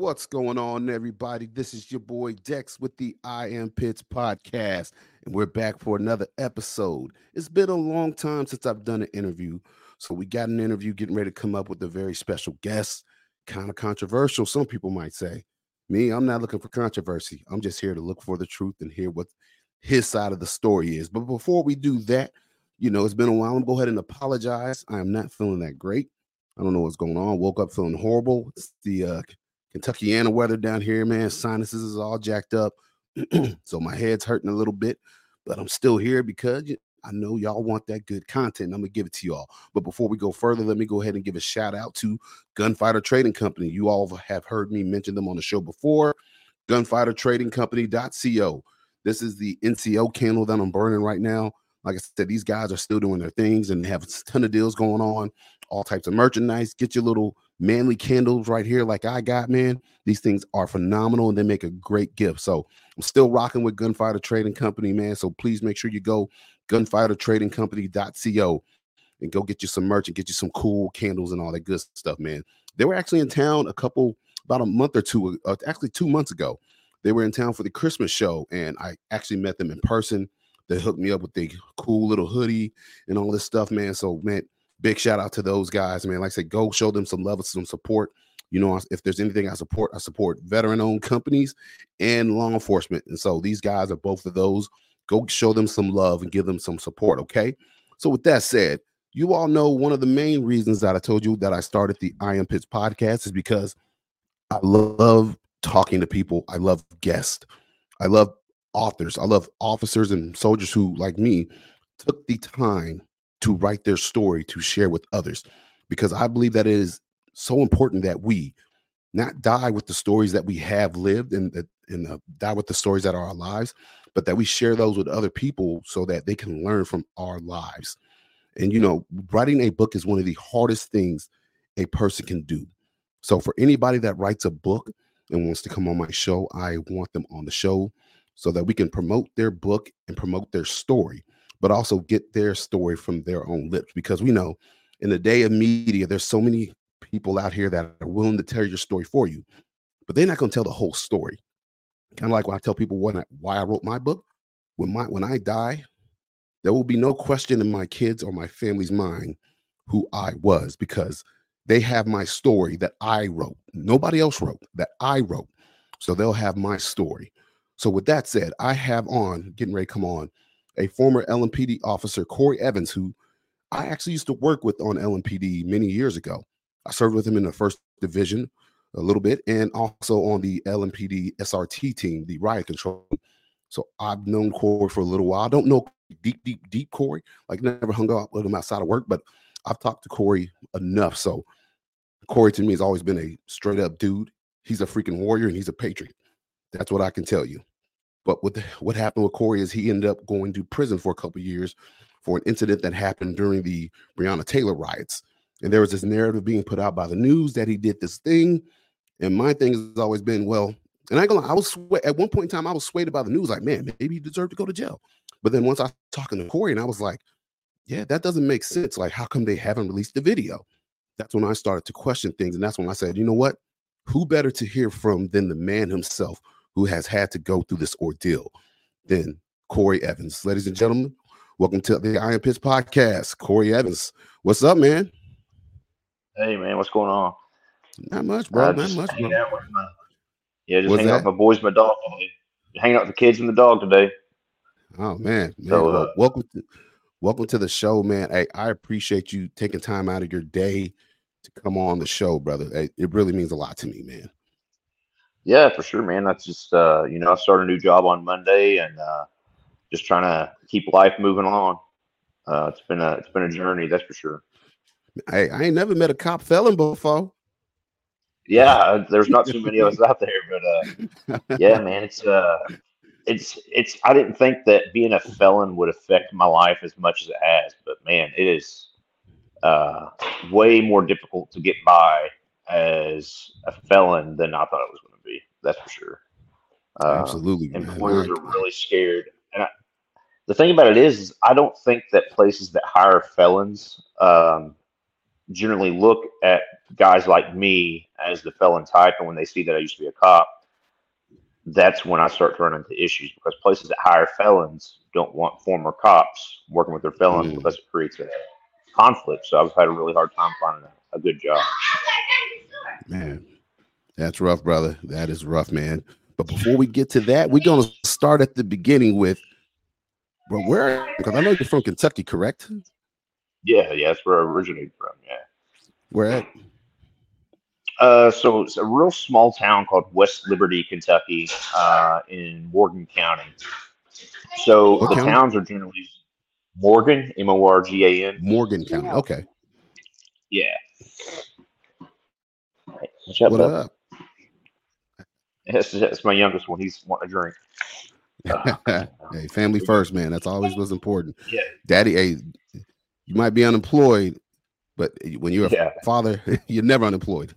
What's going on, everybody? This is your boy Dex with the I Am Pitts podcast, and we're back for another episode. It's been a long time since I've done an interview, so we got an interview getting ready to come up with a very special guest, kind of controversial, some people might say. Me, I'm not looking for controversy. I'm just here to look for the truth and hear what his side of the story is. But before we do that, you know, it's been a while. I'm go ahead and apologize. I am not feeling that great. I don't know what's going on. Woke up feeling horrible. It's the uh, Kentuckiana weather down here, man. Sinuses is all jacked up. so my head's hurting a little bit, but I'm still here because I know y'all want that good content. I'm gonna give it to y'all. But before we go further, let me go ahead and give a shout out to Gunfighter Trading Company. You all have heard me mention them on the show before. Gunfighter Trading Gunfightertradingcompany.co. This is the NCO candle that I'm burning right now. Like I said, these guys are still doing their things and have a ton of deals going on, all types of merchandise. Get your little manly candles right here, like I got, man. These things are phenomenal and they make a great gift. So I'm still rocking with Gunfighter Trading Company, man. So please make sure you go gunfightertradingcompany.co and go get you some merch and get you some cool candles and all that good stuff, man. They were actually in town a couple about a month or two, uh, actually two months ago. They were in town for the Christmas show, and I actually met them in person. They hooked me up with the cool little hoodie and all this stuff, man. So, man, big shout out to those guys, man. Like I said, go show them some love some support. You know, if there's anything I support, I support veteran-owned companies and law enforcement. And so these guys are both of those. Go show them some love and give them some support. Okay. So with that said, you all know one of the main reasons that I told you that I started the I Am Pitts podcast is because I love talking to people. I love guests. I love authors. I love officers and soldiers who, like me, took the time to write their story to share with others because I believe that it is so important that we not die with the stories that we have lived and that and uh, die with the stories that are our lives, but that we share those with other people so that they can learn from our lives. And you know, writing a book is one of the hardest things a person can do. So for anybody that writes a book and wants to come on my show, I want them on the show so that we can promote their book and promote their story, but also get their story from their own lips. Because we know in the day of media, there's so many people out here that are willing to tell your story for you, but they're not going to tell the whole story. Kind of like when I tell people when I, why I wrote my book. When my when I die, there will be no question in my kids or my family's mind who I was because they have my story that I wrote. Nobody else wrote that I wrote. So they'll have my story. So with that said, I have on getting ready to come on a former LMPD officer, Cory Evans, who I actually used to work with on LMPD many years ago. I served with him in the first division a little bit and also on the LMPD SRT team, the riot control. So I've known Cory for a little while. I don't know deep, deep, deep Cory, like never hung out with him outside of work, but I've talked to Cory enough. So Cory to me has always been a straight up dude. He's a freaking warrior and he's a patriot. That's what I can tell you. But what the, what happened with Cory is he ended up going to prison for a couple years for an incident that happened during the Breonna Taylor riots. And there was this narrative being put out by the news that he did this thing. And my thing has always been, well, and I lie, I was at one point in time, I was swayed by the news, like, man, maybe he deserved to go to jail. But then once I was talking to Cory, and I was like, yeah, that doesn't make sense. Like, how come they haven't released the video? That's when I started to question things. And that's when I said, you know what? Who better to hear from than the man himself who has had to go through this ordeal than Cory Evans? Ladies and gentlemen, welcome to the I Am Pitts podcast. Cory Evans, what's up, man? Hey man, what's going on? Not much, bro. Uh, Not much, bro. my yeah, just What's hanging out with my boys, my dog today. Hanging out with the kids and the dog today. Oh man, man. So, uh, welcome to welcome to the show, man. Hey, I appreciate you taking time out of your day to come on the show, brother. Hey, it really means a lot to me, man. Yeah, for sure, man. That's just uh, you know, I started a new job on Monday and uh, just trying to keep life moving along. Uh, it's been a it's been a journey, that's for sure. Hey, I ain't never met a cop felon before. Yeah, there's not too many of us out there, but uh, yeah, man, it's uh, it's it's. I didn't think that being a felon would affect my life as much as it has, but man, it is uh, way more difficult to get by as a felon than I thought it was going to be. That's for sure. Uh, Absolutely. man. employers are really scared. And I, the thing about it is, is, I don't think that places that hire felons um, generally look at guys like me as the felon type. And when they see that I used to be a cop, that's when I start to run into issues because places that hire felons don't want former cops working with their felons Mm. because it creates a conflict. So I've had a really hard time finding a, a good job. Man, that's rough, brother. That is rough, man. But before we get to that, we're gonna start at the beginning with, bro, where? Because I know you're from Kentucky, correct? Yeah, yeah, that's where I originated from. Yeah. Where at? Uh, so it's a real small town called West Liberty, Kentucky, uh, in Morgan County. So What the county? towns are generally Morgan, M O R G A N. Morgan County. Okay. Yeah. What's up, What bud? up? That's, that's my youngest one. He's wanting a drink. hey, family first, man. That's always what's important. Yeah. Daddy, hey, you might be unemployed, but when you're a Yeah. father, you're never unemployed.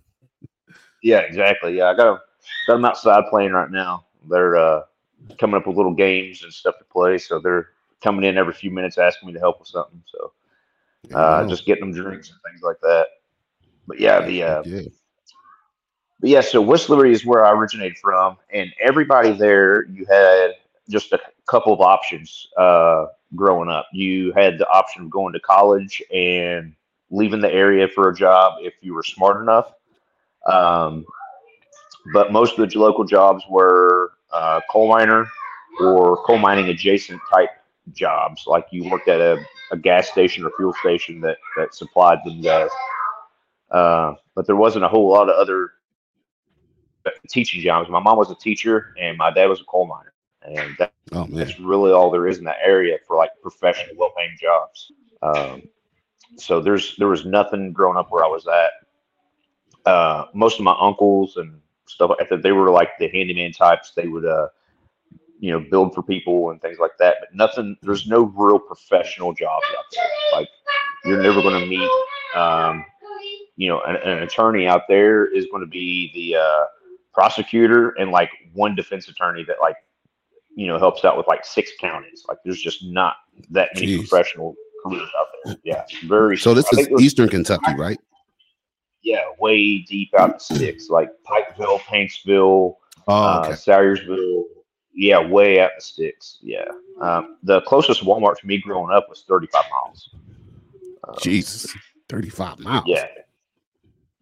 Yeah, exactly. Yeah, I got them, got them outside playing right now. They're uh, coming up with little games and stuff to play. So they're coming in every few minutes asking me to help with something. So uh, Yeah, just getting them drinks and things like that. But yeah, the uh, yeah. But yeah, so Liberty is where I originated from, and everybody there, you had just a couple of options uh, growing up. You had the option of going to college and leaving the area for a job if you were smart enough. Um, but most of the local jobs were uh, coal miner or coal mining adjacent type jobs, like you worked at a, a gas station or fuel station that that supplied them guys. Uh, but there wasn't a whole lot of other teaching jobs. My mom was a teacher and my dad was a coal miner, and that, Oh that's really all there is in that area for like professional, well-paying jobs. Um, so there's there was nothing growing up where I was at. Uh, most of my uncles and stuff like that, they were like the handyman types. They would, uh, you know, build for people and things like that. But nothing. There's no real professional jobs out there. Like you're never going to meet. Um, you know, an, an attorney out there is going to be the uh, prosecutor and like one defense attorney that like you know helps out with like six counties. Like there's just not that many Jeez. professional careers out there. Yeah, very. So this is was- Eastern Kentucky, right? Yeah, way deep out the sticks, like Pikeville, Paintsville, Oh, uh, okay. Salyersville. Yeah, way out the sticks. Yeah, um, the closest Walmart to me growing up was 35 miles. Uh, Jesus. 35 miles. Yeah.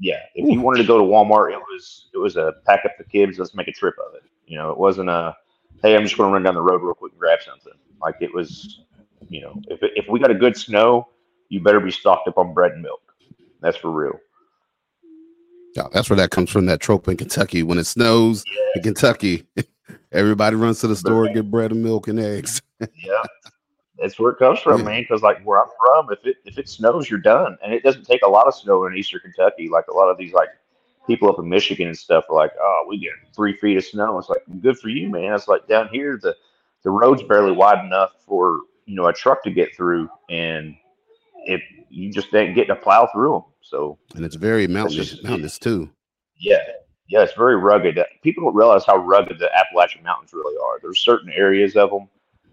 Yeah. If you wanted to go to Walmart, it was it was a pack up the kids, let's make a trip of it. You know, it wasn't a hey, I'm just gonna run down the road real quick and grab something. Like it was, you know, if if we got a good snow, you better be stocked up on bread and milk. That's for real. Yeah, that's where that comes from. That trope in Kentucky. When it snows in Kentucky, everybody runs to the store get bread and milk and eggs. Yeah. That's where it comes from, man. Because like where I'm from, if it if it snows, you're done, and it doesn't take a lot of snow in Eastern Kentucky. Like a lot of these like people up in Michigan and stuff are like, oh, we get three feet of snow. It's like good for you, man. It's like down here the the road's barely wide enough for you know a truck to get through, and if you just ain't getting a plow through them. So And it's very mountainous, just- mountainous too. yeah, yeah, it's very rugged. Uh, People don't realize how rugged the Appalachian Mountains really are. There's certain areas of them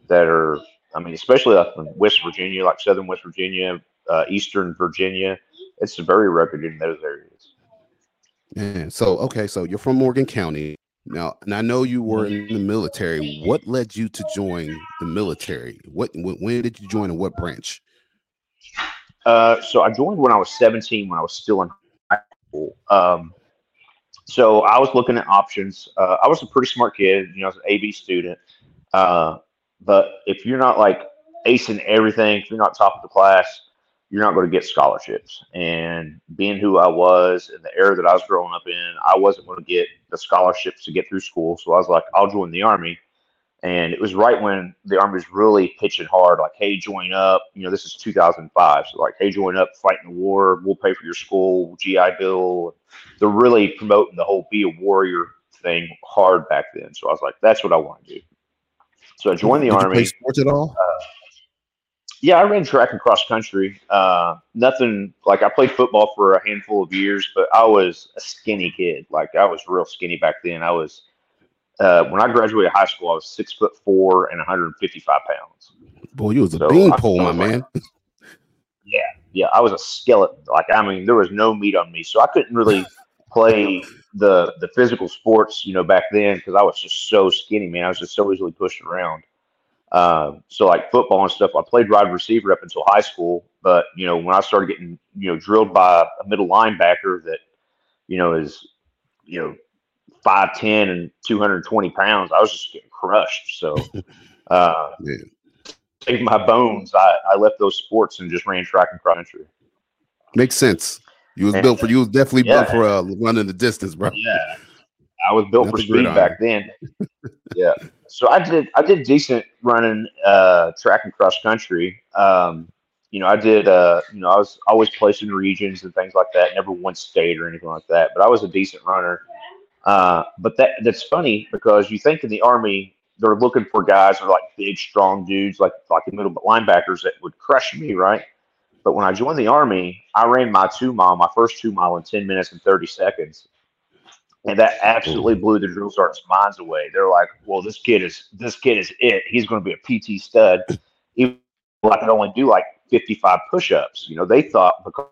that are, I mean, especially up in West Virginia, like Southern West Virginia, uh, Eastern Virginia. It's very rugged in those areas. Man, so okay, so you're from Morgan County. Now, and I know you were in the military. What led you to join the military? What when, when did you join and what branch? Uh, so I joined when I was 17, when I was still in high school. Um, so I was looking at options. Uh, I was a pretty smart kid, you know, I was an AB student. Uh, but if you're not like acing everything, if you're not top of the class, you're not going to get scholarships. And being who I was in the era that I was growing up in, I wasn't going to get the scholarships to get through school. So I was like, I'll join the army And it was right when the army was really pitching hard, like, "Hey, join up!" You know, this is 2005, so like, "Hey, join up, fight in the war. We'll pay for your school, GI Bill." They're really promoting the whole "be a warrior" thing hard back then. So I was like, "That's what I want to do." So I joined the Did you army. play sports at all? Yeah, I ran track and cross country. Uh, nothing like I played football for a handful of years, but I was a skinny kid. Like I was real skinny back then. I was uh, when I graduated high school, I was six foot four and 155 pounds. Boy, you was a so I- beanpole, my man. like- man. Yeah, I was a skeleton. Like I mean, there was no meat on me, so I couldn't really play the the physical sports, you know, back then because I was just so skinny, man. I was just so easily pushed around. Um, so like football and stuff, I played wide receiver up until high school. But you know, when I started getting you know drilled by a middle linebacker that you know is you know five ten and two hundred twenty pounds, I was just getting crushed. So. Uh, Yeah. Save my bones. I, I left those sports and just ran track and cross country. Makes sense. You was built for you was definitely built Yeah. for uh, running the distance, bro. Yeah, I was built Not for speed back then. yeah, so I did I did decent running uh, track and cross country. Um, you know, I did. Uh, you know, I was always placed in regions and things like that. Never won state or anything like that. But I was a decent runner. Uh, but that that's funny because you think in the army they're looking for guys that are like big, strong dudes, like like the middle linebackers that would crush me, right? But when I joined the army, I ran my two mile, my first two mile in ten minutes and thirty seconds, and that absolutely blew the drill sergeants' minds away. They're like, "Well, this kid is this kid is it. He's going to be a PT stud." Even though I could only do like fifty-five push-ups. You know, they thought because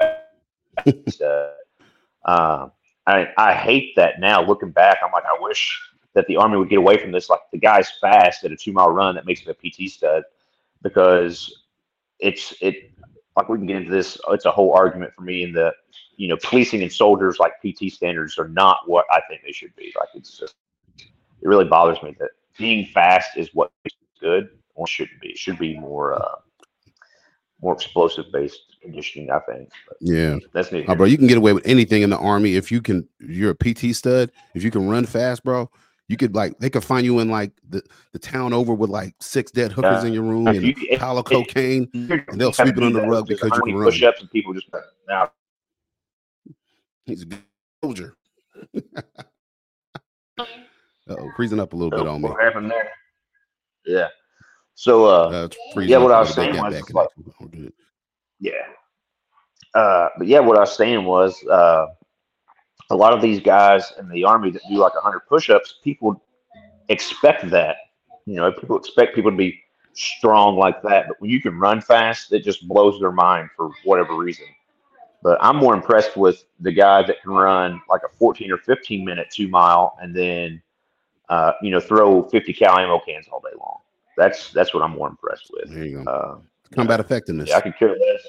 uh, I I hate that now. Looking back, I'm like, I wish that the army would get away from this. Like the guy's fast at a two mile run that makes him a PT stud because it's it like we can get into this. It's a whole argument for me in the you know policing and soldiers like PT standards are not what I think they should be. Like it's just it really bothers me that being fast is what is good or shouldn't be. It should be more uh, more explosive based conditioning. I think but Yeah. that's Oh, bro, you can get away with anything in the army if you can. You're a PT stud. If you can run fast, bro, you could like they could find you in like the, the town over with like six dead hookers Yeah. in your room and you- a pile of cocaine. here. And they'll sweep it under the rug because you 100 can run. push-ups and people just now He's a good soldier. oh, freezing up a little bit So on me. what happened there? Yeah. So uh, Uh, freezing yeah, what I was saying was, back it's in like- it. Yeah. Uh, but yeah, what I was saying was uh, a lot of these guys in the army that do like 100 push-ups, people expect that. You know, people expect people to be strong like that. But when you can run fast, it just blows their mind for whatever reason. But I'm more impressed with the guy that can run like a 14 or 15 minute two mile and then, uh, you know, throw 50 cal ammo cans all day long. That's that's what I'm more impressed with. There you go. Uh, Combat effectiveness. yeah, I could care less.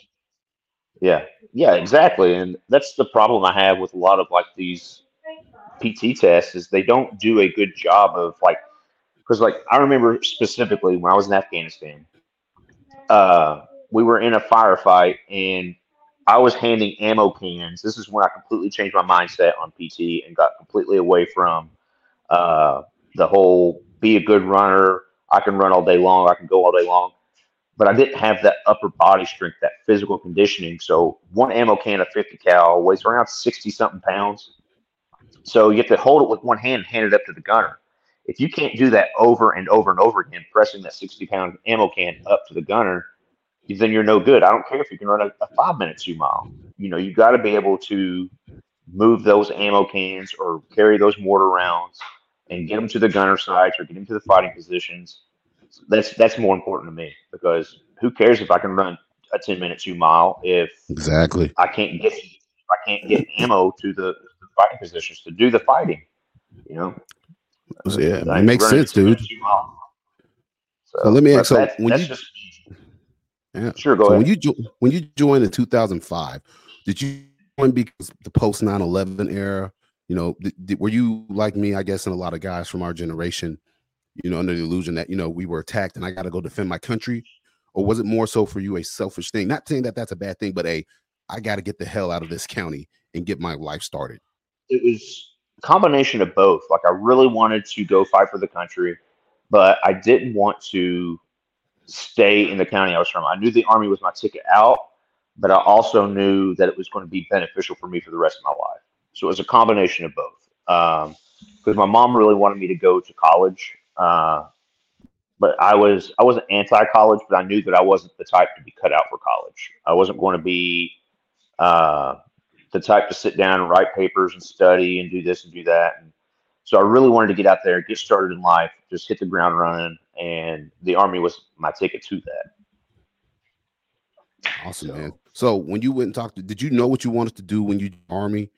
Yeah, yeah, exactly. And that's the problem I have with a lot of like these PT tests is they don't do a good job of like because like I remember specifically when I was in Afghanistan, uh, we were in a firefight and I was handing ammo cans. This is when I completely changed my mindset on PT and got completely away from uh, the whole be a good runner. I can run all day long. I can go all day long but I didn't have that upper body strength, that physical conditioning. So one ammo can of 50 cal weighs around 60 something pounds. So you have to hold it with one hand and hand it up to the gunner. If you can't do that over and over and over again, pressing that 60 pound ammo can up to the gunner, then you're no good. I don't care if you can run a, a five minute two mile. You know, you got to be able to move those ammo cans or carry those mortar rounds and get them to the gunner sites or get them to the fighting positions that's that's more important to me because who cares if I can run a ten minute two mile if Exactly. I can't get I can't get ammo to the, the fighting positions to do the fighting. You know, So, yeah, it makes sense, dude. mile. So let me ask- so that's, when that's you- just Yeah. sure go so ahead. when you jo- when you joined in 2005, did you join because the post 9/11 era? You know, th- th- were you like me? I guess, and a lot of guys from our generation, you know, under the illusion that you know we were attacked and I got to go defend my country, or was it more so for you a selfish thing? Not saying that that's a bad thing, but a I got to get the hell out of this county and get my life started. it was a combination of both. Like I really wanted to go fight for the country, but I didn't want to stay in the county I was from. I knew the army was my ticket out, but I also knew that it was going to be beneficial for me for the rest of my life. So it was a combination of both. Um, because my mom really wanted me to go to college, uh, but I was I wasn't anti-college, but I knew that I wasn't the type to be cut out for college. I wasn't going to be uh, the type to sit down and write papers and study and do this and do that. And so I really wanted to get out there, get started in life, just hit the ground running, and the army was my ticket to that. Awesome, So- man. So when you went and talked to, did you know what you wanted to do when you army?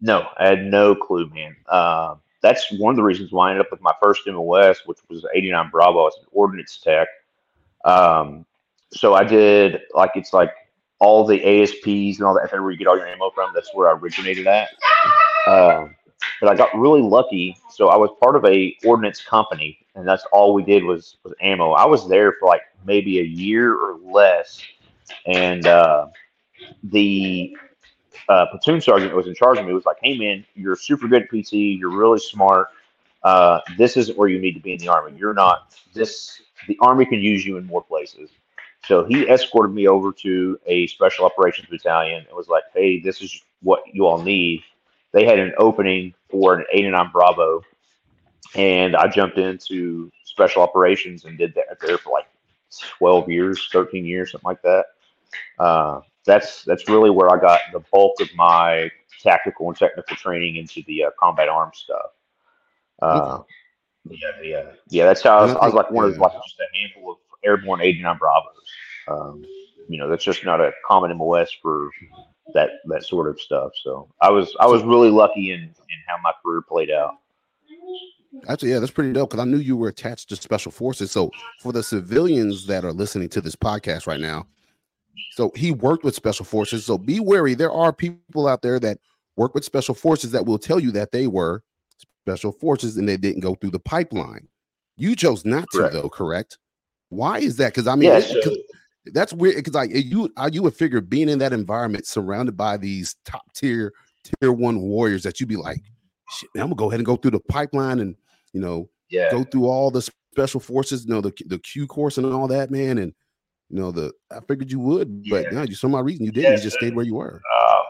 No, I had no clue, man. Uh, that's one of the reasons why I ended up with my first MOS, which was 89 Bravo. I was an ordnance tech. Um, so I did like it's like all the ASPs and all that. Where you get all your ammo from. That's where I originated at. Um, but I got really lucky. So I was part of a ordnance company, and that's all we did was was ammo. I was there for like maybe a year or less, and uh, the uh, platoon sergeant was in charge of me was like, "Hey man, you're super good at PT. You're really smart. Uh, this isn't where you need to be in the army. You're not. This the army can use you in more places." So he escorted me over to a special operations battalion and was like, "Hey, this is what you all need." They had an opening for an 89 Bravo, and I jumped into special operations and did that there for like 12 years, 13 years, something like that. Uh, that's that's really where I got the bulk of my tactical and technical training into the uh, combat arms stuff. Uh, yeah, yeah, yeah. That's how I was, I I was like one of yeah. like just a handful of airborne 89 Bravos. Um, you know, that's just not a common MOS for that that sort of stuff. So I was I was really lucky in in how my career played out. Actually, yeah, that's pretty dope because I knew you were attached to special forces. So for the civilians that are listening to this podcast right now, so he worked with special forces. So be wary. There are people out there that work with special forces that will tell you that they were special forces and they didn't go through the pipeline. You chose not to, Correct. though, correct? Why is that? Because I mean, Yeah, that's weird. Because like eh, you, I, you would figure being in that environment, surrounded by these top tier, tier one warriors, that you'd be like, shit, man, I'm gonna go ahead and go through the pipeline and you know Yeah. go through all the special forces, you know, the the Q course and all that, man. And you know, the I figured you would, but Yeah. no, you some odd reason you didn't. Yeah, you just stayed where you were. uh,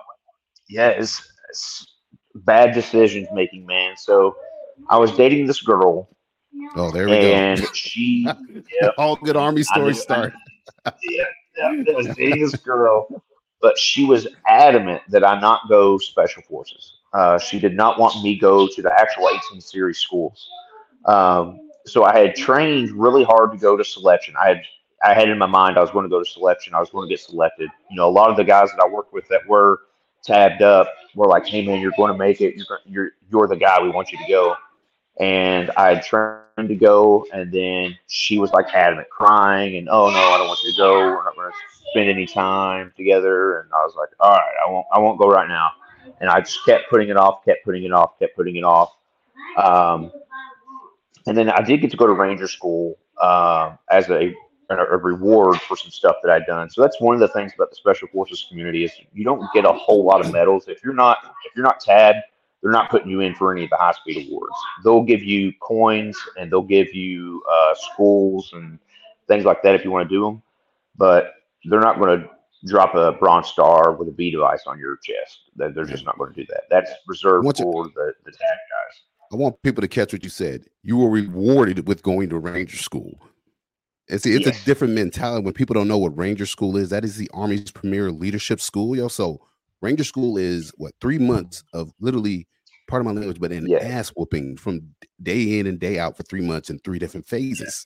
yeah, it's, it's bad decisions making, man. So I was dating this girl, Oh, there we and go. And she, yeah, all good army stories start. yeah, yeah, I was dating this girl, but she was adamant that I not go special forces. Uh, she did not want me go to the actual 18 series schools. Um, so I had trained really hard to go to selection. I had I had in my mind I was going to go to selection. I was going to get selected. You know, a lot of the guys that I worked with that were tabbed up were like, "Hey man, you're going to make it. You're you're you're the guy. We want you to go." And I trained to go, and then she was like adamant, crying, and oh no, I don't want you to go. We're not going to spend any time together. And I was like, all right, I won't I won't go right now. And I just kept putting it off, kept putting it off, kept putting it off. Um, and then I did get to go to Ranger School um, as a, a a reward for some stuff that I'd done. So that's one of the things about the Special Forces community is you don't get a whole lot of medals if you're not if you're not tabbed. They're not putting you in for any of the high speed awards. They'll give you coins and they'll give you uh, schools and things like that if you want to do them, but they're not going to drop a bronze star with a V device on your chest. They're, they're just not going to do that. That's reserved Once it- for the, the tag guys. I want people to catch what you said. You were rewarded with going to Ranger School. See, it's Yes. a different mentality when people don't know what Ranger School is. That is the Army's premier leadership school, yo. So Ranger School is what three months of literally part of my language, but an Yeah. ass whooping from day in and day out for three months in three different phases.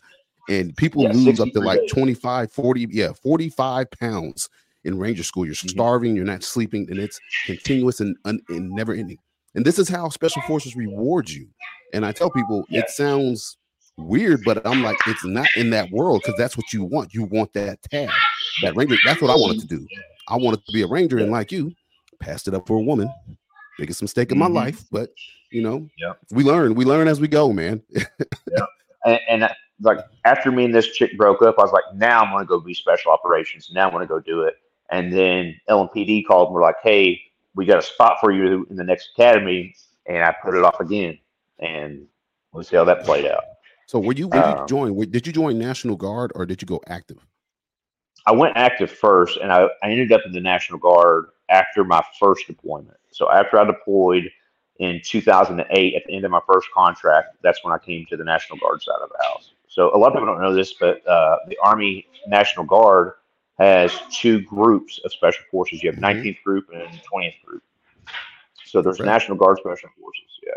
And people Yeah, lose up to like days. 25, 40, yeah, 45 pounds in Ranger School. You're Mhm. starving, you're not sleeping, and it's continuous and, un- and never ending. And this is how special forces reward you. And I tell people Yeah. it sounds weird, but I'm like, it's not in that world because that's what you want. You want that tab, that ranger. That's what I wanted to do. I wanted to be a ranger, and like you, passed it up for a woman. Biggest mistake of my Mhm. life, but you know, Yep. we learn. We learn as we go, man. and, and uh, like after me and this chick broke up, I was like, now I'm gonna go be special operations. Now I'm gonna go do it. And then LMPD called and were like, hey, we got a spot for you in the next academy, and I put it off again, and we'll see how that played out. So were you when you Um, join? were- Did you join National Guard or did you go active? I went active first, and I, I ended up in the National Guard after my first deployment. So after I deployed in 2008, at the end of my first contract, that's when I came to the National Guard side of the house. So a lot of people don't know this, but uh, the Army National Guard has two groups of special forces. You have Mhm. 19th group and 20th group. So there's Right. National Guard special forces. Yeah,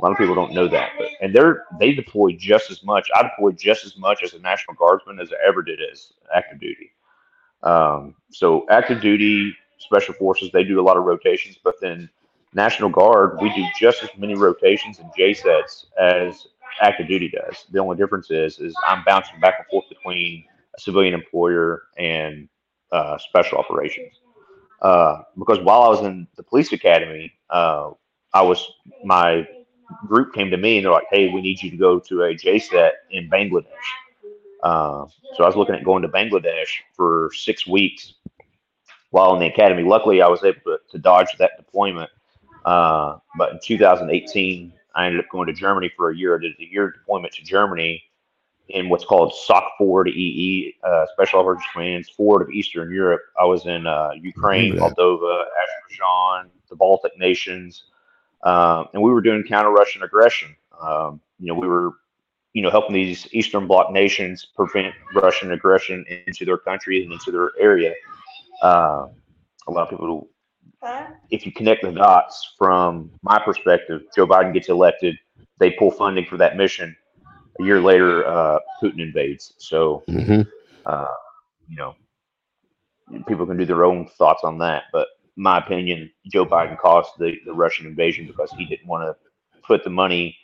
a lot of people don't know that, but and they're they deploy just as much. I deployed just as much as a National Guardsman as I ever did as active duty. Um, so active duty special forces they do a lot of rotations, but then National Guard we do just as many rotations and JCETs as active duty does. The only difference is is I'm bouncing back and forth between a civilian employer and uh, special operations. Uh, because while I was in the police academy, uh, I was my group came to me and they're like, "Hey, we need you to go to a JCET in Bangladesh." Uh, so I was looking at going to Bangladesh for six weeks while in the academy. Luckily, I was able to, to dodge that deployment. Uh, but in 2018, I ended up going to Germany for a year. I did a year deployment to Germany in what's called SOC 4 to EE, uh, Special Operations Command's forward of Eastern Europe. I was in uh, Ukraine, Moldova, Azerbaijan, the Baltic nations, um, and we were doing counter Russian aggression. Um, you know, we were, you know, helping these Eastern Bloc nations prevent Russian aggression into their country and into their area. Uh, a lot of people, if you connect the dots from my perspective, Joe Biden gets elected, they pull funding for that mission. A year later, uh, Putin invades. So, Mhm. uh, you know, people can do their own thoughts on that. But my opinion, Joe Biden caused the, the Russian invasion because he didn't want to put the money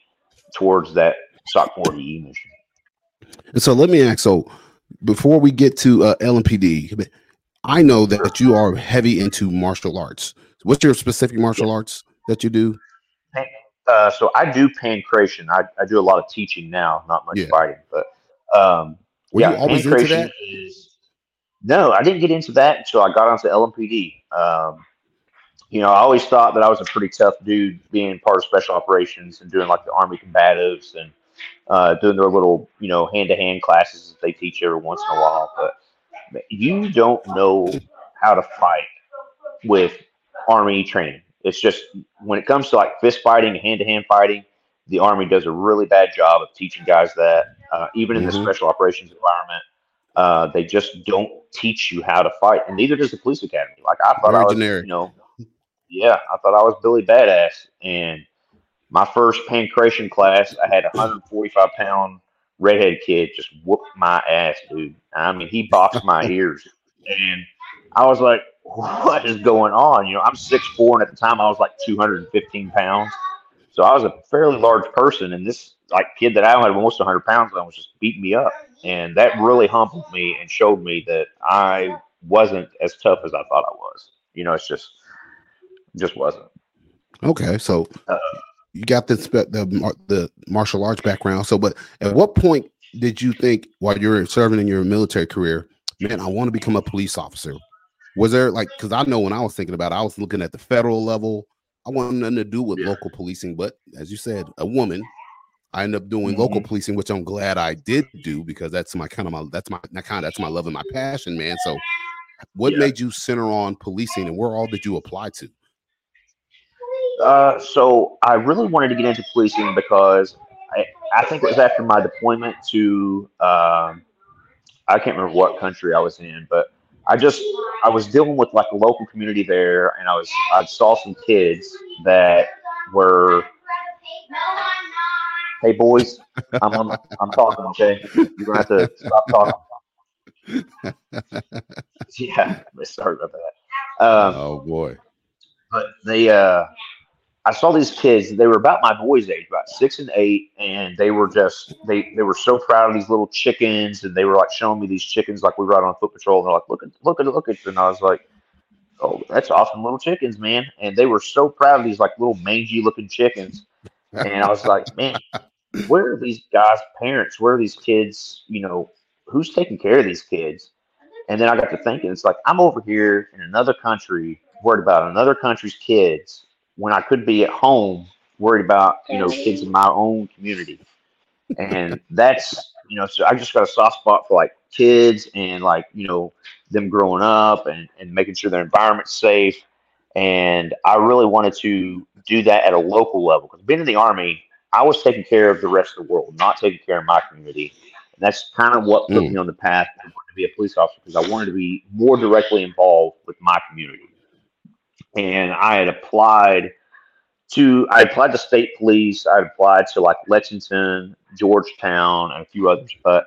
towards that SOC 40E mission. And so let me ask. So before we get to uh, LMPD, I know that you are heavy into martial arts. What's your specific martial arts that you do? Uh, so I do pancration. I, I do a lot of teaching now, not much Yeah. fighting, but um, Were yeah, you always into that? is- no, I didn't get into that until I got onto LMPD. Um, you know, I always thought that I was a pretty tough dude being part of special operations and doing like the Army combatives and uh, doing their little, you know, hand to hand classes that they teach every once in a while. But you don't know how to fight with Army training. It's just when it comes to like fist fighting, hand to hand fighting, the Army does a really bad job of teaching guys that. Uh, even in the Mhm. special operations environment, uh, they just don't teach you how to fight, and neither does the police academy. Like I thought Very I was, generic. you know, yeah, I thought I was Billy Badass, and my first pancration class, I had a 145 pound redhead kid just whooped my ass, dude. I mean, he boxed my ears, and I was like, "What is going on?" You know, I'm 6'4", and at the time I was like 215 pounds, so I was a fairly large person, and this like kid that I had almost 100 pounds on was just beating me up, and that really humbled me and showed me that I wasn't as tough as I thought I was. You know, it's just just wasn't. Okay, so Uh, you got the the the martial arts background. So, but at what point did you think while you were serving in your military career, man, I want to become a police officer? Was there like because I know when I was thinking about it, I was looking at the federal level. I wanted nothing to do with Yeah. local policing, but as you said, a woman. I ended up doing local Mhm. policing, which I'm glad I did do because that's my kind of my that's my that kind of that's my love and my passion, man. So, what Yeah. made you center on policing, and where all did you apply to? Uh, so I really wanted to get into policing because I, I think it was after my deployment to um, I can't remember what country I was in, but I just I was dealing with like a local community there, and I was I saw some kids that were hey boys, I'm I'm, I'm talking okay, you're gonna have to stop talking. yeah, sorry about that. Um, oh boy. but they uh I saw these kids, they were about my boy's age, about six and eight, and they were just they they were so proud of these little chickens and they were like showing me these chickens like we were out on foot patrol and they're like, Look at look at look at and I was like, Oh, that's awesome little chickens, man. And they were so proud of these like little mangy looking chickens. And I was like, Man, where are these guys' parents? Where are these kids, you know, who's taking care of these kids? And then I got to thinking, it's like I'm over here in another country worried about another country's kids when I could be at home worried about you know kids in my own community, and that's you know so I just got a soft spot for like kids and like you know them growing up and and making sure their environment's safe, and I really wanted to do that at a local level because being in the army, I was taking care of the rest of the world, not taking care of my community. And that's kind of what put Mm. me on the path to want to be a police officer because I wanted to be more directly involved with my community. And I had applied to I applied to state police. I applied to like Lexington, Georgetown, and a few others. But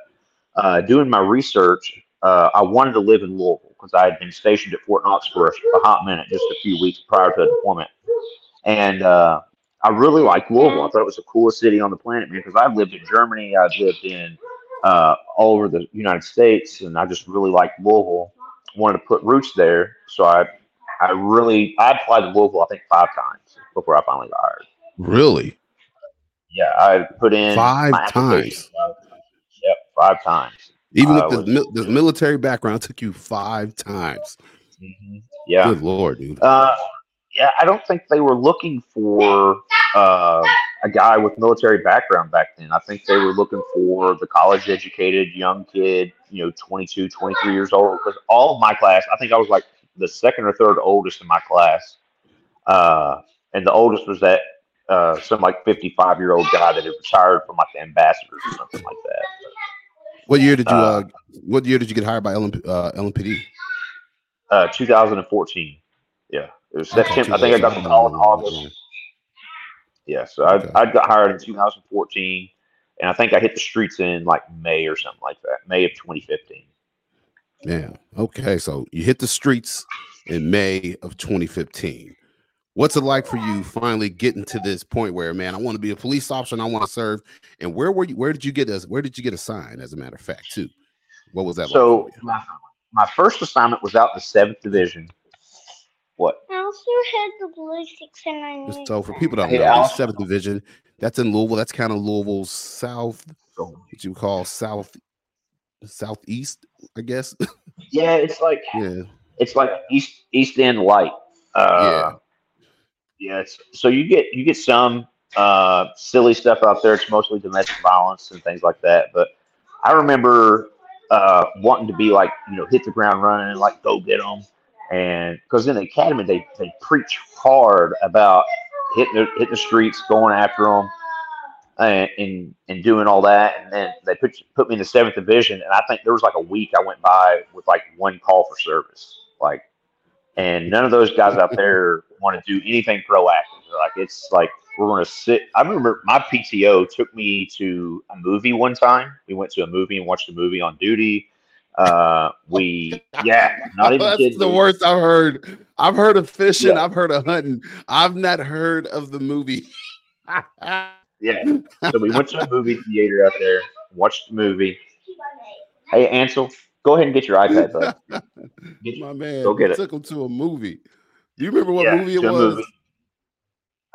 uh, doing my research, uh, I wanted to live in Louisville because I had been stationed at Fort Knox for a, a hot minute, just a few weeks prior to the deployment. And uh, I really liked Louisville. I thought it was the coolest city on the planet, man. Because I've lived in Germany, I've lived in uh, all over the United States, and I just really liked Louisville. Wanted to put roots there, so I, I really, I applied to Louisville, I think five times before I finally got hired. Really? Yeah, I put in Five my times? five times. Yep, five times. Even I with the, was- mil- the military background, it took you five times. Mhm. Yeah. Good lord, dude. Uh, yeah, I don't think they were looking for uh, a guy with military background back then. I think they were looking for the college educated young kid, you know, 22, 23 years old. Because all of my class, I think I was like the second or third oldest in my class. Uh, and the oldest was that uh, some like 55 year old guy that had retired from like the ambassadors or something like that. What year did you? Uh, uh, what year did you get hired by LMP, uh, LMPD? Uh, 2014. Yeah. Was September. I think I got the call in August. Yeah, so I, Okay. I got hired in 2014, and I think I hit the streets in like May or something like that, May of 2015. Yeah. Okay. So you hit the streets in May of 2015. What's it like for you finally getting to this point where, man, I want to be a police officer and I want to serve? And where were you? Where did you get us? Where did you get assigned? As a matter of fact, too. What was that? like So for my, my first assignment was out in the seventh division. What? I also had the blue six and I Just so for people that don't know, Al. seventh division. That's in Louisville. That's kind of Louisville's south. What you call south, southeast, I guess. Yeah, it's like yeah. it's like East East End light. Uh, yeah. It's, so you get you get some uh, silly stuff out there. It's mostly domestic violence and things like that. But I remember uh, wanting to be like you know hit the ground running and like go get them. And because in the academy they they preach hard about hitting the, hitting the streets, going after them, and, and and doing all that. And then they put put me in the seventh division, and I think there was like a week I went by with like one call for service, like, and none of those guys out there want to do anything proactive. Like it's like we're going to sit. I remember my PTO took me to a movie one time. We went to a movie and watched a movie on duty. Uh, we yeah, not even That's the worst I've heard. I've heard of fishing. Yeah. I've heard of hunting. I've not heard of the movie. Yeah. So we went to a movie theater out there, watched the movie. Hey Ansel, go ahead and get your iPad, bud. Get My man, Go get it. took him to a movie. Do You remember what Yeah, movie it was? movie.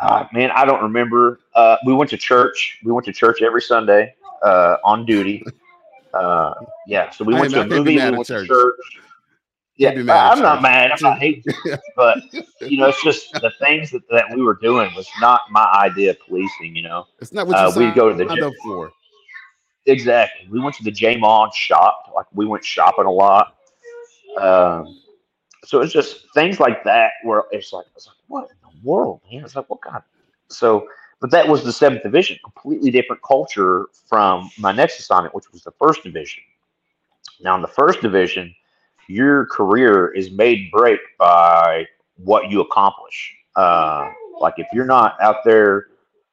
Uh, man, I don't remember. Uh, we went to church. We went to church every Sunday uh, on duty. Uh, yeah, so we went to a movie. We went church. to church. Yeah, Can't be mad at I'm not church. mad. I'm not hating, but you know, it's just the things that, that we were doing was not my idea of policing. You know, It's not what you Uh, we'd go to the gym. for. Exactly. We went to the J Mon shop. Like we went shopping a lot. Um, so it's just things like that where it's like, it's like, what in the world, man? It's like, what kind? Of... So, but that was the seventh division, completely different culture from my next assignment, which was the first division. Now, in the first division, your career is made break by what you accomplish. Uh, like if you're not out there,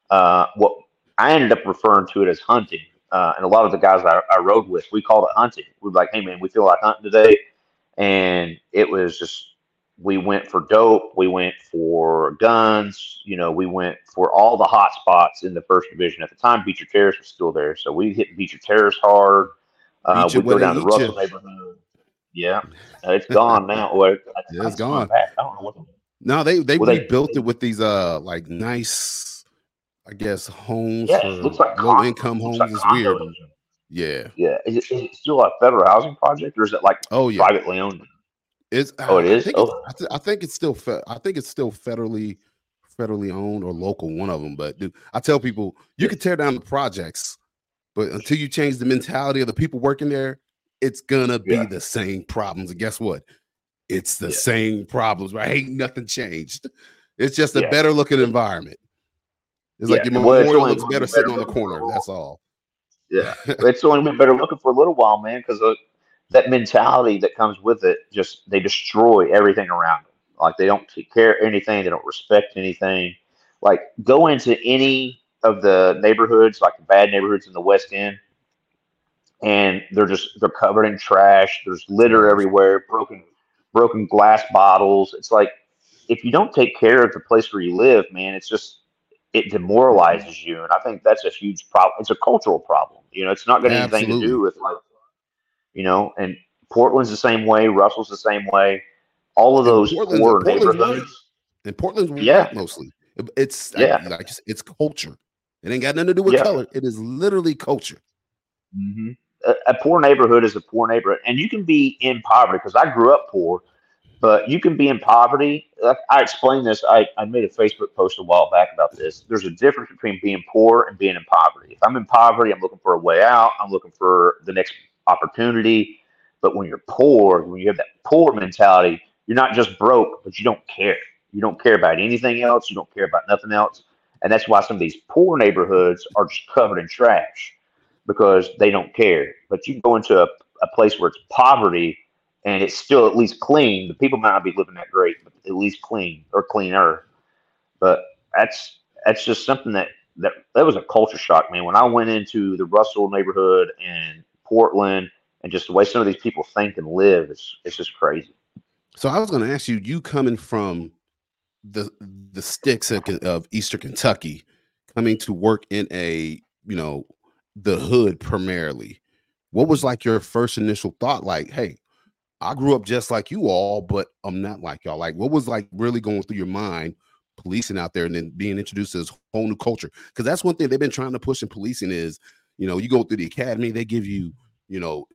uh, what I ended up referring to it as hunting. Uh, and a lot of the guys I, I rode with, we called it hunting. We'd be like, hey, man, we feel like hunting today. And it was just, we went for dope. We went for guns. You know, we went for all the hot spots in the first division. At the time, Beecher Terrace was still there. So we hit Beecher Terrace hard. Uh, we'd go down to Russell neighborhood. Yeah. Uh, it's gone now. Well, I- Yeah, it's gone. back. I don't know what the No, they they Well, they- rebuilt it with these uh like nice, I guess homes Yeah, for looks like low income homes. like it's weird. Yeah. Yeah. Is it, is it still a federal housing project or is it like Oh yeah. privately owned? It's Oh, it I is? Oh. I, th- I think it's still fe- I think it's still federally federally owned or local, one of them. But dude, I tell people you can tear down the projects, but until you change the mentality of the people working there, it's gonna be Yeah. the same problems. And guess what? It's the Yeah. same problems, right? Ain't nothing changed. It's just a Yeah. better looking environment. It's like your memorial looks gonna better sitting on the corner. That's all. Yeah, it's only been better looking for a little while, man, because uh, that mentality that comes with it just they destroy everything around them. Like they don't take care of anything, they don't respect anything. Like go into any of the neighborhoods, like the bad neighborhoods in the West End, and they're just they're covered in trash. There's litter everywhere, broken broken glass bottles. It's like if you don't take care of the place where you live, man, it's just it demoralizes you, and I think that's a huge problem. It's a cultural problem. You know, it's not got anything to do with like, you know, and Portland's the same way. Russell's the same way. All of those Portland's neighborhoods. And Portland's Yeah. mostly. It's Yeah. like, like just- it's culture. It ain't got nothing to do with Yeah. color. It is literally culture. hmm A, a poor neighborhood is a poor neighborhood, and you can be in poverty because I grew up poor, but you can be in poverty. Like I explained this. I, I made a Facebook post a while back about this. There's a difference between being poor and being in poverty. If I'm in poverty, I'm looking for a way out. I'm looking for the next opportunity. But when you're poor, when you have that poor mentality, you're not just broke, but you don't care. You don't care about anything else. You don't care about nothing else. And that's why some of these poor neighborhoods are just covered in trash because they don't care. But you go into a, a place where it's poverty and it's still at least clean. The people might not be living that great, but at least clean or cleaner. But that's that's just something that that that was a culture shock, man. When I went into the Russell neighborhood and Portland and just the way some of these people think and live, is it's just crazy. So I was going to ask you, you coming from the the sticks of, of Eastern Kentucky, coming to work in a you know the hood primarily. What was like your first initial thought? Like, hey, I grew up just like you all, but I'm not like y'all. Like, what was like really going through your mind, policing out there, and then being introduced to this whole new culture? Because that's one thing they've been trying to push in policing is, you know, you go through the academy, they give you, you know,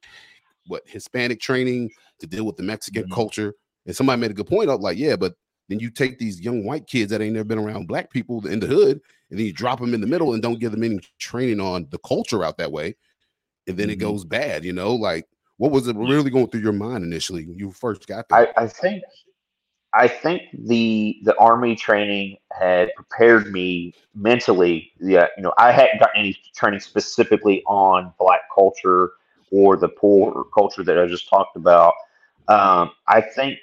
what Hispanic training to deal with the Mexican Mhm. culture. And somebody made a good point up, like, yeah, but then you take these young white kids that ain't never been around black people in the hood, and then you drop them in the middle and don't give them any training on the culture out that way, and then it Mhm. goes bad. You know, like what was it really going through your mind initially when you first got there? I, I think I think the the army training had prepared me mentally. Yeah, you know, I hadn't gotten any training specifically on black culture or the poor culture that I just talked about. Um, I think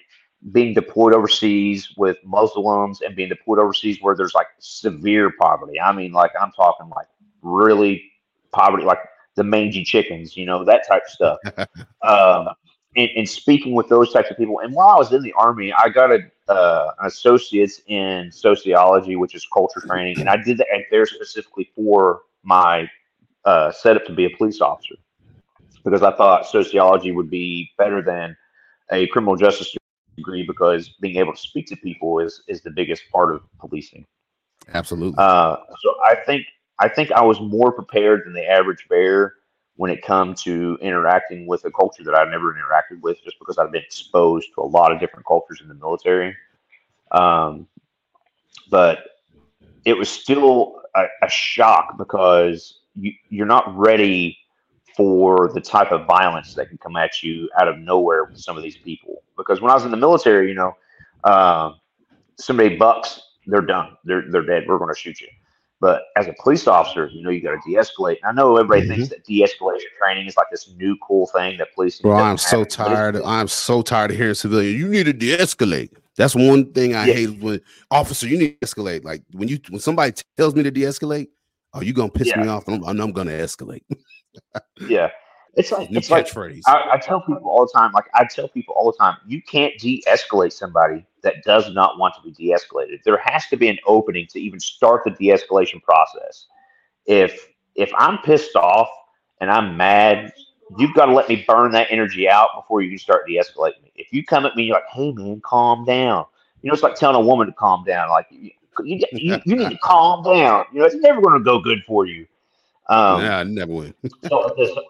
being deployed overseas with Muslims and being deployed overseas where there's like severe poverty. I mean, like I'm talking like really poverty, like the mangy chickens, you know, that type of stuff. um, and, and speaking with those types of people. And while I was in the army, I got a uh, an associate's in sociology, which is culture training, and I did that there specifically for my uh, setup to be a police officer because I thought sociology would be better than a criminal justice degree because being able to speak to people is is the biggest part of policing. Absolutely. Uh, so I think I think I was more prepared than the average bear when it come to interacting with a culture that I've never interacted with, just because I've been exposed to a lot of different cultures in the military. Um, but it was still a, a shock because you, you're not ready for the type of violence that can come at you out of nowhere with some of these people. Because when I was in the military, you know, um, somebody bucks, they're done. They're they're dead. We're going to shoot you. But as a police officer, you know, you got to de-escalate. And I know everybody mm-hmm. thinks that de-escalation training is like this new cool thing that police. Bro, I'm so have, tired. I'm so tired of hearing civilian. You need to de-escalate. That's one thing I hate when officer. You need to escalate. Like when you when somebody tells me to de-escalate, are you gonna piss Yeah. me off? And I'm, I'm gonna escalate. Yeah, it's like New it's like. I, I tell people all the time, like I tell people all the time, you can't de-escalate somebody that does not want to be de-escalated. There has to be an opening to even start the de-escalation process. If if I'm pissed off and I'm mad, you've got to let me burn that energy out before you can start de-escalating me. If you come at me, you're like, "Hey man, calm down." You know, it's like telling a woman to calm down. Like you, you, you, you need to calm down. You know, it's never going to go good for you. Um, yeah, I never win. so,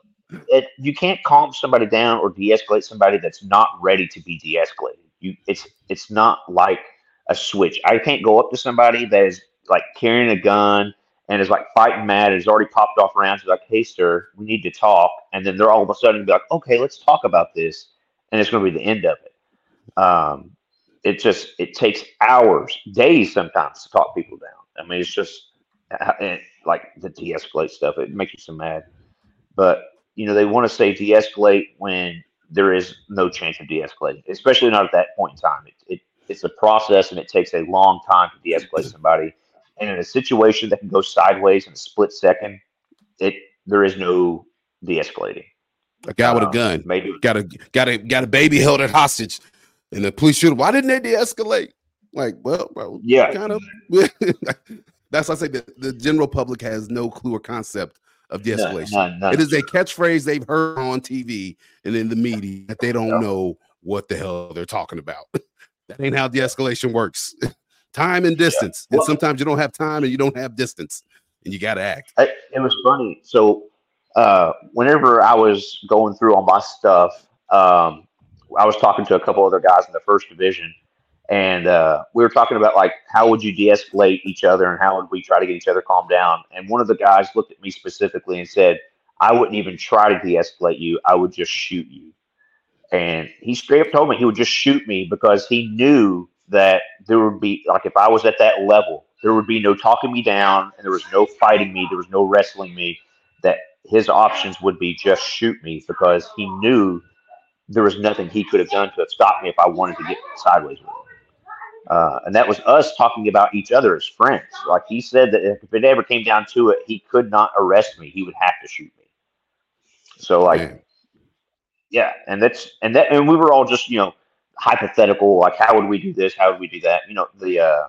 it, you can't calm somebody down or de-escalate somebody that's not ready to be de-escalated. You, it's it's not like a switch. I can't go up to somebody that is like carrying a gun and is like fighting mad and has already popped off rounds. Like, hey, sir, we need to talk. And then they're all of a sudden like, okay, let's talk about this, and it's going to be the end of it. Um, it just it takes hours, days sometimes to talk people down. I mean, it's just uh, and, like the de-escalate stuff. It makes you so mad. But you know, they want to say de-escalate when there is no chance of de-escalating, especially not at that point in time. It, it it's a process and it takes a long time to de-escalate somebody. And in a situation that can go sideways in a split second, it there is no de-escalating. A guy with a Um, gun Maybe got a got a got a baby held at hostage, and the police shoot. him. Why didn't they de-escalate? Like, well, bro, Yeah. kind of. That's why I say the, the general public has no clue or concept of de-escalation. none, none. It is a catchphrase they've heard on TV and in the media that they don't Yeah. know what the hell they're talking about. that ain't how de-escalation works. time and distance, and Well- sometimes you don't have time and you don't have distance, and you got to act. it, it was funny. So, uh, whenever I was going through all my stuff, um, I was talking to a couple other guys in the first division, and uh, we were talking about like how would you de-escalate each other and how would we try to get each other calmed down. And one of the guys looked at me specifically and said, "I wouldn't even try to de-escalate you. I would just shoot you." And he straight up told me he would just shoot me because he knew that there would be like if I was at that level, there would be no talking me down and there was no fighting me, there was no wrestling me. That his options would be just shoot me because he knew there was nothing he could have done to have stopped me if I wanted to get sideways with him. Uh, and that was us talking about each other as friends. Like he said that if it ever came down to it, he could not arrest me; he would have to shoot me. So like Man. yeah and that's and that and we were all just you know hypothetical like how would we do this? How would we do that? You know the uh,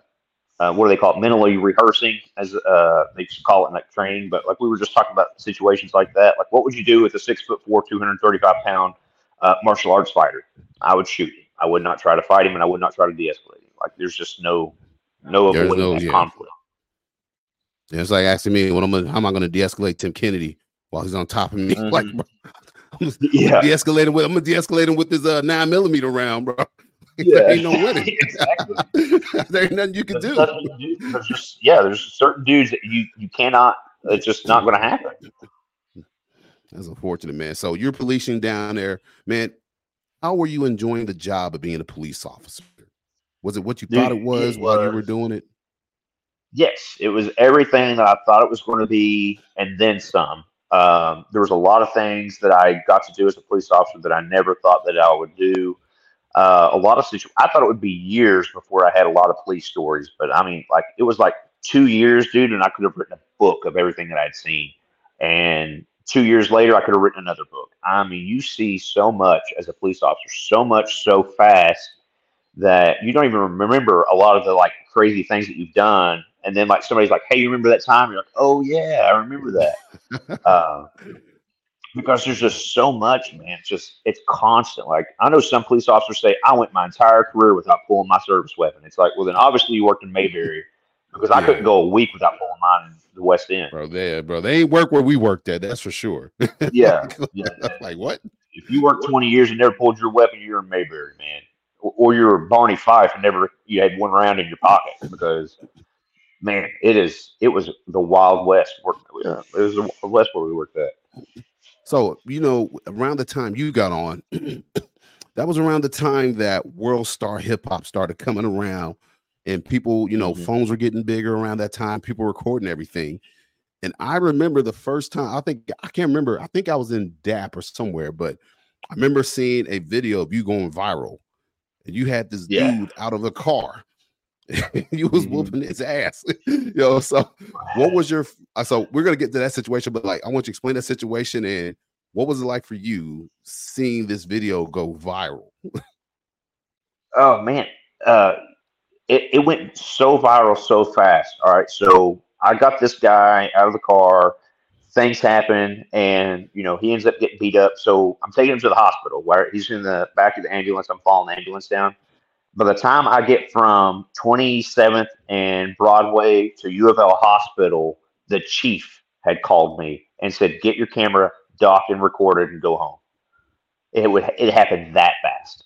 uh what do they call it? Mentally rehearsing as uh they just call it in like training. But like we were just talking about situations like that. Like what would you do with a six foot four 235 pound uh, martial arts fighter? I would shoot him. I would not try to fight him and i would not try to de-escalate him like there's just no no There's avoiding no- that yeah. conflict It's like asking me what I'm gonna, how am I going to de-escalate Tim Kennedy while he's on top of me? like, Mhm. bro, I'm just yeah de-escalating with I'm gonna de-escalate him with this uh, nine millimeter round, bro. Yeah. there ain't no winning. Exactly. there ain't nothing you can There's do. nothing you can do. There's just yeah, there's certain dudes that you you cannot. It's just not going to happen. That's unfortunate, man. So you're policing down there, man. How were you enjoying the job of being a police officer? Was it what you Dude, thought it was it while you were doing it? Yes, it was everything that I thought it was going to be, and then some. Um, there was a lot of things that I got to do as a police officer that I never thought that I would do. Uh, a lot of situations. I thought it would be years before I had a lot of police stories, but I mean, like it was like two years, dude, and I could have written a book of everything that I'd seen. And two years later, I could have written another book. I mean, you see so much as a police officer, so much so fast that you don't even remember a lot of the like crazy things that you've done. And then like somebody's like, "Hey, you remember that time?" You're like, "Oh yeah, I remember that." uh, because there's just so much, man. It's just it's constant. Like I know some police officers say, "I went my entire career without pulling my service weapon." It's like, well, then obviously you worked in Mayberry because I Yeah. couldn't go a week without pulling mine in the West End. Bro, they bro, they ain't work where we worked at, that's for sure. Yeah, yeah. like what? if you worked 20 years and never pulled your weapon, you're in Mayberry, man. Or, you're Barney Fife and never you had one round in your pocket because, man, it is it was the Wild West. Work, yeah, it was the Wild West where we worked at. So, you know, around the time you got on, that was around the time that World Star Hip Hop started coming around, and people, you know, Mhm. phones were getting bigger around that time. People recording everything. And I remember the first time, I think, I can't remember, I think I was in DAP or somewhere, but I remember seeing a video of you going viral. And you had this Yeah. dude out of the car. you was Mhm. whooping his ass. you know, so what was your uh, so we're gonna get to that situation, but like I want you to explain that situation and what was it like for you seeing this video go viral? Oh man, uh, it it went so viral so fast. All right, so I got this guy out of the car. Things happen, and you know he ends up getting beat up. So I'm taking him to the hospital. Where he's in the back of the ambulance. I'm following the ambulance down. By the time I get from 27th and Broadway to U of L Hospital, the chief had called me and said, "Get your camera docked and recorded and go home. It would it happened that fast.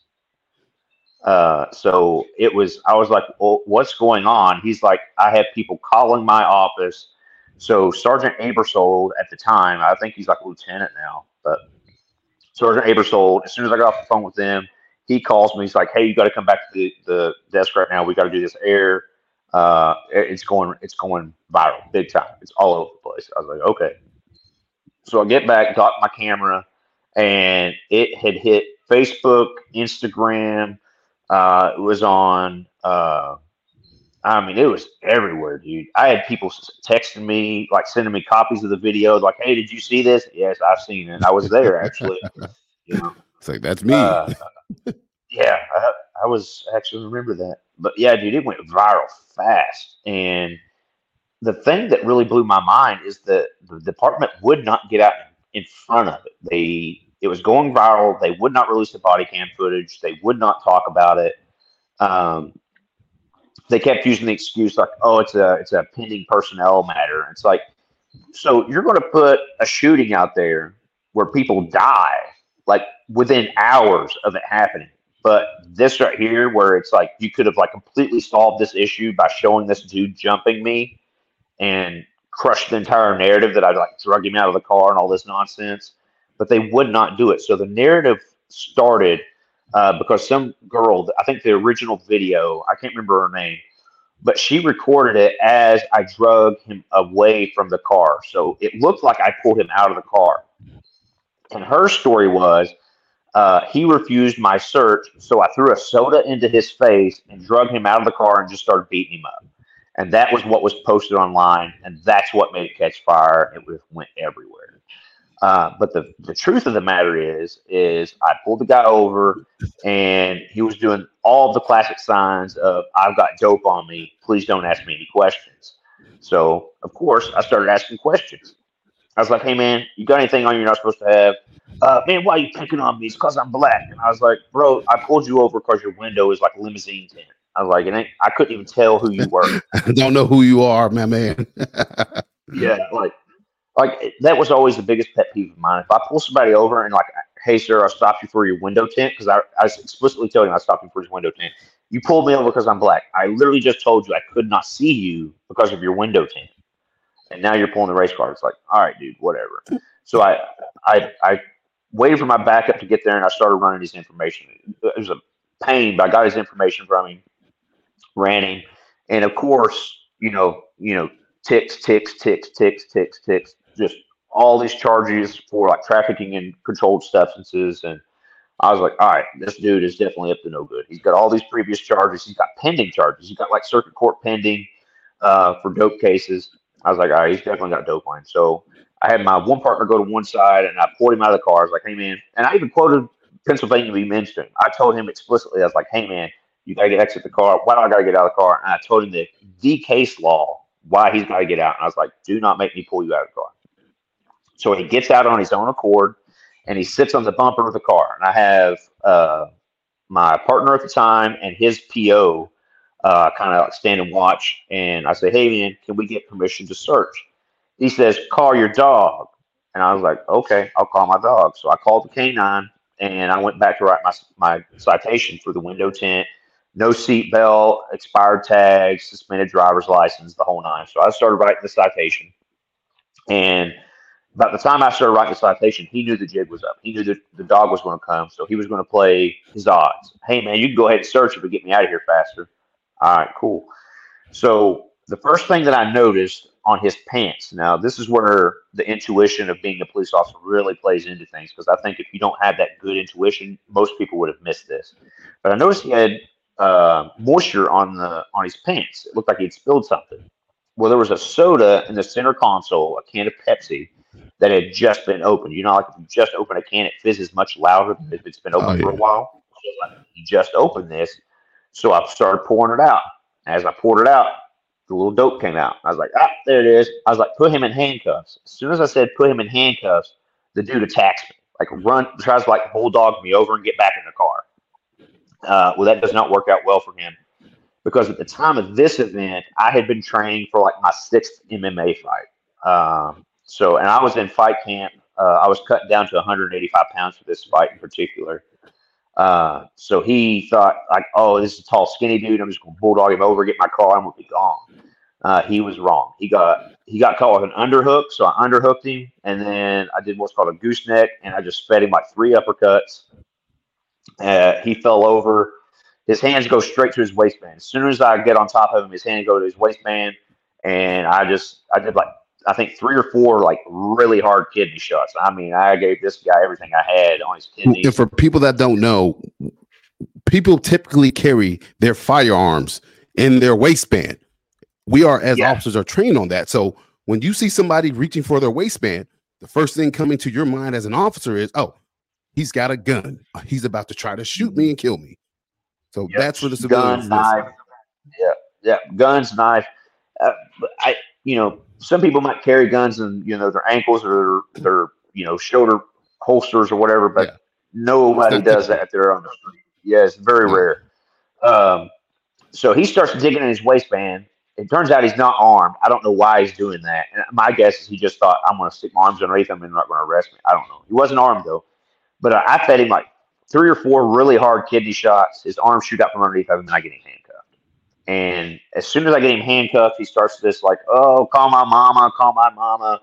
Uh, so it was. I was like, well, "What's going on?" He's like, "I have people calling my office." So Sergeant Abersold at the time, I think he's like a lieutenant now, but Sergeant Abersold. As soon as I got off the phone with him, he calls me. He's like, "Hey, you got to come back to the, the desk right now. We got to do this air. Uh, it's going, it's going viral, big time. It's all over the place." I was like, "Okay." So I get back, got my camera, and it had hit Facebook, Instagram. Uh, it was on. Uh, I mean, it was everywhere, dude. I had people texting me, like sending me copies of the video, like, "Hey, did you see this?" Yes, I've seen it. I was there actually. you know, It's like that's me. uh, yeah, I, I was actually remember that. But yeah, dude, it went viral fast. And the thing that really blew my mind is that the department would not get out in front of it. They it was going viral. They would not release the body cam footage. They would not talk about it. Um, they kept using the excuse like, "Oh, it's a it's a pending personnel matter." It's like, so you're going to put a shooting out there where people die like within hours of it happening. But this right here, where it's like you could have like completely solved this issue by showing this dude jumping me and crushed the entire narrative that I like drug him out of the car and all this nonsense. But they would not do it. So the narrative started uh, because some girl, I think the original video, I can't remember her name, but she recorded it as I drug him away from the car. So it looked like I pulled him out of the car. And her story was uh, he refused my search, so I threw a soda into his face and drug him out of the car and just started beating him up. And that was what was posted online, and that's what made it catch fire. It went everywhere. Uh, but the, the truth of the matter is, is I pulled the guy over, and he was doing all the classic signs of "I've got dope on me. Please don't ask me any questions." So of course I started asking questions. I was like, "Hey man, you got anything on you you're not supposed to have?" Uh, man, why are you picking on me? It's because I'm black. And I was like, "Bro, I pulled you over because your window is like a limousine tent." I was like, "And I- I couldn't even tell who you were." I don't know who you are, my man. yeah, like, like that was always the biggest pet peeve of mine. If I pull somebody over and like, "Hey, sir, I stopped you for your window tint," because I, I explicitly told him I stopped you for his window tint. You pulled me over because I'm black. I literally just told you I could not see you because of your window tint, and now you're pulling the race car. It's like, all right, dude, whatever. So I, I, I waited for my backup to get there, and I started running his information. It was a pain, but I got his information from him, ran him, and of course, you know, you know, ticks, ticks, ticks, ticks, ticks, ticks, just all these charges for like trafficking in controlled substances. And I was like, all right, this dude is definitely up to no good. He's got all these previous charges. He's got pending charges. He's got like circuit court pending uh, for dope cases. I was like, all right, he's definitely got dope line. So I had my one partner go to one side and I pulled him out of the car. I was like, hey, man. And I even quoted Pennsylvania v. Mimms. I told him explicitly, I was like, hey, man, you got to exit the car. Why do I got to get out of the car? And I told him the, the case law, why he's got to get out. And I was like, do not make me pull you out of the car. So he gets out on his own accord and he sits on the bumper of the car. And I have uh, my partner at the time and his PO uh, kind of stand and watch. And I say, hey, man, can we get permission to search? He says, call your dog. And I was like, okay, I'll call my dog. So I called the canine and I went back to write my, my citation for the window tint, no seat belt, expired tags, suspended driver's license, the whole nine. So I started writing the citation. And about the time I started writing the citation, he knew the jig was up. He knew that the dog was going to come. So he was going to play his odds. Hey, man, you can go ahead and search it, but get me out of here faster. All right, cool. So the first thing that I noticed on his pants. Now, this is where the intuition of being a police officer really plays into things because I think if you don't have that good intuition, most people would have missed this. But I noticed he had uh, moisture on the on his pants. It looked like he'd spilled something. Well, there was a soda in the center console, a can of Pepsi that had just been opened. You know, like if you just open a can, it fizzes much louder than if it's been open Oh, for a while. So, like, just opened this, so I started pouring it out. As I poured it out, the little dope came out. I was like, ah, there it is. I was like, put him in handcuffs. As soon as I said put him in handcuffs, the dude attacks me, like run, tries to like bulldog me over and get back in the car. Uh, well, that does not work out well for him because at the time of this event, I had been training for like my sixth MMA fight. Um, so, and I was in fight camp Uh, I was cut down to 185 pounds for this fight in particular. Uh, so he thought like, oh, this is a tall, skinny dude. I'm just gonna bulldog him over, get my car, I'm gonna be gone. Uh, he was wrong. He got he got caught with an underhook, so I underhooked him, and then I did what's called a gooseneck, and I just fed him like three uppercuts. Uh, he fell over. His hands go straight to his waistband. As soon as I get on top of him, his hand go to his waistband, and I just I did like I think three or four like really hard kidney shots. I mean, I gave this guy everything I had on his kidneys. And for people that don't know, people typically carry their firearms in their waistband. We are, as Yeah. officers, are trained on that. So when you see somebody reaching for their waistband, the first thing coming to your mind as an officer is, "Oh, he's got a gun. He's about to try to shoot me and kill me." So Yep. that's for the gun, civilians. knife. Yeah, yeah, guns, knife. Uh, I, you know, some people might carry guns in, you know, their ankles or their, their you know, shoulder holsters or whatever, but Yeah. nobody does that if they're on the street. Yeah, it's very Yeah. rare. Um, so he starts digging in his waistband. It turns out he's not armed. I don't know why he's doing that. And my guess is he just thought, I'm going to stick my arms underneath him and they're not going to arrest me. I don't know. He wasn't armed though. But I, I fed him like three or four really hard kidney shots. His arms shoot out from underneath him, and I get handcuffed. And as soon as I get him handcuffed, he starts this like, "Oh, call my mama, call my mama,"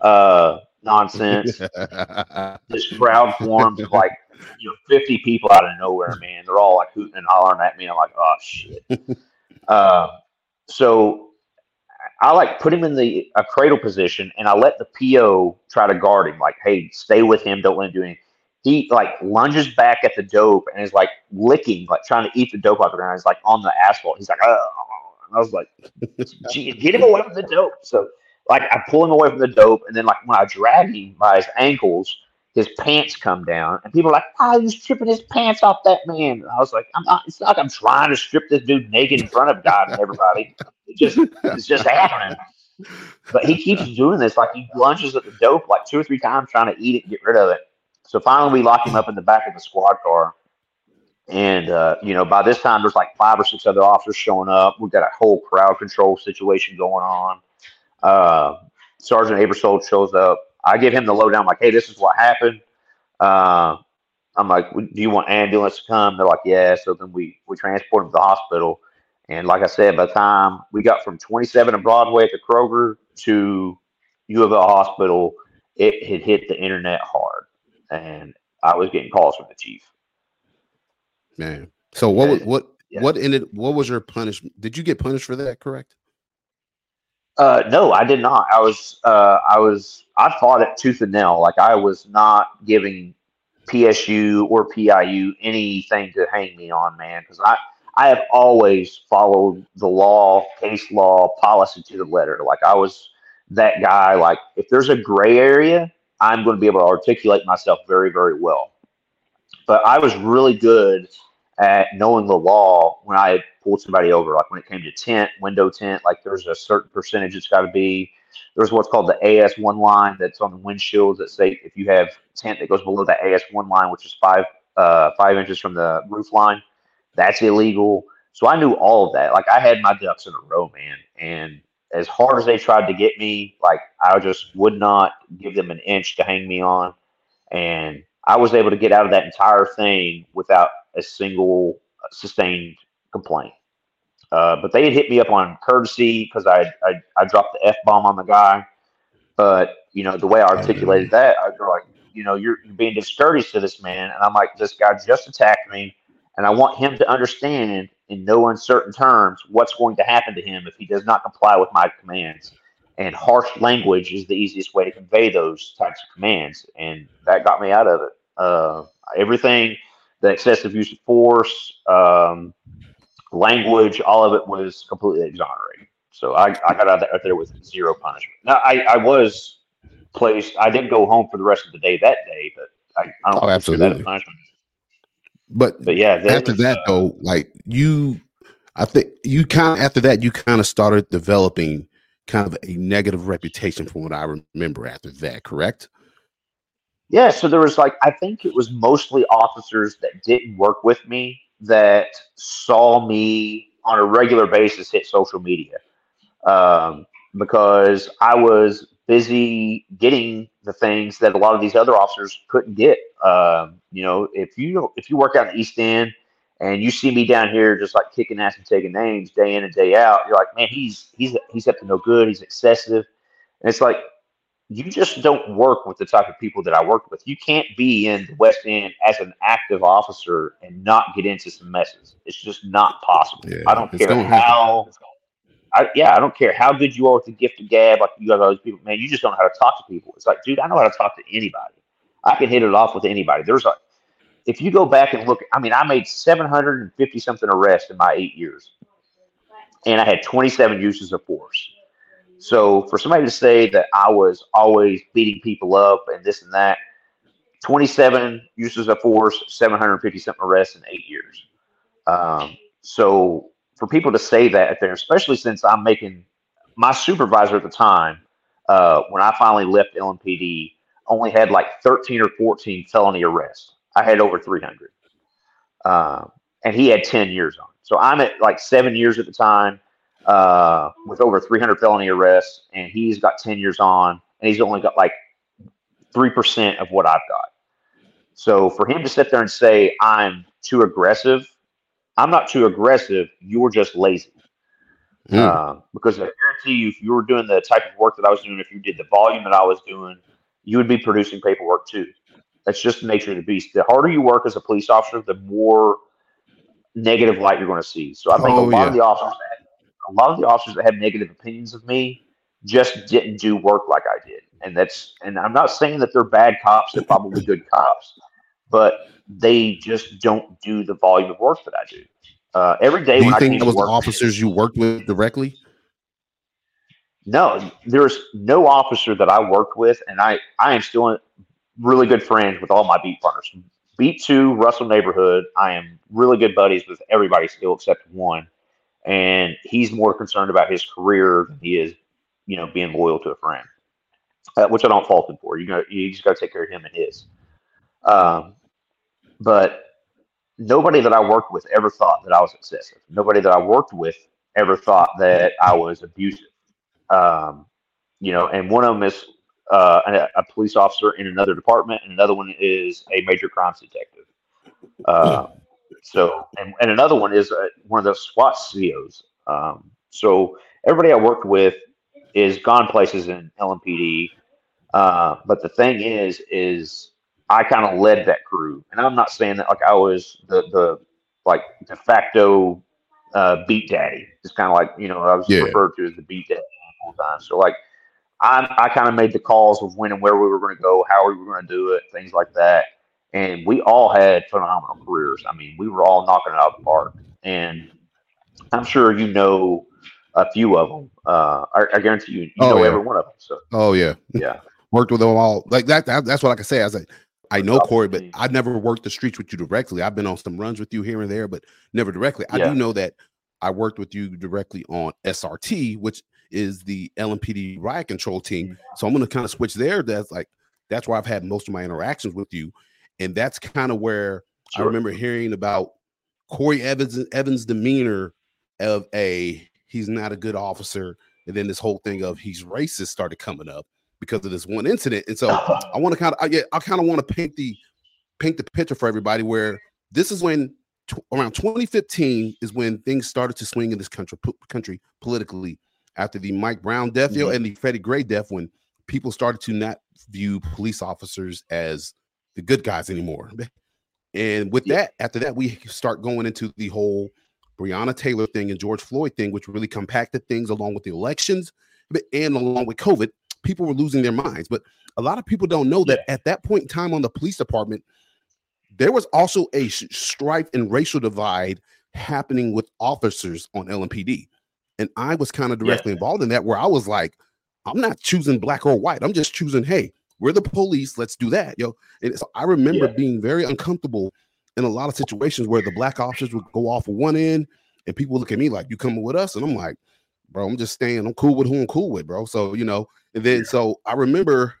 uh, nonsense. this crowd forms of like you know 50 people out of nowhere, man. They're all like hooting and hollering at me. I'm like, oh shit. uh, so I like put him in the a cradle position, and I let the PO try to guard him. Like, hey, stay with him. Don't let him do anything. He like lunges back at the dope and is like licking, like trying to eat the dope out the ground. He's like on the asphalt. He's like, oh. And I was like, get him away from the dope. So like I pull him away from the dope, and then like when I drag him by his ankles, his pants come down, and people are like, "Oh, he's stripping his pants off that man." And I was like, "I'm not. It's not like I'm trying to strip this dude naked in front of God and everybody. It just it's just happening." But he keeps doing this. Like he lunges at the dope like two or three times, trying to eat it and get rid of it. So finally, we lock him up in the back of the squad car. And uh, you know, by this time, there's like five or six other officers showing up. We've got a whole crowd control situation going on. Uh, Sergeant Abersold shows up. I give him the lowdown, like, "Hey, this is what happened." Uh, I'm like, "Do you want ambulance to come?" They're like, "Yeah." So then we we transport him to the hospital. And like I said, by the time we got from 27 and Broadway at the Kroger to U of L Hospital, it had hit the internet hard, and I was getting calls from the chief. Man. So what Yeah. what Yeah. what ended what was your punishment? Did you get punished for that, correct? Uh, no, I did not. I was, uh, I was, I fought it tooth and nail. Like I was not giving PSU or PIU anything to hang me on, man. Because I, I have always followed the law, case law, policy to the letter. Like I was that guy. Like if there's a gray area, I'm going to be able to articulate myself very, very well. But I was really good at knowing the law when I pulled somebody over. Like when it came to tent, window tent, like there's a certain percentage it's got to be. There's what's called the AS1 line that's on the windshields that say if you have tent that goes below the AS1 line, which is five uh, five inches from the roof line, that's illegal. So I knew all of that. Like I had my ducks in a row, man. And as hard as they tried to get me, like I just would not give them an inch to hang me on. And I was able to get out of that entire thing without a single sustained complaint. Uh, but they had hit me up on courtesy because I, I I dropped the f bomb on the guy. But you know the way I articulated that, I was like, you know, you're, you're being discourteous to this man, and I'm like, this guy just attacked me, and I want him to understand in no uncertain terms what's going to happen to him if he does not comply with my commands. And harsh language is the easiest way to convey those types of commands, and that got me out of it. Uh, everything, the excessive use of force, um, language, all of it was completely exonerating. So I, I got out of there with zero punishment. Now I, I was placed. I didn't go home for the rest of the day that day, but I, I don't Oh, consider that absolutely. punishment. But But yeah, after that uh, though, like you I think you kind of after that you kind of started developing kind of a negative reputation from what I remember after that, correct? Yeah, so there was like I think it was mostly officers that didn't work with me that saw me on a regular basis hit social media um, because I was busy getting the things that a lot of these other officers couldn't get. Um, you know, if you if you work out in the East End and you see me down here just like kicking ass and taking names day in and day out, you're like, man, he's he's he's up to no good. He's excessive, and it's like you just don't work with the type of people that I worked with. You can't be in the West End as an active officer and not get into some messes. It's just not possible. Yeah, I don't care how. I, yeah, I don't care how good you are with the gift of gab. Like you got all these people, man. You just don't know how to talk to people. It's like, dude, I know how to talk to anybody. I can hit it off with anybody. There's like, if you go back and look, I mean, I made 750 something arrests in my eight years, and I had 27 uses of force. So for somebody to say that I was always beating people up and this and that, 27 uses of force, 750 something arrests in eight years. Um, so for people to say that there, especially since I'm making my supervisor at the time, uh, when I finally left LMPD, only had like 13 or 14 felony arrests. I had over 300. Um, and he had 10 years on. So I'm at like seven years at the time uh, with over 300 felony arrests, and he's got 10 years on, and he's only got like 3% of what I've got. So for him to sit there and say, I'm too aggressive, I'm not too aggressive, you're just lazy. Mm. Uh, because I guarantee you, if you were doing the type of work that I was doing, if you did the volume that I was doing, you would be producing paperwork too. That's just the nature of the beast. The harder you work as a police officer, the more negative light you're going to see. So I think Oh, a lot of the officers, that, a lot of the officers that have negative opinions of me, just didn't do work like I did. And that's, and I'm not saying that they're bad cops. They're probably good cops, but they just don't do the volume of work that I do. Uh, every day Do you think to was the officers you worked with directly? No, there's no officer that I worked with, and I I am still really good friends with all my beat partners. Beat two, Russell neighborhood. I am really good buddies with everybody still except one, and he's more concerned about his career than he is, you know, being loyal to a friend, uh, which I don't fault him for. You know, you just got to take care of him and his. Um, but nobody that I worked with ever thought that I was excessive. Nobody that I worked with ever thought that I was abusive. Um, you know, and one of them is uh, a, a police officer in another department, and another one is a major crimes detective. Uh, so, and, and another one is uh, one of the SWAT CEOs. Um, so everybody I worked with is gone places in LMPD. Uh, but the thing is, is I kind of led that crew, and I'm not saying that like I was the the like de facto uh, beat daddy. It's kind of like you know I was Yeah. referred to as the beat daddy all the time. So like I I kind of made the calls of when and where we were going to go, how we were going to do it, things like that. And we all had phenomenal careers. I mean, we were all knocking it out of the park. And I'm sure you know a few of them. Uh, I, I guarantee you, you Oh, know yeah. every one of them. So Oh yeah, yeah, worked with them all. Like that. that that's what I can say. I was like, I know Cory, but I've never worked the streets with you directly. I've been on some runs with you here and there, but never directly. I Yeah. do know that I worked with you directly on SRT, which is the LMPD riot control team. Mm. So I'm going to kind of switch there. That's like that's where I've had most of my interactions with you, and that's kind of where I remember hearing about Cory Evans Evans' demeanor of a he's not a good officer, and then this whole thing of he's racist started coming up because of this one incident. And so I want to kind of I, yeah, I kind of want to paint the paint the picture for everybody where this is when tw- around 2015 is when things started to swing in this country po- country politically after the Mike Brown death deal mm-hmm. and the Freddie Gray death when people started to not view police officers as the good guys anymore. And with Yeah. that, after that, we start going into the whole Breonna Taylor thing and George Floyd thing, which really compacted things along with the elections and along with COVID. People were losing their minds. But a lot of people don't know that at that point in time on the police department, there was also a sh- strife and racial divide happening with officers on LMPD. And I was kind of Yeah. directly involved in that, where I was like, I'm not choosing black or white. I'm just choosing, hey, we're the police. Let's do that, yo. And so I remember Yeah. being very uncomfortable in a lot of situations where the black officers would go off one end and people look at me like, you coming with us? And I'm like, bro, I'm just staying. I'm cool with who I'm cool with, bro. So, you know, and then so I remember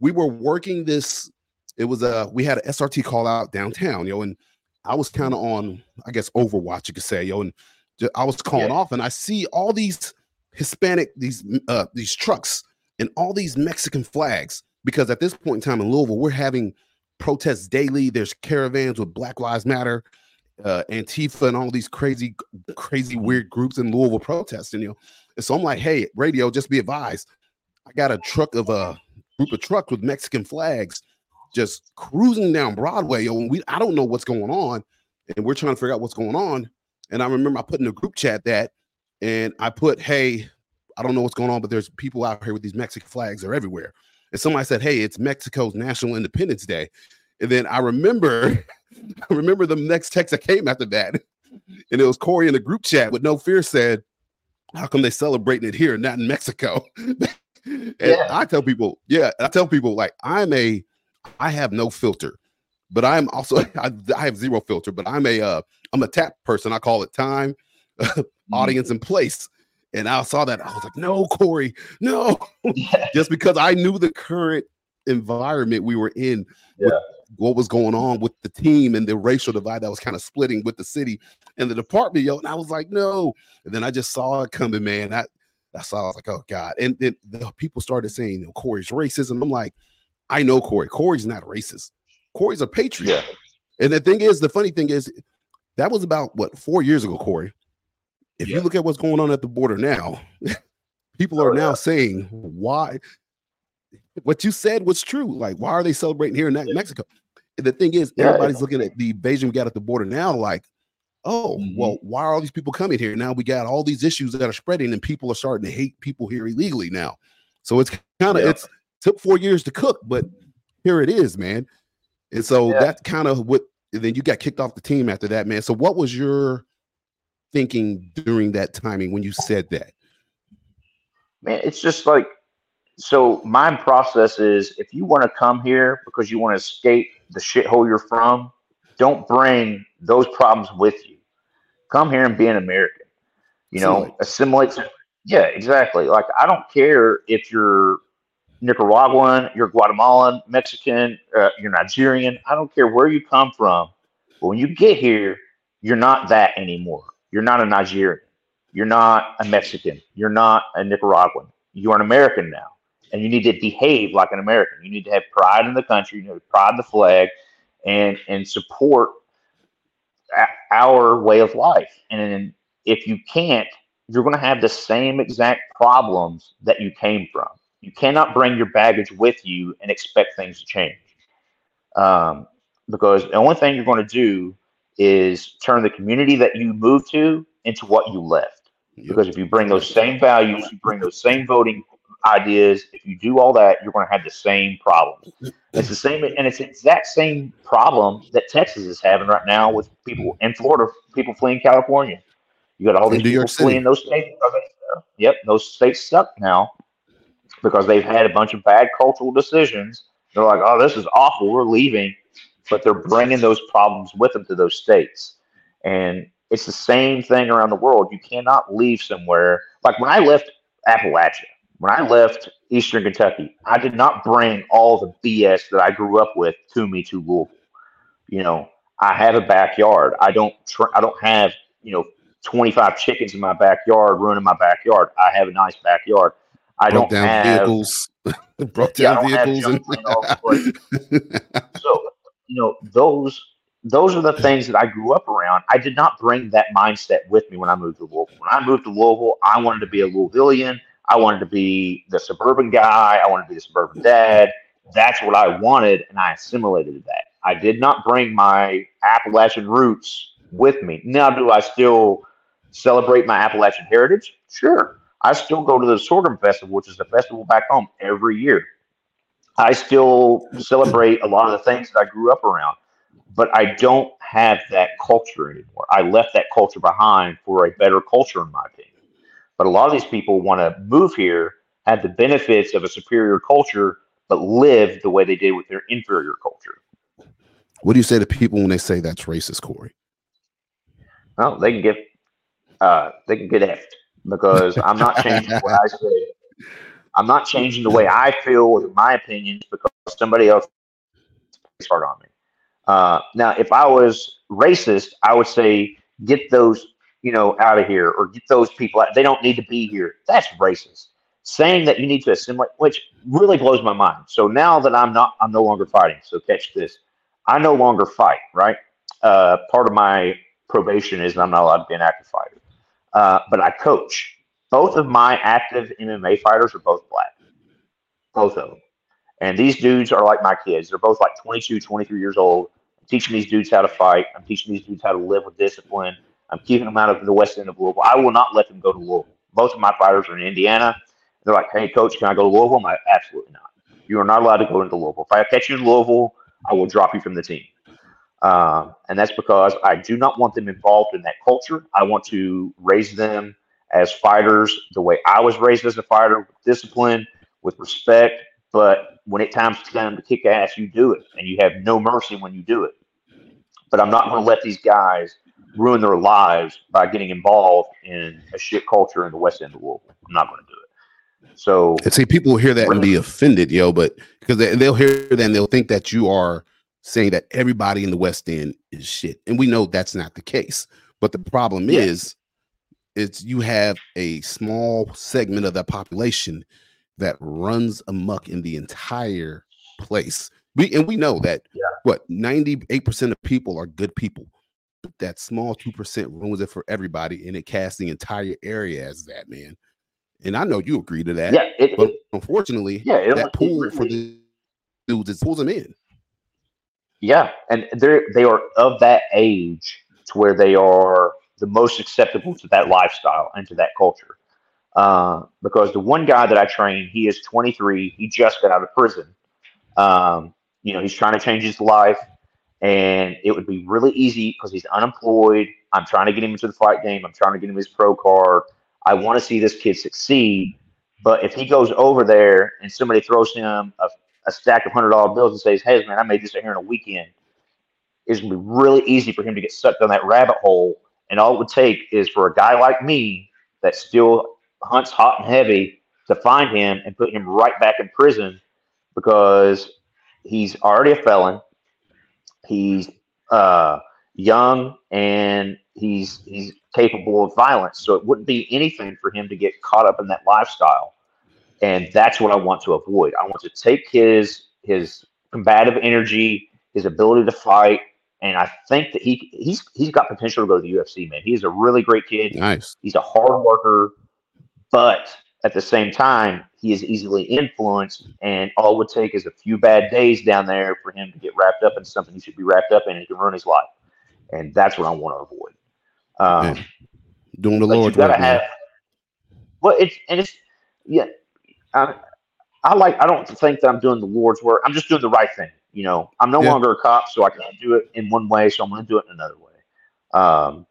we were working this. It was a we had an SRT call out downtown, yo, and I was kind of on, I guess, Overwatch, you could say, yo, and ju- I was calling Yeah. off, and I see all these Hispanic, these uh these trucks and all these Mexican flags. Because at this point in time in Louisville, we're having protests daily. There's caravans with Black Lives Matter, uh, Antifa, and all these crazy, crazy weird groups in Louisville protesting. You know, and so I'm like, hey, radio, just be advised. I got a truck of a group of trucks with Mexican flags just cruising down Broadway. Yo, we I don't know what's going on, and we're trying to figure out what's going on. And I remember I put in a group chat that, and I put, hey, I don't know what's going on, but there's people out here with these Mexican flags. They're everywhere. And somebody said, hey, it's Mexico's National Independence Day. And then I remember, I remember the next text that came after that, and it was Cory in the group chat with no fear said, "How come they celebrating it here, not in Mexico?" and Yeah. I tell people, yeah, I tell people like I'm a, I have no filter, but I'm also I, I have zero filter, but I'm a uh, I'm a tap person. I call it time, audience, and place. And I saw that I was like, no, Cory, no, Yeah. just because I knew the current environment we were in, Yeah. What was going on with the team and the racial divide that was kind of splitting with the city and the department, yo. And I was like, no. And then I just saw it coming, man. I, I saw, I was like, oh God. And then the people started saying, you know, Cory's racism. I'm like, I know Cory. Cory's not racist. Cory's a patriot. Yeah. And the thing is, the funny thing is, that was about what four years ago, Cory. If you look at what's going on at the border now, people oh, are Oh, now yeah. saying why what you said was true. Like, why are they celebrating here in Mexico? The thing is, Yeah. everybody's looking at the invasion we got at the border now, like, oh, Mhm. well, why are all these people coming here? Now we got all these issues that are spreading, and people are starting to hate people here illegally now. So it's kind of Yeah. it's took four years to cook, but here it is, man. And so Yeah. that's kind of what and then you got kicked off the team after that, man. So what was your thinking during that timing when you said that? man, it's just like so my process is if you want to come here because you want to escape the shithole you're from, don't bring those problems with you. Come here and be an American. You know, assimilate. yeah, exactly. Like I don't care if you're Nicaraguan, you're Guatemalan, Mexican, uh, you're Nigerian. I don't care where you come from. But when you get here, you're not that anymore. You're not a Nigerian. You're not a Mexican. You're not a Nicaraguan. You are an American now. And you need to behave like an American. You need to have pride in the country, you need to pride in the flag, and and support our way of life. And if you can't, you're going to have the same exact problems that you came from. You cannot bring your baggage with you and expect things to change. Um, because the only thing you're going to do is turn the community that you moved to into what you left. Because if you bring those same values, you bring those same voting ideas, if you do all that, you're going to have the same problems. It's the same, and it's the exact same problem that Texas is having right now with people in Florida, people fleeing California. You got all these people fleeing those states. Yep, those states suck now because they've had a bunch of bad cultural decisions. They're like, "Oh, this is awful. We're leaving," but they're bringing those problems with them to those states, and it's the same thing around the world. You cannot leave somewhere like when I left Appalachia, when I left Eastern Kentucky, I did not bring all the BS that I grew up with to me to Louisville. You know, I have a backyard. I don't. Tr- I don't have you know 25 chickens in my backyard ruining my backyard. I have a nice backyard. I don't have vehicles, I down vehicles, junk laying all over the place. so you know those those are the things that I grew up around. I did not bring that mindset with me when I moved to Louisville. When I moved to Louisville, I wanted to be a Louisvillian. I wanted to be the suburban guy. I wanted to be the suburban dad. That's what I wanted, and I assimilated that. I did not bring my Appalachian roots with me. Now, do I still celebrate my Appalachian heritage? Sure. I still go to the Sorghum Festival, which is the festival back home every year. I still celebrate a lot of the things that I grew up around, but I don't have that culture anymore. I left that culture behind for a better culture, in my opinion. But a lot of these people want to move here, have the benefits of a superior culture, but live the way they did with their inferior culture. what do you say to people when they say that's racist, Cory? Well, they can get uh, they can get effed because I'm not changing what I say. I'm not changing the way I feel or my opinions because somebody else is hard on me. Uh, now, if I was racist, I would say get those you know out of here or get those people out. They don't need to be here. That's racist. saying that you need to assimilate, which really blows my mind. So now that I'm not, I'm no longer fighting. So catch this: I no longer fight. Right? Uh, part of my probation is I'm not allowed to be an active fighter, uh, but I coach. Both of my active MMA fighters are both black, both of them. And these dudes are like my kids. They're both like 22, 23 years old. I'm teaching these dudes how to fight. I'm teaching these dudes how to live with discipline. I'm keeping them out of the west end of Louisville. I will not let them go to Louisville. Both of my fighters are in Indiana. They're like, hey, coach, can I go to Louisville? I'm like, absolutely not. You are not allowed to go into Louisville. If I catch you in Louisville, I will drop you from the team. Um, and that's because I do not want them involved in that culture. I want to raise them as fighters the way I was raised as a fighter, with discipline, with respect. But when it comes time to kick ass, you do it, and you have no mercy when you do it. But I'm not going to let these guys ruin their lives by getting involved in a shit culture in the West End of Louisville. I'm not going to do it. So And see, people will hear that and be offended, yo, but because they, they'll hear that and they'll think that you are saying that everybody in the West End is shit. And we know that's not the case. But the problem Yeah. is, it's you have a small segment of that population that runs amok in the entire place. We and we know that Yeah. what 98% of people are good people. That small 2% ruins it for everybody, and it casts the entire area as that, man. And I know you agree to that. yeah, it, But it- unfortunately, yeah, it, that pool for the dudes, it pulls them in. Yeah, and they're they are of that age to where they are the most acceptable to that lifestyle and to that culture. Uh, because the one guy that I train, he is 23. He just got out of prison. Um, you know, he's trying to change his life, and it would be really easy because he's unemployed. I'm trying to get him into the fight game. I'm trying to get him his pro card. I want to see this kid succeed. But if he goes over there and somebody throws him a a stack of hundred dollar bills and says, "Hey, man, I made this here in a weekend," it's gonna be really easy for him to get sucked down that rabbit hole. And all it would take is for a guy like me that still hunts hot and heavy to find him and put him right back in prison because he's already a felon. He's uh, young and he's he's capable of violence. So it wouldn't be anything for him to get caught up in that lifestyle and that's what I want to avoid. I want to take his his combative energy, his ability to fight, and I think that he he's he's got potential to go to the UFC. Man, he's a really great kid. Nice. He's a hard worker, but at the same time, he is easily influenced, and all it would take is a few bad days down there for him to get wrapped up in something he should be wrapped up in, and he can ruin his life. And that's what I want to avoid. Um, Man, Doing the Lord's work, have. Well, it's and it's yeah. I, I like. I don't think that I'm doing the Lord's work. I'm just doing the right thing. You know, I'm no Yeah. longer a cop, so I can do it in one way. So I'm going to do it in another way. Um,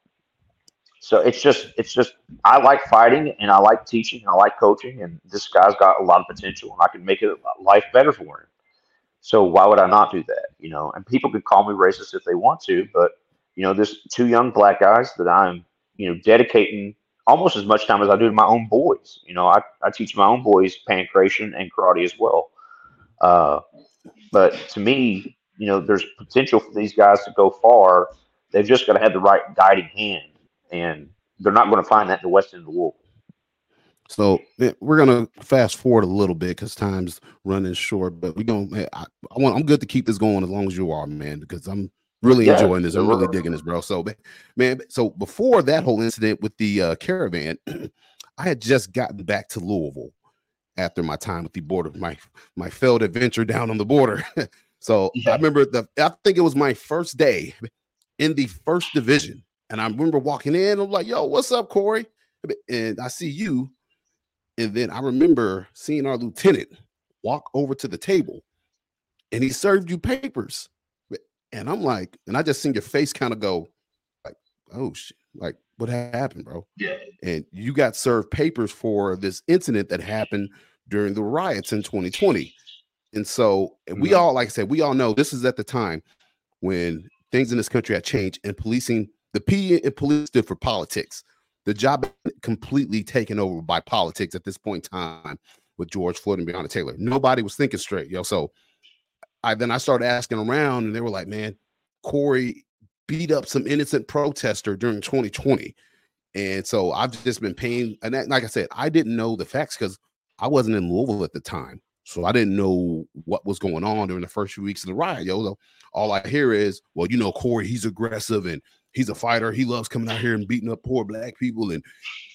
so it's just, it's just. I like fighting, and I like teaching, and I like coaching, and this guy's got a lot of potential, and I can make it life better for him. So why would I not do that? You know, and people can call me racist if they want to, but you know, there's two young black guys that I'm, you know, dedicating almost as much time as I do to my own boys. You know, I, I teach my own boys pancration and karate as well. Uh, but to me, you know, there's potential for these guys to go far. They've just got to have the right guiding hand, and they're not going to find that in the West End of the Wolf. So eh, we're gonna fast forward a little bit because time's running short. But we gonna. I, I want. I'm good to keep this going as long as you are, man. Because I'm really Yeah, enjoying this. I'm really digging this, bro. So, man. So before that whole incident with the uh, caravan, I had just gotten back to Louisville after my time with the border, my my failed adventure down on the border. so Yeah. I remember the. I think it was my first day in the first division, and I remember walking in. I'm like, "Yo, what's up, Cory?" And I see you and then I remember seeing our lieutenant walk over to the table and he served you papers. And I'm like, and I just seen your face kind of go, like, oh shit, like what happened, bro? Yeah. And you got served papers for this incident that happened during the riots in 2020. And so and we Mhm. all, like I said, we all know this is at the time when things in this country had changed and policing, the P in police stood for politics the job completely taken over by politics at this point in time with George Floyd and Breonna Taylor. Nobody was thinking straight, yo. So I then I started asking around, and they were like, "Man, Cory beat up some innocent protester during 2020." And so I've just been paying, and that, like I said, I didn't know the facts because I wasn't in Louisville at the time, so I didn't know what was going on during the first few weeks of the riot. Yo, all I hear is, well, you know, Cory, he's aggressive and he's a fighter. He loves coming out here and beating up poor black people, and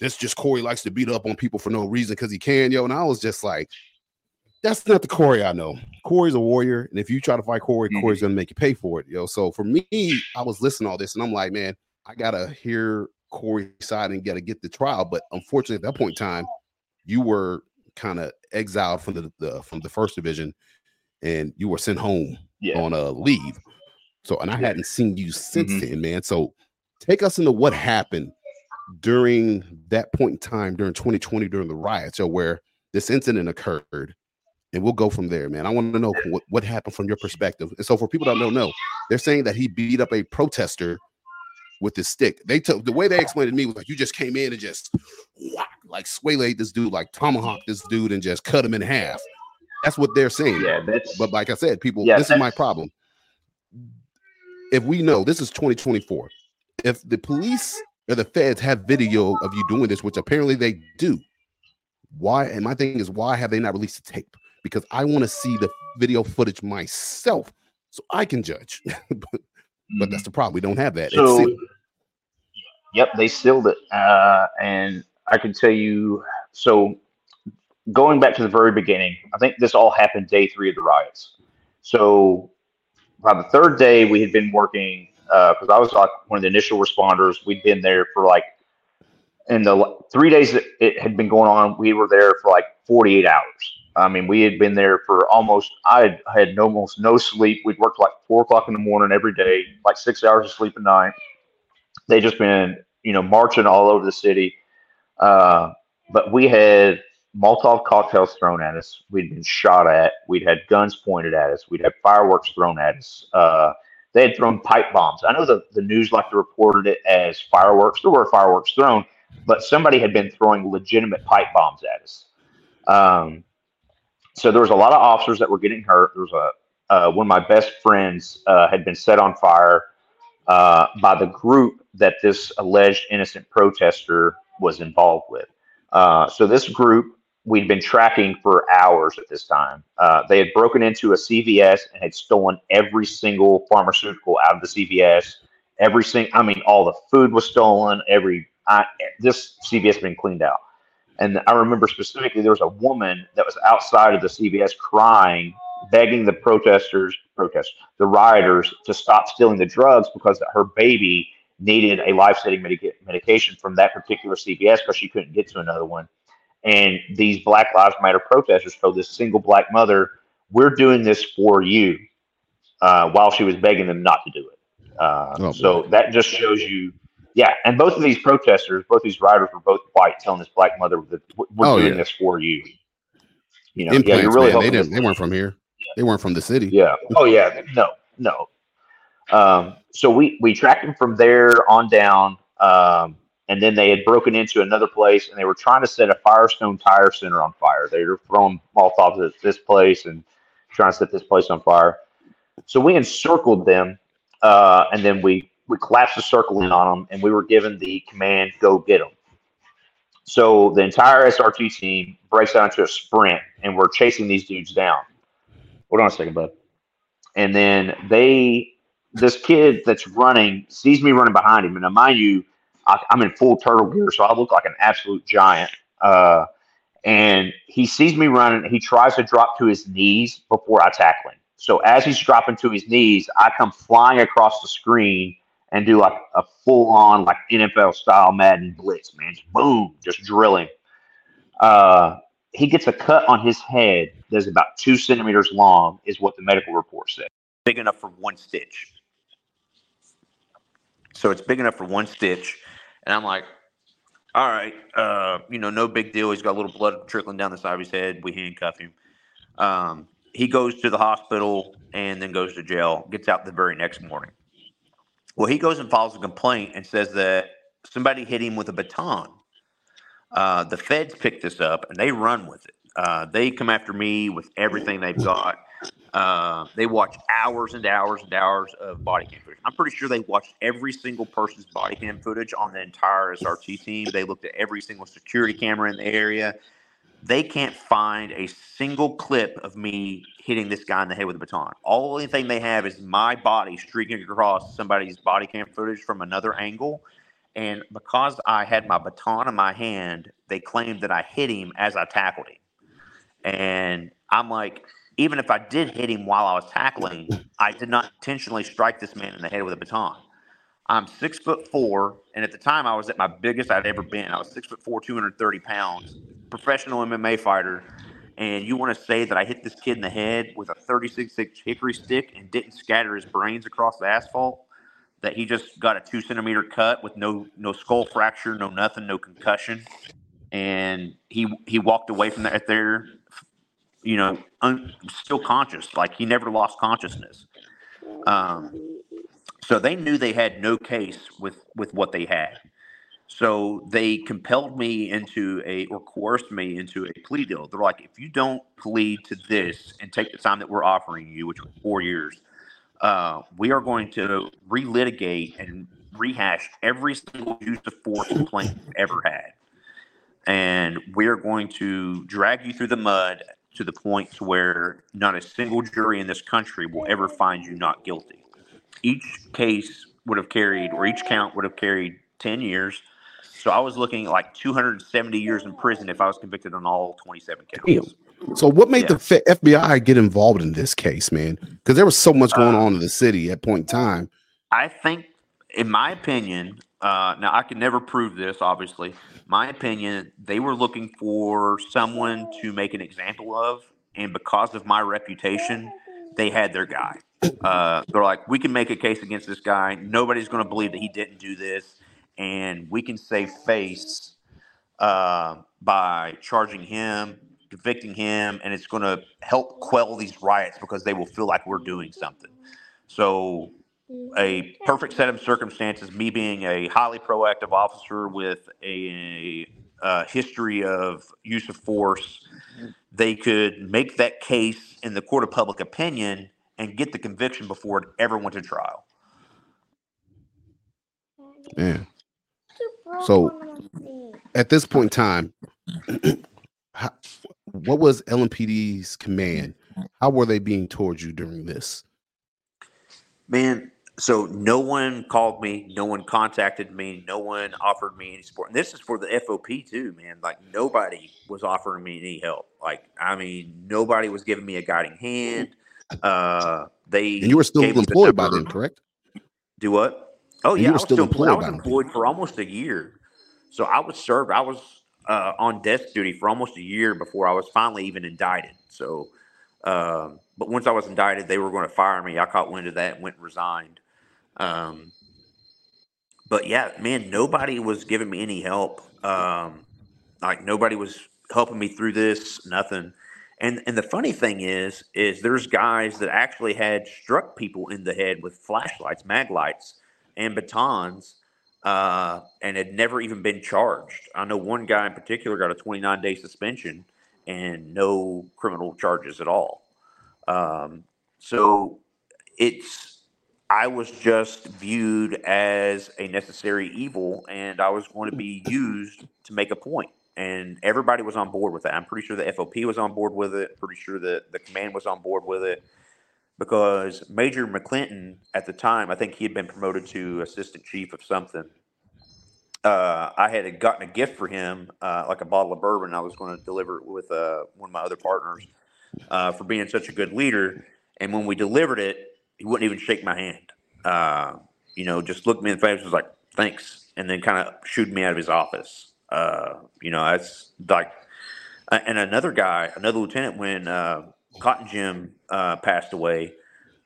this just Cory likes to beat up on people for no reason because he can, yo. And I was just like, that's not the Cory I know. Cory's a warrior, and if you try to fight Cory, Mhm. Cory's gonna make you pay for it, yo. So for me, I was listening to all this, and I'm like, man, I gotta hear Cory's side and gotta get the trial. But unfortunately, at that point in time, you were kind of exiled from the, the from the first division, and you were sent home Yeah. on a leave. So, and I hadn't seen you since Mhm. then, man. So, take us into what happened during that point in time during 2020 during the riots, so where this incident occurred, and we'll go from there, man. I want to know what, what happened from your perspective. And so, for people that don't know, they're saying that he beat up a protester with his stick. They took the way they explained it to me was like you just came in and just whack, like swaylaid this dude, like tomahawk this dude, and just cut him in half. That's what they're saying. Yeah, that's But like I said, people, Yeah, this is my problem. If we know this is 2024, if the police or the feds have video of you doing this, which apparently they do, why? And my thing is, why have they not released the tape? Because I want to see the video footage myself so I can judge. but, but that's the problem. We don't have that. So, yep, they sealed it. Uh, and I can tell you, so going back to the very beginning, I think this all happened day three of the riots. So by the third day, we had been working because I was like one of the initial responders. We'd been there for like in the three days that it had been going on. We were there for like 48 hours. I mean, we had been there for almost. I had, had almost no sleep. We'd worked like four o'clock in the morning every day, like six hours of sleep a night. They just been, you know, marching all over the city. Uh, but we had Molotov cocktails thrown at us. We'd been shot at. We'd had guns pointed at us. We'd had fireworks thrown at us. Uh, they had thrown pipe bombs. I know the, the news like to reported it as fireworks. There were fireworks thrown, but somebody had been throwing legitimate pipe bombs at us. Um, so there was a lot of officers that were getting hurt. There was a uh, one of my best friends uh, had been set on fire uh, by the group that this alleged innocent protester was involved with. Uh, so this group we'd been tracking for hours at this time. Uh, they had broken into a CVS and had stolen every single pharmaceutical out of the CVS. Every single, I mean, all the food was stolen. Every I, this CVS had been cleaned out. And I remember specifically there was a woman that was outside of the CVS crying, begging the protesters, protest the rioters to stop stealing the drugs because her baby needed a life-saving medica- medication from that particular CVS because she couldn't get to another one. And these Black Lives Matter protesters told this single black mother, "We're doing this for you," uh, while she was begging them not to do it. Uh, Oh, so that just shows you, yeah. And both of these protesters, both these riders, were both white, telling this black mother that "We're Oh, doing yeah. this for you." You know, yeah, you're really man. They didn't. They weren't from here. They weren't from the city. yeah. Oh yeah. No. No. Um, so we we tracked them from there on down, um, and then they had broken into another place, and they were trying to set a Firestone Tire Center on fire. They were throwing Molotovs at this place and trying to set this place on fire. So we encircled them, uh, and then we we collapsed the circle in on them, and we were given the command "Go get them." So the entire SRT team breaks out into a sprint, and we're chasing these dudes down. Hold on a second, bud. And then they, this kid that's running sees me running behind him, and now mind you, I, I'm in full turtle gear, so I look like an absolute giant. Uh, and he sees me running. He tries to drop to his knees before I tackle him. So as he's dropping to his knees, I come flying across the screen and do like a full on like NFL style Madden blitz, man. Just boom, just drilling. Uh, he gets a cut on his head that's about two centimeters long, is what the medical report said. Big enough for one stitch. So it's big enough for one stitch. And I'm like, all right, uh, you know, no big deal. He's got a little blood trickling down the side of his head. We handcuff him. Um, he goes to the hospital and then goes to jail, gets out the very next morning. Well, he goes and files a complaint and says that somebody hit him with a baton. Uh, the feds pick this up and they run with it. Uh, they come after me with everything they've got. Uh, they watch hours and hours and hours of body cam footage. I'm pretty sure they watched every single person's body cam footage on the entire SRT team. They looked at every single security camera in the area. they can't find a single clip of me hitting this guy in the head with a baton. All the only thing they have is my body streaking across somebody's body cam footage from another angle. And because I had my baton in my hand, they claimed that I hit him as I tackled him. And I'm like, even if I did hit him while I was tackling, I did not intentionally strike this man in the head with a baton. I'm six foot four, and at the time I was at my biggest I'd ever been. I was six foot four, 230 pounds, professional MMA fighter. And you want to say that I hit this kid in the head with a 36 inch hickory stick and didn't scatter his brains across the asphalt? That he just got a two centimeter cut with no no skull fracture, no nothing, no concussion, and he he walked away from that there, you know, un, still conscious, like he never lost consciousness. Um, so they knew they had no case with with what they had. So they compelled me into a or coerced me into a plea deal. They're like, if you don't plead to this and take the time that we're offering you, which was four years, uh, we are going to relitigate and rehash every single use of force complaint you've ever had. And we're going to drag you through the mud to the point to where not a single jury in this country will ever find you not guilty each case would have carried, or each count would have carried 10 years. So I was looking at like 270 years in prison if I was convicted on all 27 counts. So what made Yeah. the FBI get involved in this case, man? Because there was so much going Uh, on in the city at point in time. I think, in my opinion, uh, now I can never prove this, obviously. My opinion, they were looking for someone to make an example of, and because of my reputation, they had their guy. Uh, they're like, we can make a case against this guy. Nobody's going to believe that he didn't do this, and we can save face uh, by charging him, convicting him, and it's going to help quell these riots because they will feel like we're doing something. So a perfect set of circumstances, me being a highly proactive officer with a, uh history of use of force, they could make that case in the court of public opinion and get the conviction before it ever went to trial. Man. So- At this point in time, how, what was LMPD's command? How were they being towards you during this? Man, so no one called me, no one contacted me, no one offered me any support. And this is for the FOP too, man. Like nobody was offering me any help. Like I mean, nobody was giving me a guiding hand. Uh, they And you were still employed by them, correct? Do what? Oh And yeah, you I were was still still employed. I was them. employed for almost a year. So I was served. I was uh, on desk duty for almost a year before I was finally even indicted. So, um, but once I was indicted, they were going to fire me. I caught wind of that and went and resigned. Um, but yeah, man, nobody was giving me any help. Um, like nobody was helping me through this. Nothing. And and the funny thing is, is there's guys that actually had struck people in the head with flashlights, mag lights, and batons, uh, and had never even been charged. I know one guy in particular got a 29 day suspension and no criminal charges at all. Um, so it's I was just viewed as a necessary evil, and I was going to be used to make a point. And everybody was on board with that. I'm pretty sure the FOP was on board with it. Pretty sure that the command was on board with it because Major McClinton at the time, I think he had been promoted to assistant chief of something. Uh, I had gotten a gift for him, uh, like a bottle of bourbon. I was going to deliver it with uh, one of my other partners uh, for being such a good leader. And when we delivered it, he wouldn't even shake my hand. Uh, you know, just looked me in the face, and was like, "Thanks," and then kind of shooed me out of his office. Uh, you know, that's like, and another guy, another lieutenant, when uh, Cotton Jim uh, passed away,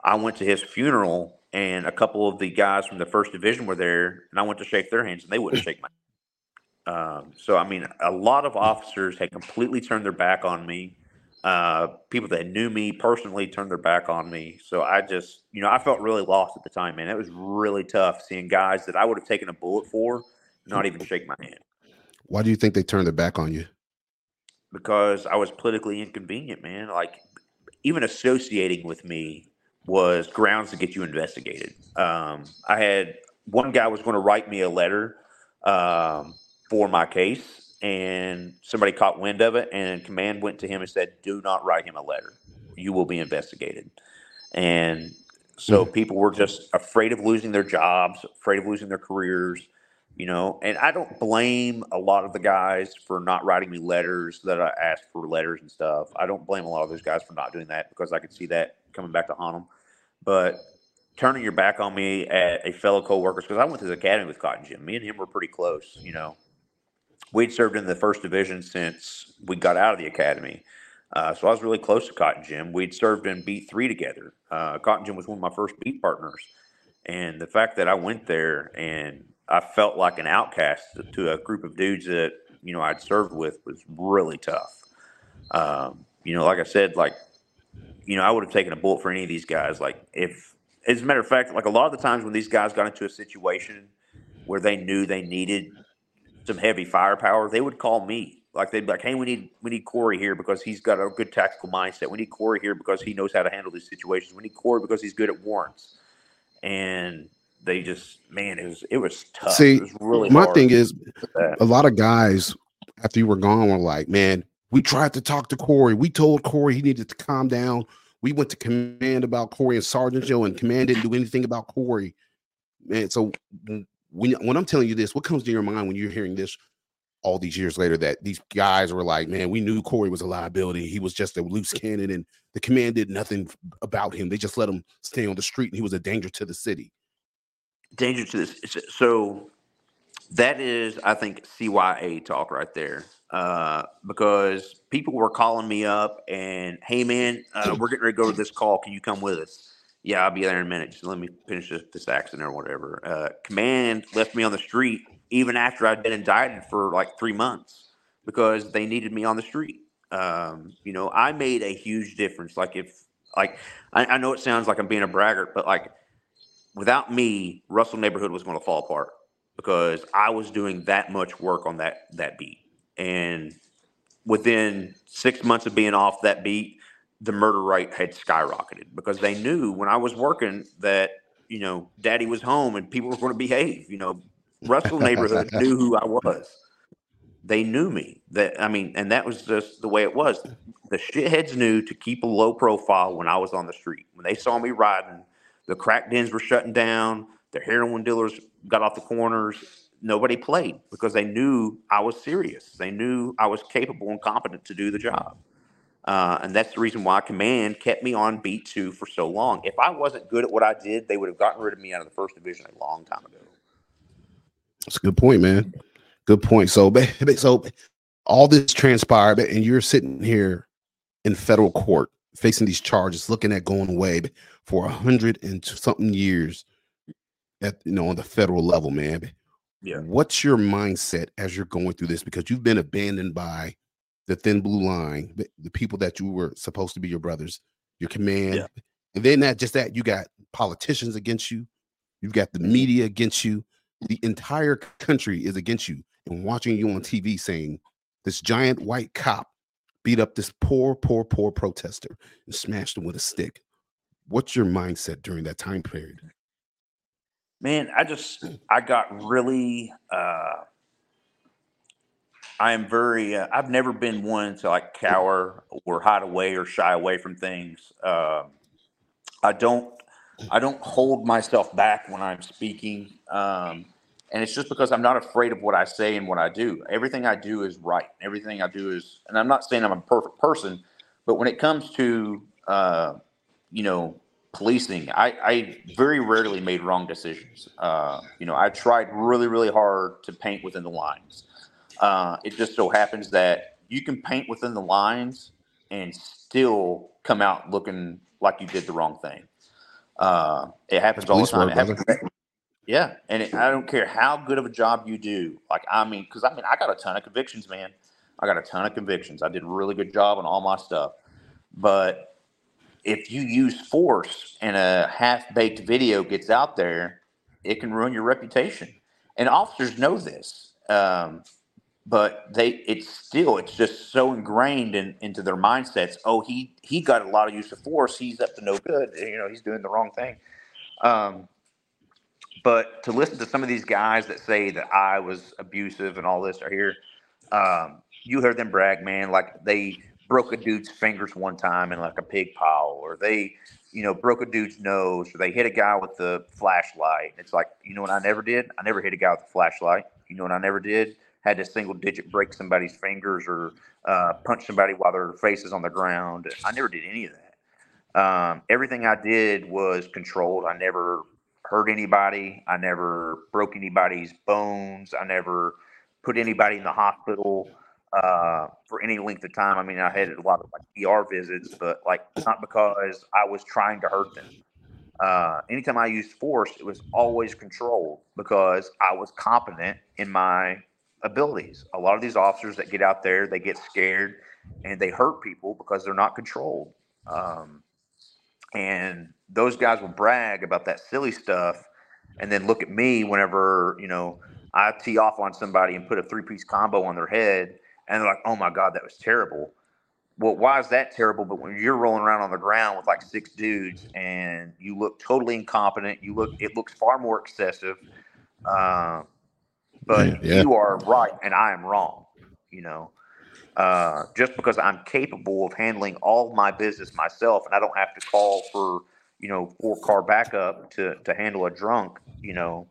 I went to his funeral, and a couple of the guys from the first division were there, and I went to shake their hands, and they wouldn't shake my. Um, so I mean, a lot of officers had completely turned their back on me. Uh, people that knew me personally turned their back on me. So I just, you know, I felt really lost at the time, man. It was really tough seeing guys that I would have taken a bullet for not even shake my hand Why do you think they turned their back on you? because I was politically inconvenient, man. Like even associating with me was grounds to get you investigated. Um, I had one guy was going to write me a letter um, for my case, and somebody caught wind of it, and command went to him and said, "Do not write him a letter. You will be investigated." And so mm-hmm. people were just afraid of losing their jobs, afraid of losing their careers, you know. And I don't blame a lot of the guys for not writing me letters that I asked for letters and stuff. I don't blame a lot of those guys for not doing that because I could see that coming back to haunt them. But turning your back on me at a fellow coworker, because I went to the academy with Cotton Jim. Me and him were pretty close, you know. We'd served in the first division since we got out of the academy. Uh, so I was really close to Cotton Jim. We'd served in beat three together. Uh, Cotton Jim was one of my first beat partners. And the fact that I went there and I felt like an outcast to, a group of dudes that, you know, I'd served with was really tough. Um, you know, like I said, like, you know, I would have taken a bullet for any of these guys. Like, if, as a matter of fact, like a lot of the times when these guys got into a situation where they knew they needed some heavy firepower, they would call me. Like they'd be like, "Hey, we need we need Cory here because he's got a good tactical mindset. We need Cory here because he knows how to handle these situations. We need Cory because he's good at warrants." And they just, man, it was it was tough. See, it was really my thing is, a lot of guys after you were gone were like, "Man, we tried to talk to Cory. We told Cory he needed to calm down. We went to command about Cory and Sergeant Joe, and command didn't do anything about Cory." Man, so when when I'm telling you this, what comes to your mind when you're hearing this all these years later that these guys were like, man, we knew Cory was a liability. He was just a loose cannon, and the command did nothing about him. They just let him stay on the street, and he was a danger to the city. danger to this. So that is, I think, CYA talk right there. Uh, because people were calling me up and, hey man, uh, we're getting ready to go to this call. Can you come with us? Yeah, I'll be there in a minute. Just let me finish this, this accident or whatever. Uh, command left me on the street even after I'd been indicted for like three months because they needed me on the street. Um, you know, I made a huge difference. Like if, like, I, I know it sounds like I'm being a braggart, but like without me, Russell neighborhood was going to fall apart because I was doing that much work on that that beat. And within six months of being off that beat, the murder rate had skyrocketed because they knew when I was working that you know Daddy was home and people were going to behave. You know, Russell neighborhood knew who I was. They knew me. That I mean, and that was just the way it was. The shitheads knew to keep a low profile when I was on the street. When they saw me riding, the crack dens were shutting down. The heroin dealers got off the corners. Nobody played because they knew I was serious. They knew I was capable and competent to do the job. Uh, and that's the reason why command kept me on beat two for so long. If I wasn't good at what I did, they would have gotten rid of me out of the first division a long time ago. That's a good point, man. Good point. So, so all this transpired, and you're sitting here in federal court facing these charges, looking at going away for a hundred and something years at you know on the federal level, man. Yeah. What's your mindset as you're going through this? Because you've been abandoned by the thin blue line, the, the people that you were supposed to be your brothers, your command, Yeah. and then not just that, you got politicians against you, you've got Mm-hmm. the media against you, the entire country is against you and watching you on TV saying this giant white cop beat up this poor, poor, poor protester and smashed him with a stick. What's your mindset during that time period? Man, I just I got really uh I am very uh, I've never been one to like cower or hide away or shy away from things. Um I don't I don't hold myself back when I'm speaking. Um and it's just because I'm not afraid of what I say and what I do. Everything I do is right. Everything I do is and I'm not saying I'm a perfect person, but when it comes to uh you know policing i i very rarely made wrong decisions uh you know i tried really really hard to paint within the lines uh it just so happens that you can paint within the lines and still come out looking like you did the wrong thing. Uh it happens all the time. Work, happens- yeah and it, i don't care how good of a job you do like i mean because i mean i got a ton of convictions man. I got a ton of convictions. I did a really good job on all my stuff. But if you use force and a half-baked video gets out there, it can ruin your reputation. And officers know this, um, but they it's still it's just so ingrained in, into their mindsets. Oh, he he got a lot of use of force. He's up to no good. You know, he's doing the wrong thing. Um, but to listen to some of these guys that say that I was abusive and all this are here, um, you heard them brag, man, like they broke a dude's fingers one time in like a pig pile, or they, you know, broke a dude's nose, or they hit a guy with the flashlight. It's like, you know what I never did? I never hit a guy with a flashlight. You know what I never did? Had a single digit break somebody's fingers or uh, punch somebody while their face is on the ground. I never did any of that. Um, everything I did was controlled. I never hurt anybody. I never broke anybody's bones. I never put anybody in the hospital uh, for any length of time. I mean, I had a lot of like ER visits, but like not because I was trying to hurt them. Uh, anytime I used force, it was always controlled because I was competent in my abilities. A lot of these officers that get out there, they get scared and they hurt people because they're not controlled. Um, and those guys will brag about that silly stuff and then look at me whenever you know i tee off on somebody and put a three-piece combo on their head and they're like oh my god that was terrible well why is that terrible but when you're rolling around on the ground with like six dudes and you look totally incompetent you look it looks far more excessive uh, but Yeah. you are right and i am wrong you know uh, just because I'm capable of handling all my business myself, and I don't have to call for you know four car backup to to handle a drunk, you know.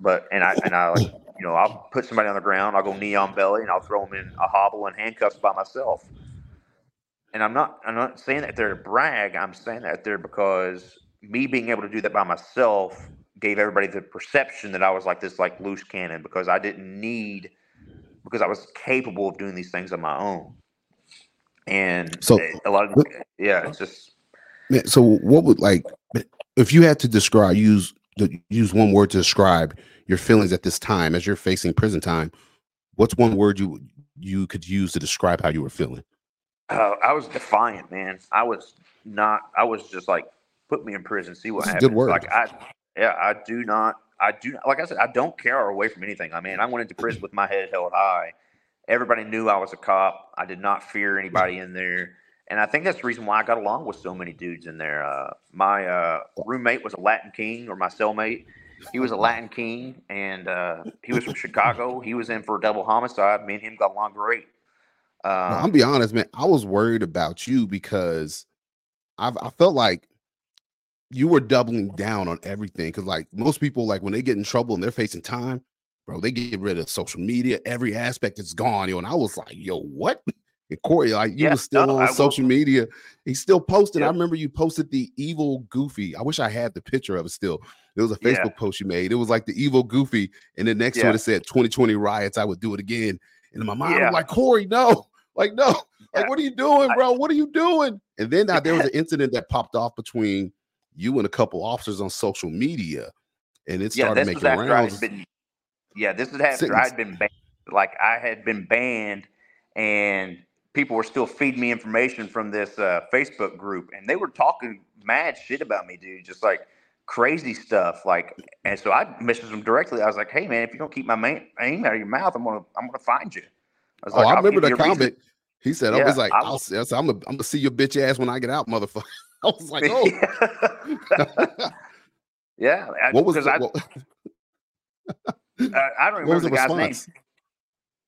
But and I and I like you know I'll put somebody on the ground, I'll go knee on belly, and I'll throw them in a hobble and handcuffs by myself. And I'm not I'm not saying that there to brag. I'm saying that there because me being able to do that by myself gave everybody the perception that I was like this like loose cannon because I didn't need because I was capable of doing these things on my own. And So- a lot of yeah, it's just Man, so what would like if you had to describe use the, use one word to describe your feelings at this time as you're facing prison time? What's one word you you could use to describe how you were feeling? uh, I was defiant, man. I was not. I was just like, put me in prison, see what That's happens. good word. Like I, yeah, I do not. I do not. Like I said, I don't care away from anything. I mean, I went into prison with my head held high. Everybody knew I was a cop. I did not fear anybody in there. And I think that's the reason why I got along with so many dudes in there. Uh, my uh, roommate was a Latin king, or my cellmate. He was a Latin king, and uh, he was from Chicago. He was in for a double homicide. Me and him got along great. Now, Um, I'm be honest, man. I was worried about you because I've I felt like you were doubling down on everything. Cause like most people, like when they get in trouble and they're facing time, bro, they get rid of social media. Every aspect is gone. Yo, and I was like, yo, what? And Cory, like you Yeah, was still no, on I will- social media. He's still posting. I remember you posted the evil goofy. I wish I had the picture of it still. There was a Yeah. Facebook post you made. It was like the evil goofy, and the next Yeah. it it said 2020 riots. I would do it again. And in my mind, Yeah. I'm like, Cory, no, like no, like what are you doing, bro? What are you doing? And then uh, there was an incident that popped off between you and a couple officers on social media, and it yeah, started was making I rounds. been. Yeah, this is after Sentence. I had been banned. Like I had been banned, and people were still feeding me information from this uh, Facebook group, and they were talking mad shit about me, dude. Just like crazy stuff. Like, and so I messaged them directly. I was like, "Hey, man, if you don't keep my name out of your mouth, I'm gonna I'm gonna find you." I was Oh, I "I'll remember the a reason." comment. He said, "I was like, I I'll, see, I said, I'm gonna, I'm gonna see your bitch ass when I get out, motherfucker." I was like, "Oh, yeah, I- what was because the, I, what, I I don't remember the the guy's name.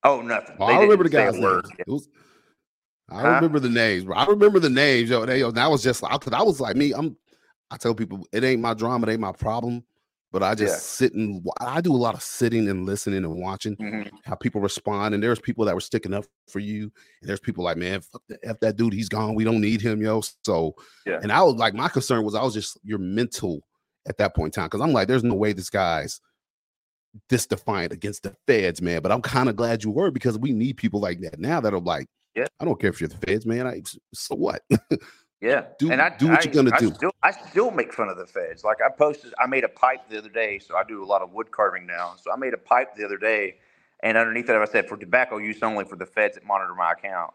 Oh, nothing. They I remember the didn't say a guy's word. names. It was, I Huh? remember the names, bro. I remember the names, yo. They, yo, and I was just like, because I was like me. I'm. I tell people it ain't my drama, it ain't my problem. But I just Yeah. sit and I do a lot of sitting and listening and watching Mhm. how people respond. And there's people that were sticking up for you, and there's people like, man, fuck the, f that dude, he's gone. We don't need him, yo. So, Yeah. and I was like, my concern was I was just your mental at that point in time because I'm like, there's no way this guy's this defiant against the feds, man. But I'm kind of glad you were because we need people like that now that are like, Yeah. I don't care if you're the feds, man. I, so what? Yeah, Do- and I do what I, you're gonna I do. Still, I still make fun of the feds. Like I posted, I made a pipe the other day, so I do a lot of wood carving now. So I made a pipe the other day, and underneath it, I said for tobacco use only for the feds that monitor my account.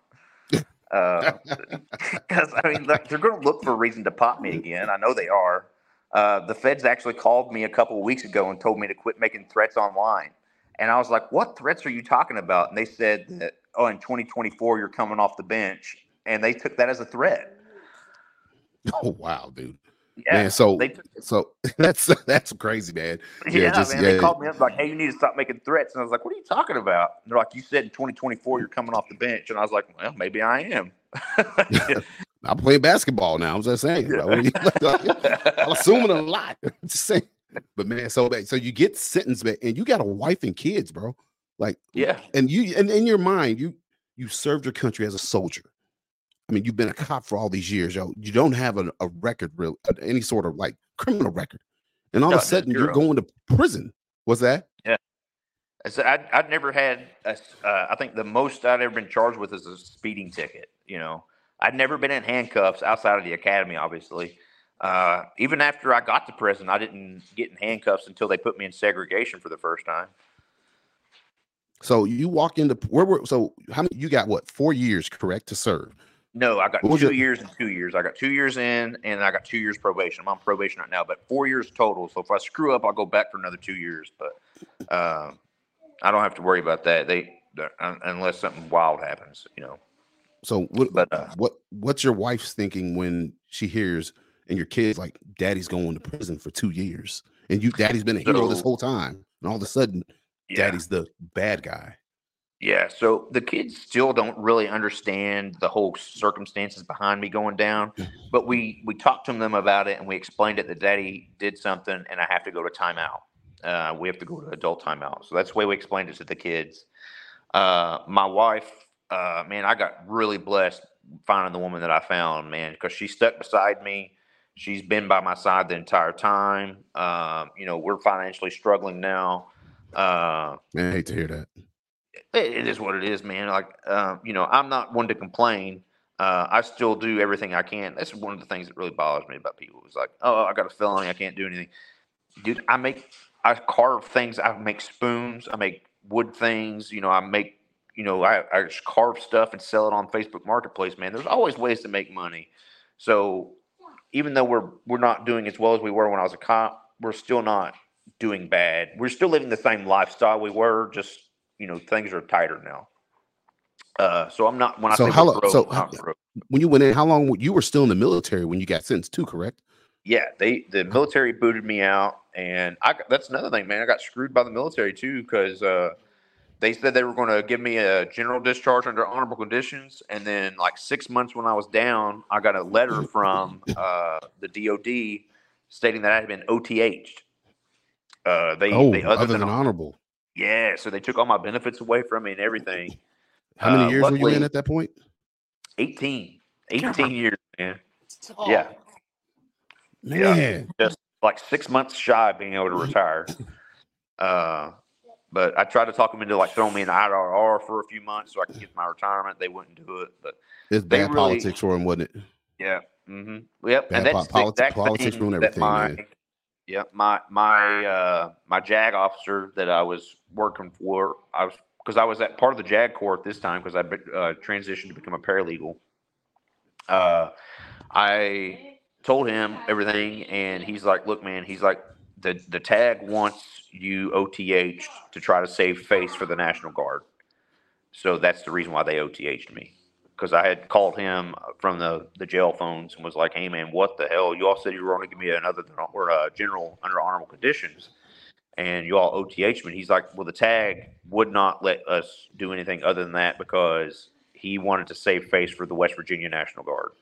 Because I mean, like, they're going to look for a reason to pop me again. I know they are. Uh, the feds actually called me a couple of weeks ago and told me to quit making threats online. And I was like, "What threats are you talking about?" And they said that, "Oh, in 2024, you're coming off the bench," and they took that as a threat. oh wow, dude. Yeah, man. So they so that's that's crazy, man. Yeah, Yeah, just- man. yeah. They called me up like, "Hey, you need to stop making threats." And I was like, "What are you talking about?" And they're like, "You said in 2024 you're coming off the bench," and I was like, "Well, maybe I am." I'm playing basketball now. I'm just saying. Like, I'm assuming a lot. just saying. But man, so bad. so you get sentenced, man, and you got a wife and kids, bro. Like, yeah, and you and in your mind, you you served your country as a soldier. I mean, you've been a cop for all these years, yo. You don't have a, a record, real any sort of like criminal record, and all No, of a sudden you're going to prison. What's that? Yeah i said I'd, I'd never had. A, uh, I think the most I'd ever been charged with is a speeding ticket. You know, I'd never been in handcuffs outside of the academy. Obviously, uh, even after I got to prison, I didn't get in handcuffs until they put me in segregation for the first time. So you walk into where were so how many you got what four years correct to serve? No, I got two your- years and two years. I got two years in, and I got two years probation. I'm on probation right now, but four years total. So if I screw up, I'll go back for another two years. But uh, I don't have to worry about that. They unless something wild happens, you know. So what But uh, what what's your wife's thinking when she hears and your kids like daddy's going to prison for two years and you daddy's been a hero this whole time and all of a sudden yeah, daddy's the bad guy. Yeah. So the kids still don't really understand the whole circumstances behind me going down. But we we talked to them about it, and we explained it that daddy did something, and I have to go to timeout. Uh, we have to go to adult timeout. So that's the way we explained it to the kids. Uh, my wife, uh, man, I got really blessed finding the woman that I found, man, because she stuck beside me. She's been by my side the entire time. Um, you know, we're financially struggling now. Uh, Man, I hate to hear that. It, it is what it is, man. Like, um, you know, I'm not one to complain. Uh, I still do everything I can. That's one of the things that really bothers me about people. It's like, oh, I got a felony, I can't do anything. Dude, I make, I carve things. I make spoons. I make wood things. You know, I make, you know, I, I just carve stuff and sell it on Facebook Marketplace. Man, there's always ways to make money. So, even though we're we're not doing as well as we were when I was a cop, we're still not doing bad. We're still living the same lifestyle we were. Just you know, things are tighter now. Uh, so I'm not when I So how broke, so how-. When you went in, how long were- you were still in the military when you got sentenced too, correct? Yeah, they the military booted me out, and I got- that's another thing, man. I got screwed by the military too because uh, they said they were going to give me a general discharge under honorable conditions, and then like six months when I was down, I got a letter from uh, the DoD stating that I had been OTH'd. Uh, they, oh, they other, than hon- honorable. Yeah, so they took all my benefits away from me and everything. How many uh, years were you in at that point? 18, 18 years, man. Yeah, Yeah. Man, just like six months shy of being able to retire. Uh, but I tried to talk them into like throwing me an IRR for a few months so I could get my retirement. They wouldn't do it, but it's bad really- politics for him, wasn't it? yeah, hmm yep. Bad and that's the politi- exact politics thing ruin that everything, my, man. Yeah, my my uh, my JAG officer that I was working for, I was because I was at part of the JAG court this time because I uh, transitioned to become a paralegal. Uh, I told him everything, and he's like, "Look, man," he's like, "the the tag wants you OTH to try to save face for the National Guard." So that's the reason why they OTH'd me because I had called him from the, the jail phones and was like, "Hey man, what the hell? You all said you were going to give me another than or a general under honorable conditions, and you all OTH me." He's like, "Well, the tag would not let us do anything other than that because he wanted to save face for the West Virginia National Guard."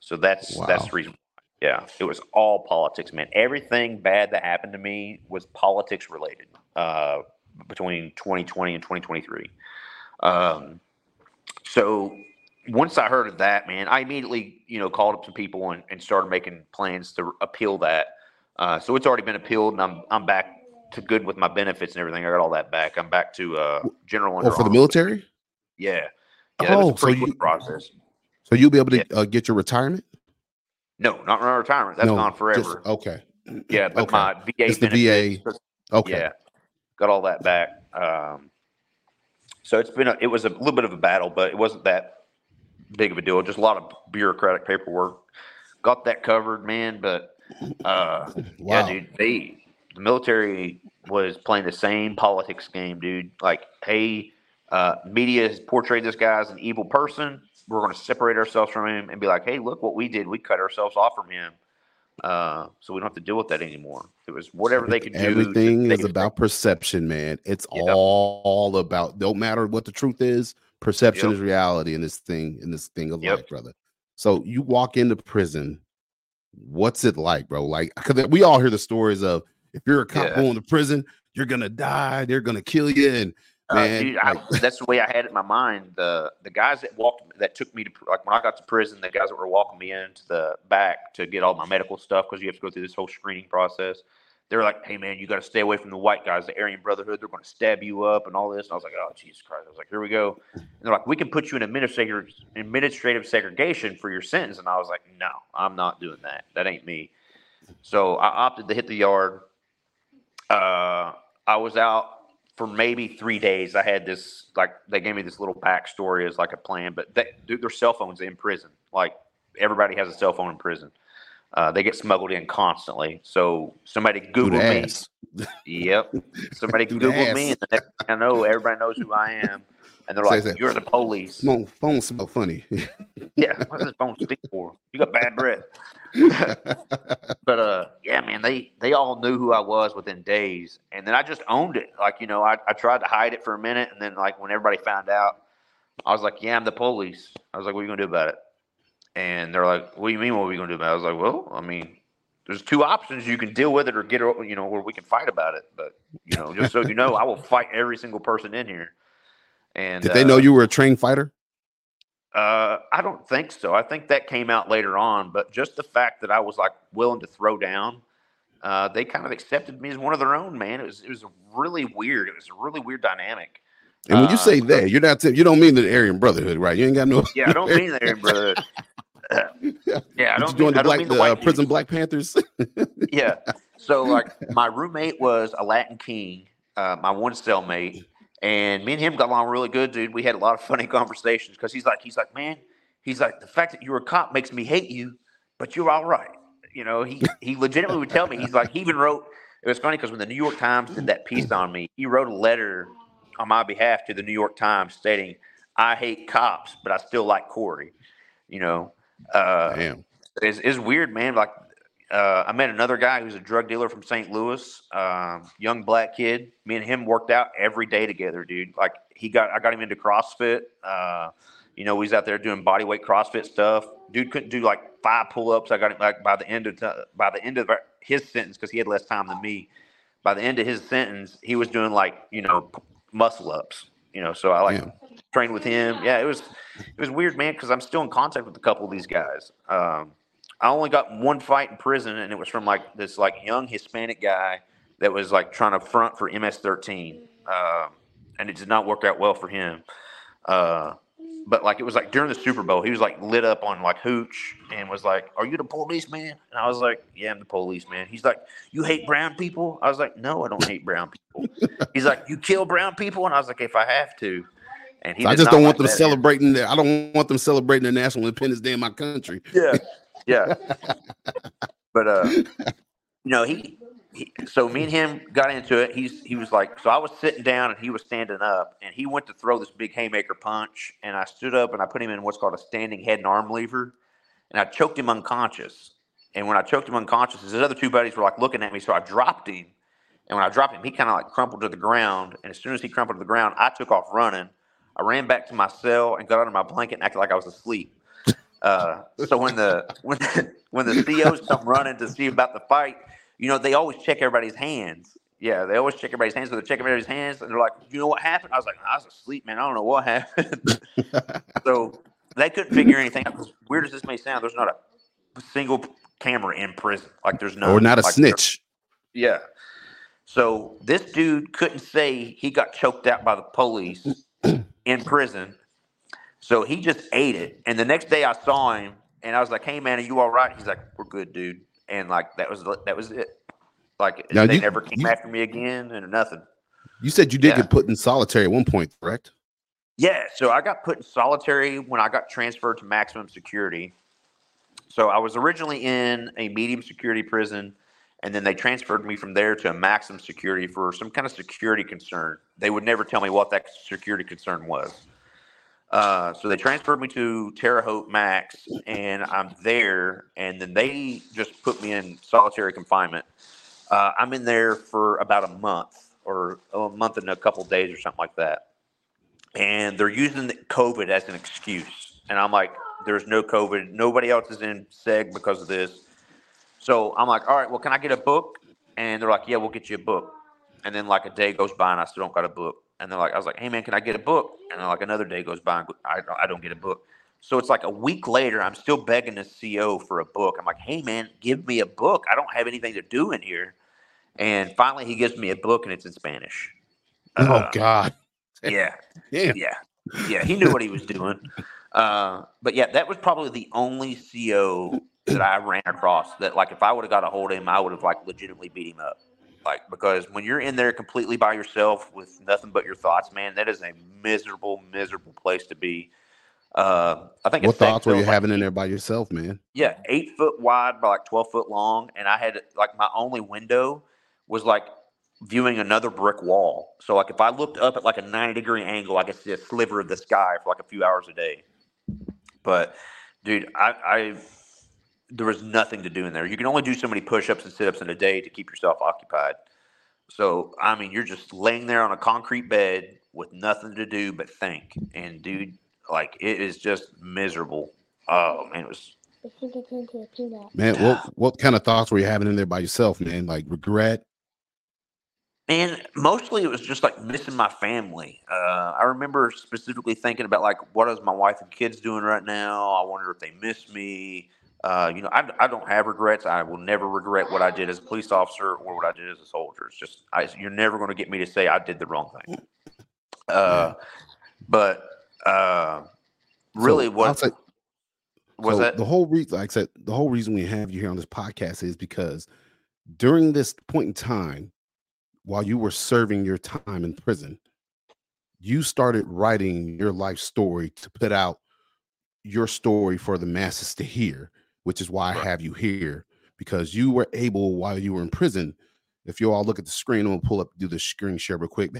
So that's that's the reason. Yeah, it was all politics, man. Everything bad that happened to me was politics related uh, between 2020 and 2023. Um, so once I heard of that, man, I immediately, you know, called up some people and, and started making plans to appeal that. Uh, so it's already been appealed, and I'm I'm back to good with my benefits and everything. I got all that back. I'm back to uh, general. Oh, under for the military? Yeah. Yeah, Oh, so you, process. So you'll be able to uh, get your retirement? No, not my retirement. That's No, gone just- forever. okay. yeah, but okay. my VA It's the VA. Okay. Yeah, got all that back. Um, so it's been a, it was a little bit of a battle, but it wasn't that big of a deal. Just a lot of bureaucratic paperwork. Got that covered, man. But uh, Wow. yeah, dude, they the military was playing the same politics game, dude. Like, hey, uh, media has portrayed this guy as an evil person. We're going to separate ourselves from him and be like, hey, look what we did. We cut ourselves off from him. Uh, so we don't have to deal with that anymore. It was whatever they could do. Everything is about perception, man. It's all about. Don't matter what the truth is. Perception Yep. is reality in this thing. In this thing of Yep. life, brother. So you walk into prison. What's it like, bro? Like, because we all hear the stories of if you're a cop Yeah. going to prison, you're gonna die. They're gonna kill you, and man, dude, I, that's the way I had it in my mind. The the guys that walked that took me to like when I got to prison, the guys that were walking me into the back to get all my medical stuff because you have to go through this whole screening process. They were like, "Hey man, you got to stay away from the white guys, the Aryan Brotherhood. They're going to stab you up and all this." And I was like, "Oh Jesus Christ!" I was like, "Here we go." And they're like, "We can put you in administrative administrative segregation for your sentence." And I was like, "No, I'm not doing that. That ain't me." So I opted to hit the yard. Uh, I was out for maybe three days. I had this like they gave me this little backstory as like a plan, but they, dude, their cell phones in prison. Like everybody has a cell phone in prison. Uh, they get smuggled in constantly. So somebody Who Googled me. Yep. Somebody Googled me, and the next thing I know, everybody knows who I am. And they're like. "You're the police." Phone, phone smell funny. Yeah, what's this phone speak for? You got bad breath. but uh, yeah, man, they they all knew who I was within days, and then I just owned it. Like you know, I, I tried to hide it for a minute, and then like when everybody found out, I was like, "Yeah, I'm the police." I was like, "What are you gonna do about it?" And they're like, "What do you mean? What are we gonna do about it?" I was like, "Well, I mean, there's two options: you can deal with it or get it, you know, or we can fight about it." But you know, just so you know, I will fight every single person in here. And Did they know uh, you were a trained fighter? uh, I don't think so. I think that came out later on, but just the fact that I was like willing to throw down, uh, they kind of accepted me as one of their own. Man, it was it was really weird. It was a really weird dynamic. And when you uh, say that, you're not. you don't mean the Aryan Brotherhood, right? You ain't got no. Yeah, I don't mean the Aryan Brotherhood. Uh, yeah, I You don't doing mean, the I don't black, mean the, the uh, white prison. Black Panthers? Yeah. So like my roommate was a Latin king, uh, my one cellmate, and me and him got along really good, dude. We had a lot of funny conversations because he's like, he's like, man, he's like, the fact that you're a cop makes me hate you, but you're all right. You know, he he legitimately would tell me, he's like, he even wrote. It was funny because when the New York Times did that piece on me, he wrote a letter on my behalf to the New York Times stating, "I hate cops, but I still like Cory." You know, uh, Damn. it's, it's weird, man. Like, uh, I met another guy who's a drug dealer from St. Louis, um, young black kid. Me and him worked out every day together, dude. Like, he got, I got him into CrossFit. Uh, you know, he's out there doing body weight CrossFit stuff. Dude couldn't do like five pull ups. I got him like by the end of t- by the end of his sentence because he had less time than me. By the end of his sentence, he was doing like you know p- muscle ups. You know, so I like Damn. trained with him. Yeah, it was it was weird, man, because I'm still in contact with a couple of these guys. Um, I only got one fight in prison, and it was from like this like young Hispanic guy that was like trying to front for MS-13, um, and it did not work out well for him. Uh, but like it was like during the Super Bowl, he was like lit up on like hooch and was like, "Are you the police, man?" And I was like, "Yeah, I'm the police, man." He's like, "You hate brown people?" I was like, "No, I don't hate brown people." He's like, "You kill brown people?" And I was like, "If I have to." And he I just don't like want them celebrating. Their, I don't want them celebrating their national independence day in my country. Yeah, yeah. but uh, you know, he, he. So me and him got into it. He's he was like, so I was sitting down and he was standing up, and he went to throw this big haymaker punch, and I stood up and I put him in what's called a standing head and arm lever, and I choked him unconscious. And when I choked him unconscious, his other two buddies were like looking at me, so I dropped him. And when I dropped him, he kind of like crumpled to the ground. And as soon as he crumpled to the ground, I took off running. I ran back to my cell and got under my blanket and acted like I was asleep. Uh, so when the when the, when the COs come running to see about the fight, you know they always check everybody's hands. Yeah, they always check everybody's hands. So they check everybody's hands, and they're like, "You know what happened?" I was like, "I was asleep, man. I don't know what happened." so they couldn't figure anything out. 'cause Weird as this may sound, there's not a single camera in prison. Like there's no or not a like, snitch. yeah. So this dude couldn't say he got choked out by the police in prison. So he just ate it. And the next day I saw him and I was like, Hey man, are you all right? He's like, We're good, dude. And like that was that was it. Like Now, they you- never came you- after me again and nothing. You said you did Yeah. get put in solitary at one point, correct? Yeah, so I got put in solitary when I got transferred to maximum security. So I was originally in a medium security prison, and then they transferred me from there to a maximum security for some kind of security concern. They would never tell me what that security concern was. Uh, so they transferred me to Terre Haute Max, and I'm there. And then they just put me in solitary confinement. Uh, I'm in there for about a month, or a month and a couple days, or something like that. And they're using COVID as an excuse. And I'm like, there's no COVID. Nobody else is in SEG because of this. So I'm like, all right, well, can I get a book? And they're like, yeah, we'll get you a book. And then like a day goes by and I still don't got a book. And they're like, I was like, hey man, can I get a book? And then like another day goes by and I don't, I don't get a book. So it's like a week later, I'm still begging the CO for a book. I'm like, hey man, give me a book. I don't have anything to do in here. And finally, he gives me a book and it's in Spanish. oh Uh, God. yeah, Damn. yeah, yeah. He knew what he was doing. Uh, but yeah, that was probably the only CO that I ran across that, like, if I would have got a hold of him, I would have like legitimately beat him up. Like, because when you're in there completely by yourself with nothing but your thoughts, man, that is a miserable, miserable place to be. Uh, I think What thoughts were you like, having in there by yourself, man? yeah, eight foot wide by like twelve foot long, and I had like my only window was like viewing another brick wall. So like if I looked up at like a ninety degree angle, I could see a sliver of the sky for like a few hours a day. But dude, I, I there was nothing to do in there. You can only do so many push ups and sit ups in a day to keep yourself occupied. So I mean, you're just laying there on a concrete bed with nothing to do but think. And dude, like it is just miserable. Oh man, it was Man, what what kind of thoughts were you having in there by yourself, man? Like regret? And mostly it was just like missing my family. Uh, I remember specifically thinking about like, what is my wife and kids doing right now? I wonder if they miss me. Uh, you know, I, I don't have regrets. I will never regret what I did as a police officer or what I did as a soldier. It's just, I, you're never going to get me to say I did the wrong thing. Uh, but uh, really, So, what say- was so that? the whole reason like I said, the whole reason we have you here on this podcast is because during this point in time, while you were serving your time in prison, you started writing your life story to put out your story for the masses to hear, which is why I have you here because you were able while you were in prison. If you all look at the screen, I'm gonna pull up, do the screen share real quick.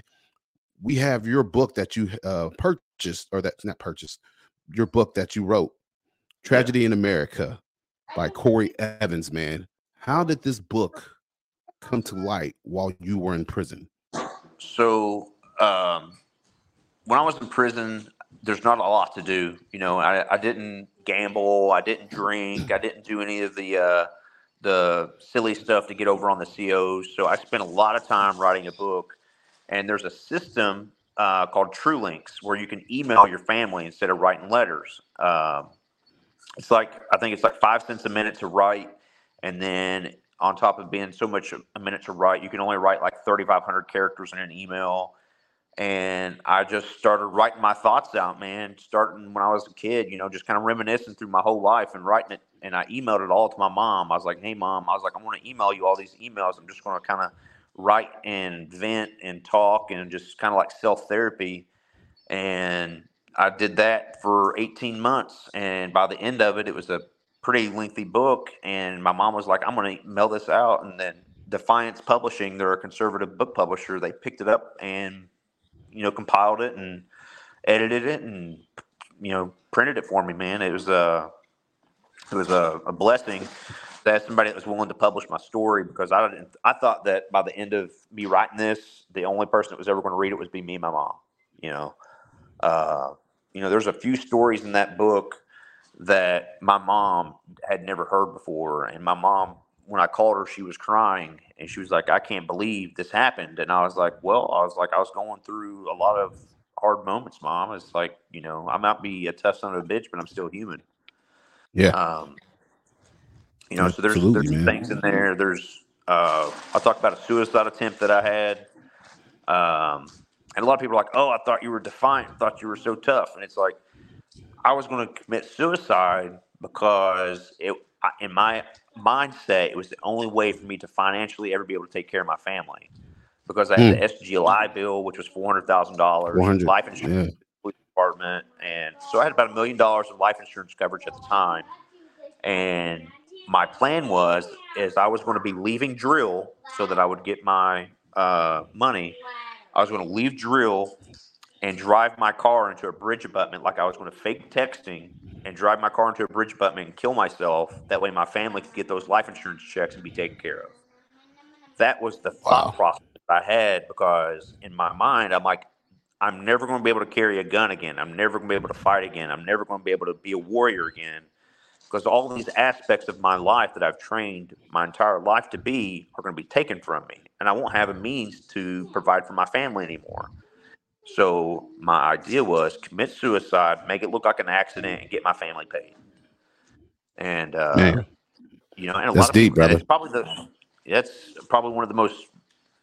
We have your book that you uh, purchased, or that's not purchased, your book that you wrote, Tragedy in America by Cory Evans, man. How did this book come to light while you were in prison? So um, when I was in prison, there's not a lot to do. You know, I, I didn't gamble, I didn't drink, I didn't do any of the uh, the silly stuff to get over on the COs. So I spent a lot of time writing a book. And there's a system uh, called TRULINCS where you can email your family instead of writing letters. Um, it's like I think it's like five cents a minute to write, and then on top of being so much a minute to write, you can only write like 3,500 characters in an email. And I just started writing my thoughts out, man. Starting when I was a kid, you know, just kind of reminiscing through my whole life and writing it. And I emailed it all to my mom. I was like, "Hey, mom," I was like, "I'm going to email you all these emails. I'm just going to kind of write and vent and talk and just kind of like self therapy." And I did that for 18 months. And by the end of it, it was a pretty lengthy book. And my mom was like, I'm going to mail this out. And then Defiance Publishing, they're a conservative book publisher, they picked it up and, you know, compiled it and edited it and, you know, printed it for me, man. It was a, it was a, a blessing to have somebody that was willing to publish my story because I didn't, I thought that by the end of me writing this, the only person that was ever going to read it was be me and my mom, you know. Uh, you know, there's a few stories in that book that my mom had never heard before. And my mom, when I called her, she was crying and she was like, I can't believe this happened. And I was like, Well, I was like, I was going through a lot of hard moments, mom. It's like, you know, I might be a tough son of a bitch, but I'm still human. Yeah. Um, you know, so there's there's man. things in there. There's uh, I talked about a suicide attempt that I had. Um, and a lot of people are like, "Oh, I thought you were defiant. I thought you were so tough." And it's like, I was going to commit suicide because it, in my mindset, it was the only way for me to financially ever be able to take care of my family. Because I had the SGLI bill, which was four hundred thousand dollars, life insurance, Yeah. department, and so I had about a million dollars of life insurance coverage at the time. And my plan was is I was going to be leaving drill so that I would get my uh, money. I was going to leave drill and drive my car into a bridge abutment like I was going to fake texting and drive my car into a bridge abutment and kill myself. That way my family could get those life insurance checks and be taken care of. That was the thought Wow. process I had because in my mind, I'm like, I'm never going to be able to carry a gun again. I'm never going to be able to fight again. I'm never going to be able to be a warrior again because all these aspects of my life that I've trained my entire life to be are going to be taken from me, and I won't have a means to provide for my family anymore. So my idea was commit suicide, make it look like an accident, and get my family paid. And uh, Man. you know, and a That's lot of deep, people, brother. it's probably the that's probably one of the most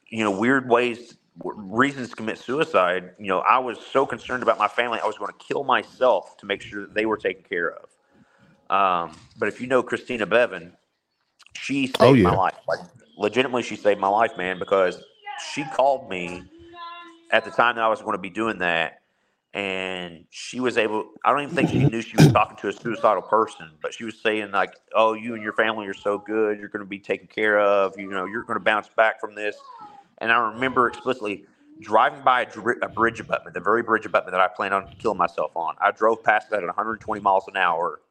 you know weird ways reasons to commit suicide. You know, I was so concerned about my family, I was going to kill myself to make sure that they were taken care of. Um, but if you know Christina Bevan, she saved Oh, my life. Like legitimately, she saved my life, man, because she called me at the time that I was going to be doing that, and she was able. I don't even think she knew she was talking to a suicidal person, but she was saying like, "Oh, you and your family are so good. You're going to be taken care of. You know, you're going to bounce back from this." And I remember explicitly driving by a, bridge abutment, the very bridge abutment that I planned on killing myself on. I drove past that at 120 miles an hour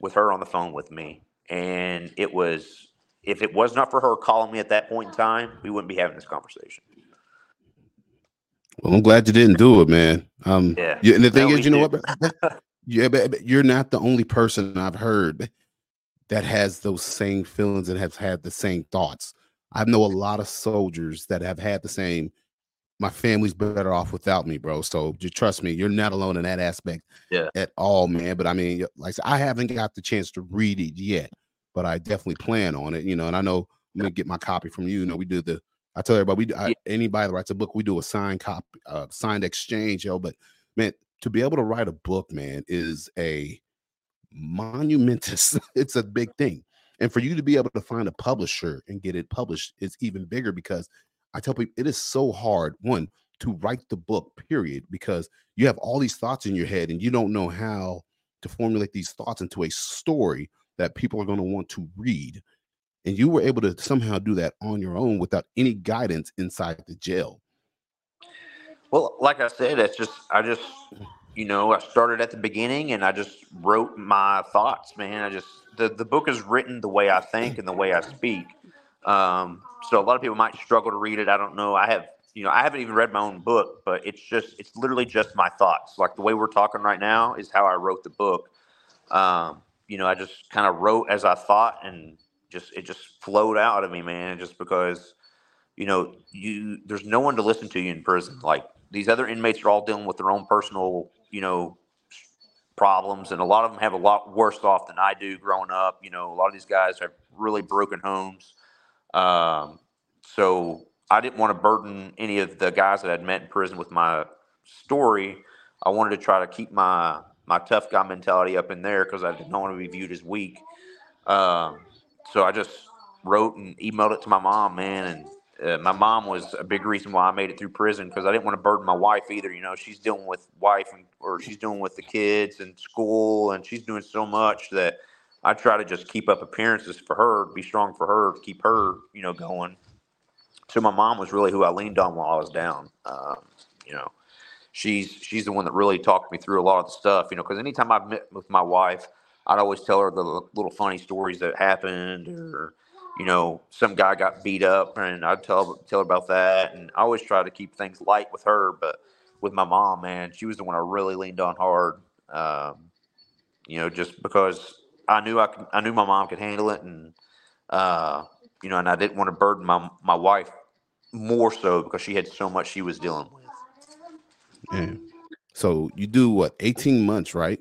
with her on the phone with me. And it was, if it was not for her calling me at that point in time, we wouldn't be having this conversation. Well, I'm glad you didn't do it, man. Um, Yeah. and the thing No, is, you know did. what? yeah, but, you're not the only person I've heard that has those same feelings and has had the same thoughts. I know a lot of soldiers that have had the same. My family's better off without me, bro. So just trust me, you're not alone in that aspect Yeah. at all, man. But I mean, like I said, I haven't got the chance to read it yet, but I definitely plan on it. You know, and I know I'm gonna get my copy from you. You know, we do the. I tell everybody, we I, Yeah. anybody that writes a book, we do a signed copy, uh, signed exchange, yo. But man, to be able to write a book, man, is a monumentous. it's a big thing, and for you to be able to find a publisher and get it published is even bigger because I tell people it is so hard. One to write the book, period, because you have all these thoughts in your head and you don't know how to formulate these thoughts into a story that people are going to want to read. And you were able to somehow do that on your own without any guidance inside the jail. Well, like I said, it's just I just you know I started at the beginning and I just wrote my thoughts, man. I just the the book is written the way I think and the way I speak. Um, so a lot of people might struggle to read it. I don't know. I have you know I haven't even read my own book, but it's just it's literally just my thoughts. Like the way we're talking right now is how I wrote the book. Um, you know, I just kind of wrote as I thought and just it just flowed out of me, man. Just because you know you there's no one to listen to you in prison. Like these other inmates are all dealing with their own personal you know problems and a lot of them have a lot worse off than i do growing up you know. A lot of these guys have really broken homes. Um, so i didn't want to burden any of the guys that i'd met in prison with my story. I wanted to try to keep my my tough guy mentality up in there because i didn't want to be viewed as weak. Um, so i just wrote and emailed it to my mom man and uh, my mom was a big reason why I made it through prison because I didn't want to burden my wife either. You know, she's dealing with wife and or she's dealing with the kids and school, and she's doing so much that I try to just keep up appearances for her, be strong for her, keep her, you know, going. So my mom was really who I leaned on while I was down. Um, you know, she's she's the one that really talked me through a lot of the stuff. You know, because anytime I've met with my wife, I'd always tell her the little funny stories that happened or you know, some guy got beat up, and I'd tell tell her about that. And I always try to keep things light with her, but with my mom, man, she was the one I really leaned on hard. Um, you know, just because I knew I could, I knew my mom could handle it, and uh, you know, and I didn't want to burden my my wife more so because she had so much she was dealing with. Yeah. So you do what, 18 months, right?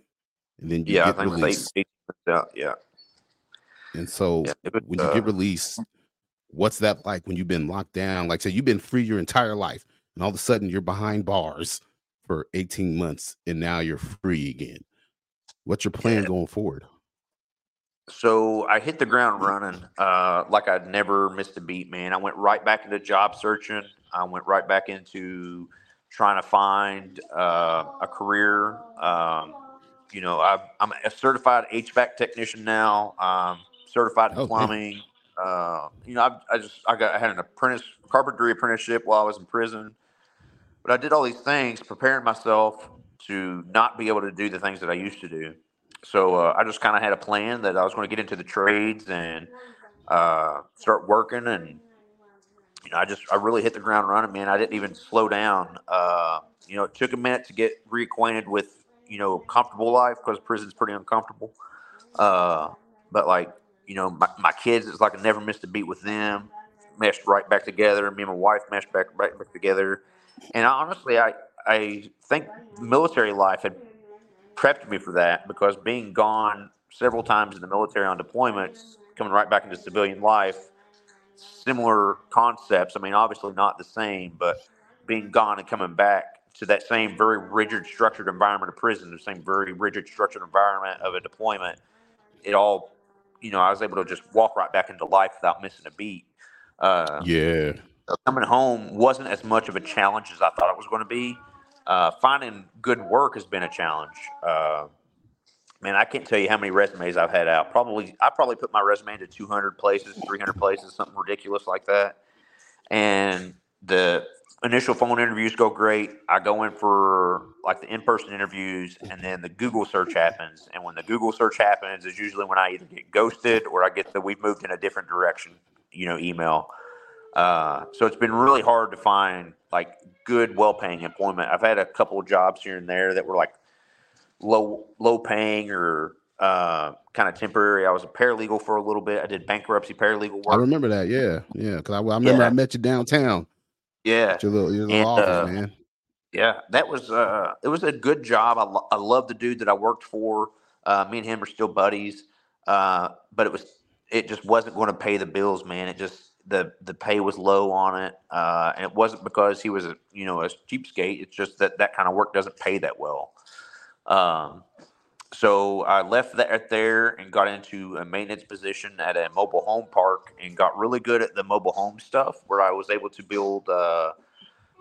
And then you Yeah, I think released. eight, eight, yeah. And so yeah was, when you uh, get released, what's that like when you've been locked down? Like, say you've been free your entire life, and all of a sudden you're behind bars for 18 months, and now you're free again. What's your plan Yeah. going forward? So I hit the ground running, uh, like I'd never missed a beat, man. I went right back into job searching. I went right back into trying to find uh, a career. Um, you know, I've, I'm a certified HVAC technician now. Um, certified in Oh, plumbing. Uh, you know, I, I just I got I had an apprentice carpentry apprenticeship while I was in prison. but I did all these things preparing myself to not be able to do the things that I used to do. So uh, I just kind of had a plan that I was going to get into the trades and uh, start working, and you know, I just I really hit the ground running, man. I didn't even slow down. Uh, you know, it took a minute to get reacquainted with you know comfortable life because prison's pretty uncomfortable. Uh, but like you know, my, my kids, it's like I never missed a beat with them. Meshed right back together. Me and my wife meshed back right back together. And honestly, I I think military life had prepped me for that because being gone several times in the military on deployments, coming right back into civilian life, similar concepts. I mean, obviously not the same, but being gone and coming back to that same very rigid, structured environment of prison, the same very rigid, structured environment of a deployment, it all, you know, I was able to just walk right back into life without missing a beat. Uh, Yeah. coming home wasn't as much of a challenge as I thought it was going to be. Uh, finding good work has been a challenge. Uh, man, I can't tell you how many resumes I've had out. Probably, I probably put my resume into 200 places, 300 places, something ridiculous like that. And the initial phone interviews go great. I go in for like the in-person interviews, and then the Google search happens. And when the Google search happens, is usually when I either get ghosted or I get the "we've moved in a different direction," you know, email. Uh, so it's been really hard to find like good, well-paying employment. I've had a couple of jobs here and there that were like low, low paying or uh, kind of temporary. I was a paralegal for a little bit. I did bankruptcy paralegal work. I remember that. Yeah. Yeah. Cause I, I remember Yeah. I met you downtown Yeah, your little, your little And, office, uh, man. Yeah, that was uh, it was a good job. I, lo- I love the dude that I worked for. Uh, me and him are still buddies. Uh, but it was it just wasn't going to pay the bills, man. It just the the pay was low on it, uh, and it wasn't because he was a you know a cheapskate. It's just that that kind of work doesn't pay that well. Um, so I left that there and got into a maintenance position at a mobile home park and got really good at the mobile home stuff, where I was able to build. Uh,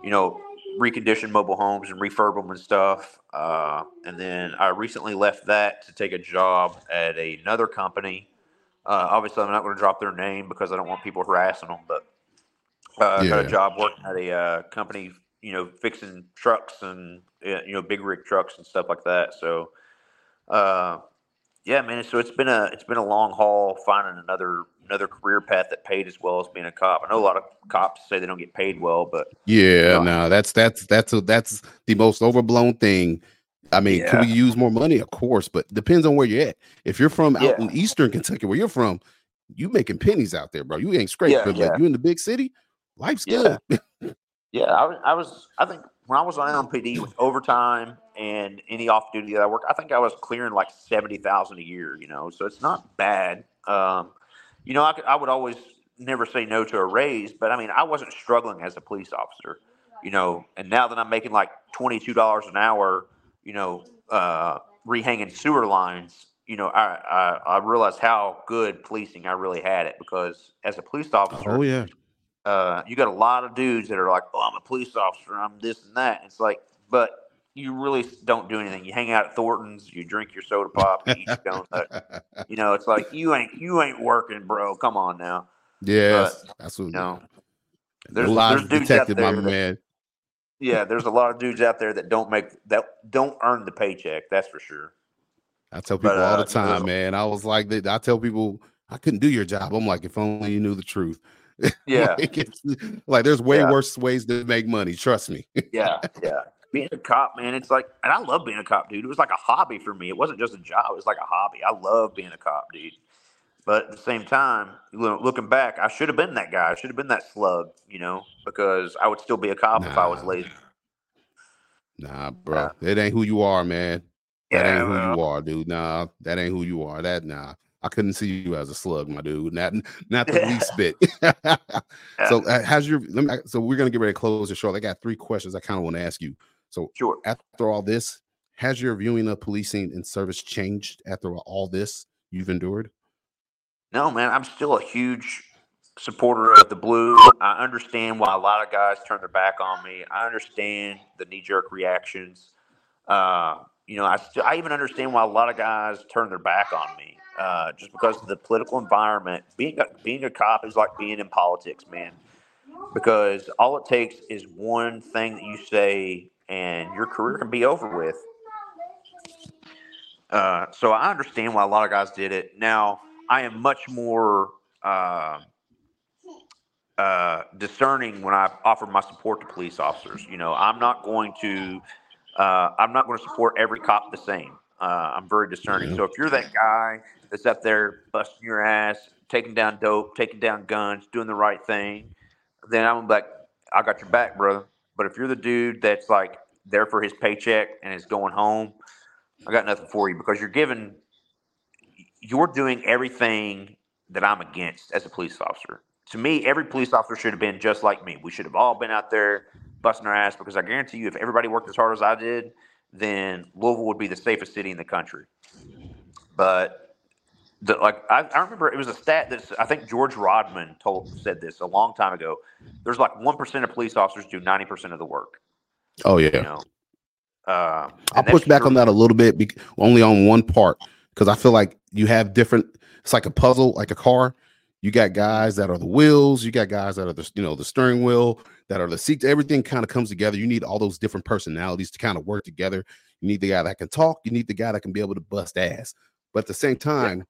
you know, recondition mobile homes and refurb them and stuff. Uh, and then I recently left that to take a job at another company. Uh, obviously, I'm not going to drop their name because I don't want people harassing them, but uh, I got a job working at a uh, company, you know, fixing trucks and, uh, you know, big rig trucks and stuff like that. So, uh, yeah, man. So it's been a it's been a long haul finding another another career path that paid as well as being a cop. I know a lot of cops say they don't get paid well, but Yeah, No. no, that's that's that's a, that's the most overblown thing. I mean, can we use more money? Of course, but depends on where you're at. If you're from out Yeah. in Eastern Kentucky, where you're from, you making pennies out there, bro. You ain't straight. Yeah, but like you in the big city, life's Yeah. good. Yeah, I I was. I think when I was on LMPD with overtime and any off duty that I worked, I think I was clearing like seventy thousand a year. You know, so it's not bad. Um, you know, I, I would always never say no to a raise, but I mean, I wasn't struggling as a police officer. You know, and now that I'm making like twenty two dollars an hour, you know, uh, rehanging sewer lines. You know, I, I I realized how good policing I really had it because as a police officer, Oh yeah, uh, you got a lot of dudes that are like, "Oh, I'm a police officer. I'm this and that." It's like, but you really don't do anything. You hang out at Thornton's, you drink your soda pop, you eat your donut. You know, it's like you ain't you ain't working, bro. Come on now. yes, that's what. You know, no there's there's dudes out there. my that- man. yeah, there's a lot of dudes out there that don't make that don't earn the paycheck. That's for sure. I tell people But, all uh, the time, no. man. I was like. I tell people I couldn't do your job. I'm like, if only you knew the truth. Yeah, like, like, there's way Yeah. worse ways to make money. Trust me. yeah, yeah. Being a cop, man, it's like, and I love being a cop, dude. It was like a hobby for me. It wasn't just a job; it was like a hobby. I love being a cop, dude. But at the same time, looking back, I should have been that guy. I should have been that slug, you know, because I would still be a cop if I was lazy. Nah, bro, that ain't who you are, man. That Yeah, ain't who you are, dude. Nah, that ain't who you are. That nah. I couldn't see you as a slug, my dude. Not not the least bit. so uh, how's your let me, so we're gonna get ready to close the show. I got three questions I kind of want to ask you. So Sure. after all this, has your viewing of policing and service changed after all this you've endured? No, man, I'm still a huge supporter of the blue. I understand why a lot of guys turn their back on me. I understand the knee jerk reactions. Uh, you know, I still, I even understand why a lot of guys turn their back on me. Uh, just because of the political environment, being a, being a cop is like being in politics, man. because all it takes is one thing that you say, and your career can be over with. Uh, so I understand why a lot of guys did it. Now I am much more uh, uh, discerning when I offer my support to police officers. You know, I'm not going to uh, I'm not going to support every cop the same. Uh, I'm very discerning. Yeah. So if you're that guy that's up there busting your ass, taking down dope, taking down guns, doing the right thing, then I'm like, I got your back, brother. But if you're the dude that's like there for his paycheck and is going home, I got nothing for you because you're giving, you're doing everything that I'm against as a police officer. To me, every police officer should have been just like me. We should have all been out there busting our ass because I guarantee you, if everybody worked as hard as I did, then Louisville would be the safest city in the country. But the, like I, I remember, it was a stat that I think George Rodman told said this a long time ago. There's like one percent of police officers do ninety percent of the work. Oh yeah. You know, uh, I'll push back true. on that a little bit, bec- only on one part, because I feel like you have different. It's like a puzzle, like a car. You got guys that are the wheels. You got guys that are the you know the steering wheel, that are the seats. Everything kind of comes together. You need all those different personalities to kind of work together. You need the guy that can talk. You need the guy that can be able to bust ass. But at the same time,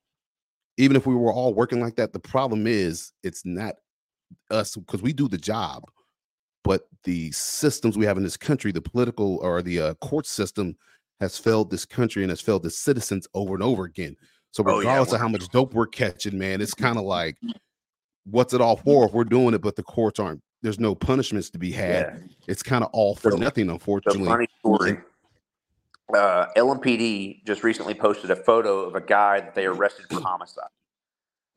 even if we were all working like that, the problem is it's not us because we do the job but the systems we have in this country, the political or the uh, court system, has failed this country and has failed the citizens over and over again. So Oh, yeah, regardless of how much dope we're catching, man, it's kind of like, what's it all for if we're doing it, but the courts aren't? There's no punishments to be had. Yeah. It's kind of all for So- nothing, unfortunately. funny story. Uh, LMPD just recently posted a photo of a guy that they arrested for homicide.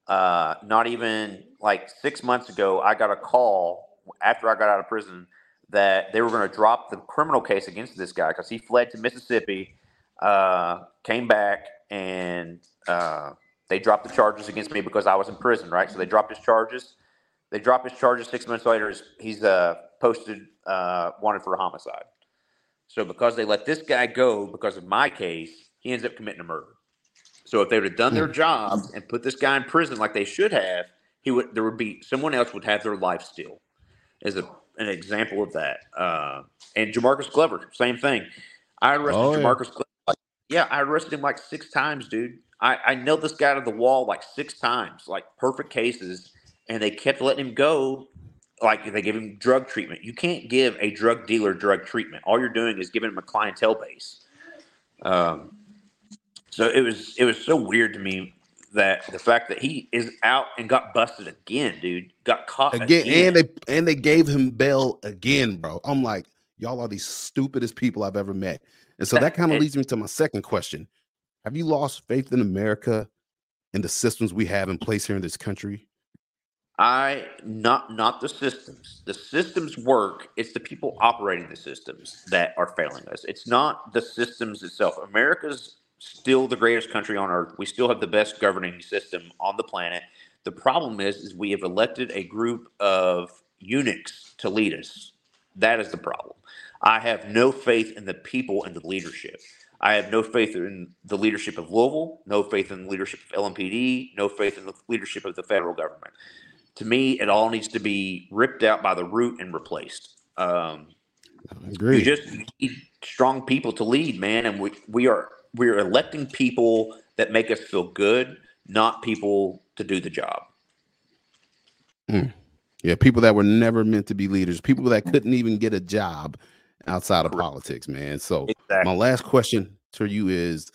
Uh, not even like six months ago, I got a call after I got out of prison that they were going to drop the criminal case against this guy because he fled to Mississippi, uh, came back, and uh, they dropped the charges against me because I was in prison, right? So they dropped his charges. They dropped his charges six months later. He's, uh, posted uh, wanted for a homicide. So because they let this guy go because of my case, he ends up committing a murder. So if they would have done their job and put this guy in prison like they should have, he would there would be someone else would have their life still. As a an example of that. Uh, and Jamarcus Glover, same thing. I arrested Oh, yeah. Jamarcus Glover. Like, yeah, I arrested him like six times, dude. I, I nailed this guy to the wall like six times, like perfect cases, and they kept letting him go. Like they give him drug treatment. You can't give a drug dealer drug treatment. All you're doing is giving him a clientele base. Um, so it was it was so weird to me that the fact that he is out and got busted again, dude, got caught again, again. and they and they gave him bail again, bro. I'm like, y'all are the stupidest people I've ever met. And so that kind of leads me to my second question. Have you lost faith in America and the systems we have in place here in this country? I not not the systems. The systems work. It's the people operating the systems that are failing us. It's not the systems itself. America's still the greatest country on earth. We still have the best governing system on the planet. The problem is, is we have elected a group of eunuchs to lead us. That is the problem. I have no faith in the people and the leadership. I have no faith in the leadership of Louisville, no faith in the leadership of LMPD, no faith in the leadership of the federal government to me, it all needs to be ripped out by the root and replaced. Um, I you just need strong people to lead, man, and we we are we are electing people that make us feel good, not people to do the job. yeah, people that were never meant to be leaders, people that couldn't even get a job outside of Correct. politics, man. So Exactly. my last question to you is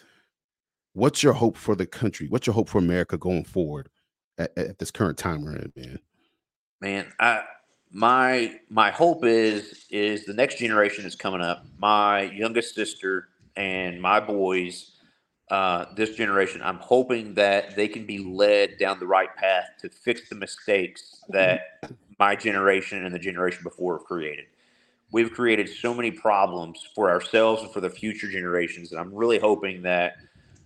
what's your hope for the country? What's your hope for America going forward at, at this current time we're in, man? man i my my hope is is the next generation is coming up. My youngest sister and my boys uh, this generation i'm hoping that they can be led down the right path to fix the mistakes that my generation and the generation before have created. We've created so many problems for ourselves and for the future generations and i'm really hoping that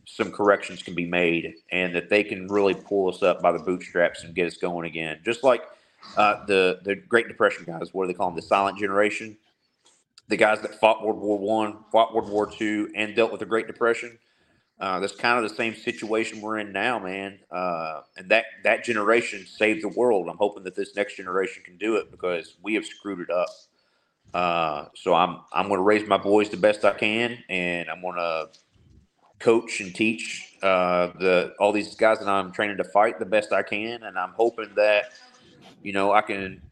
some corrections can be made and that they can really pull us up by the bootstraps and get us going again just like uh, the the Great Depression guys. What do they call them? The silent generation. The guys that fought World War One, fought World War Two, and dealt with the Great Depression. Uh, that's kind of the same situation we're in now, man. Uh, and that that generation saved the world. I'm hoping that this next generation can do it because we have screwed it up. Uh, so I'm I'm going to raise my boys the best I can, and I'm going to coach and teach uh, the all these guys that I'm training to fight the best I can, and I'm hoping that you know I can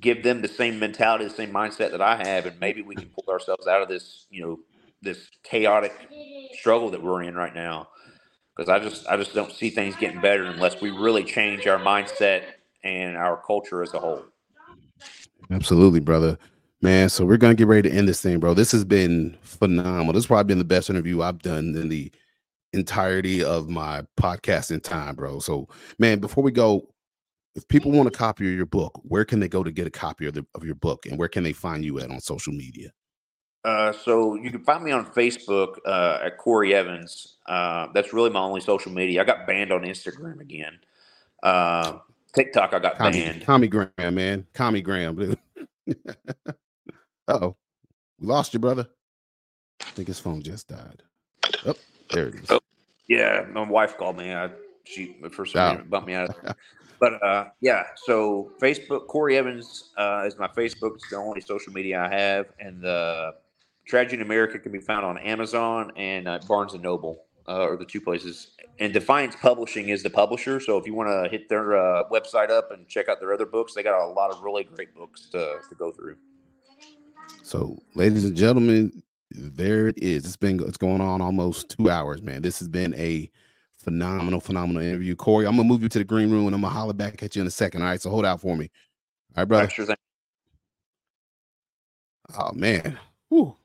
give them the same mentality, the same mindset that I have, and maybe we can pull ourselves out of this you know this chaotic struggle that we're in right now. Because I just I just don't see things getting better unless we really change our mindset and our culture as a whole. Absolutely, brother. Man, so we're gonna get ready to end this thing, bro. This has been phenomenal. This has probably been the best interview I've done in the entirety of my podcasting time, bro. So, man, before we go, if people want a copy of your book, where can they go to get a copy of, the, of your book, and where can they find you at on social media? Uh, so you can find me on Facebook uh, at Cory Evans. Uh, that's really my only social media. I got banned on Instagram again. Uh, TikTok, I got Tommy, banned. Tommy Graham, man, Tommy Graham. dude. oh, we lost you, brother. I think his phone just died. Oh, there it is. Oh. Yeah, my wife called me. I, she for some Oh. reason bumped me out. Of there. But uh, yeah, so Facebook, Cory Evans uh, is my Facebook. It's the only social media I have, and the Tragedy in America can be found on Amazon and uh, Barnes and Noble, uh, are the two places. And Defiance Publishing is the publisher. So if you want to hit their uh, website up and check out their other books, they got a lot of really great books to, to go through. So, ladies and gentlemen, there it is. It's been it's going on almost two hours, man. This has been a phenomenal, phenomenal interview. Cory, I'm gonna move you to the green room and I'm gonna holler back at you in a second. All right, so hold out for me. All right, brother. Sure. Oh man, Whew.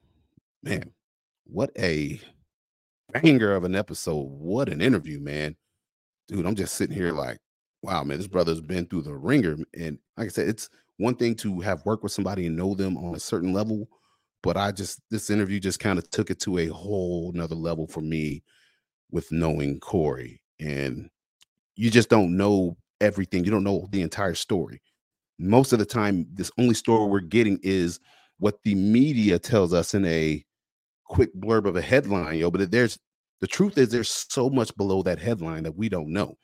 man, what a banger of an episode! What an interview, man, dude. I'm just sitting here like, wow, man, this brother's been through the ringer, and like I said, it's one thing to have worked with somebody and know them on a certain level, but I just this interview just kind of took it to a whole nother level for me with knowing Cory, and you just don't know everything. You don't know the entire story. Most of the time, this only story we're getting is what the media tells us in a quick blurb of a headline, yo. But there's the truth is there's so much below that headline that we don't know.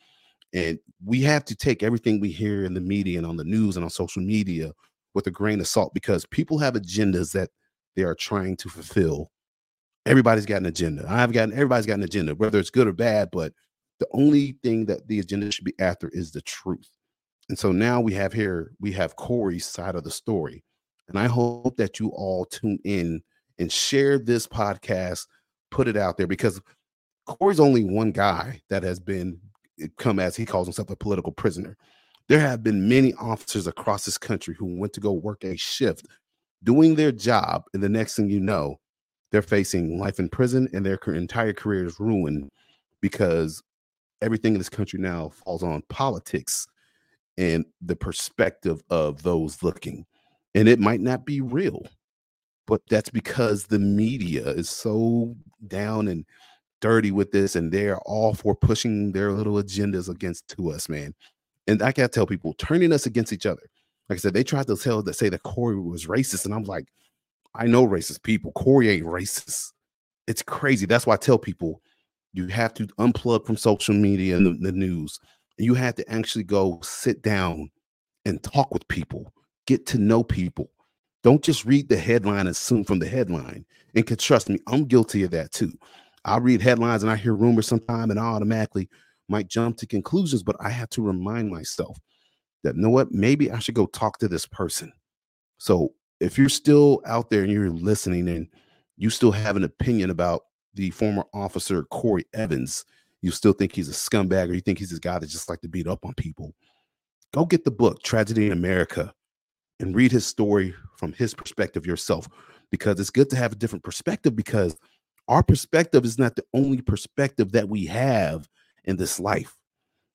And we have to take everything we hear in the media and on the news and on social media with a grain of salt because people have agendas that they are trying to fulfill. Everybody's got an agenda. I've got everybody's got an agenda, whether it's good or bad, but the only thing that the agenda should be after is the truth. And so now we have here, we have Cory's side of the story. And I hope that you all tune in and share this podcast, put it out there because Cory's only one guy that has been come as he calls himself a political prisoner. There have been many officers across this country who went to go work a shift doing their job. And the next thing you know, they're facing life in prison and their entire career is ruined because everything in this country now falls on politics and the perspective of those looking. And it might not be real, but that's because the media is so down and dirty with this and they're all for pushing their little agendas against to us, man. And I gotta tell people, turning us against each other. Like I said, they tried to tell that say that Cory was racist, and I'm like, I know racist people. Cory ain't racist. It's crazy. That's why I tell people you have to unplug from social media and the, the news. You have to actually go sit down and talk with people, get to know people. Don't just read the headline and assume from the headline. And can trust me, I'm guilty of that too. I read headlines and I hear rumors sometime and I automatically might jump to conclusions, but I have to remind myself that, you know what, maybe I should go talk to this person. So if you're still out there and you're listening and you still have an opinion about the former officer Cory Evans, you still think he's a scumbag or you think he's this guy that just like to beat up on people, go get the book, Tragedy in America, and read his story from his perspective yourself. Because it's good to have a different perspective because our perspective is not the only perspective that we have in this life.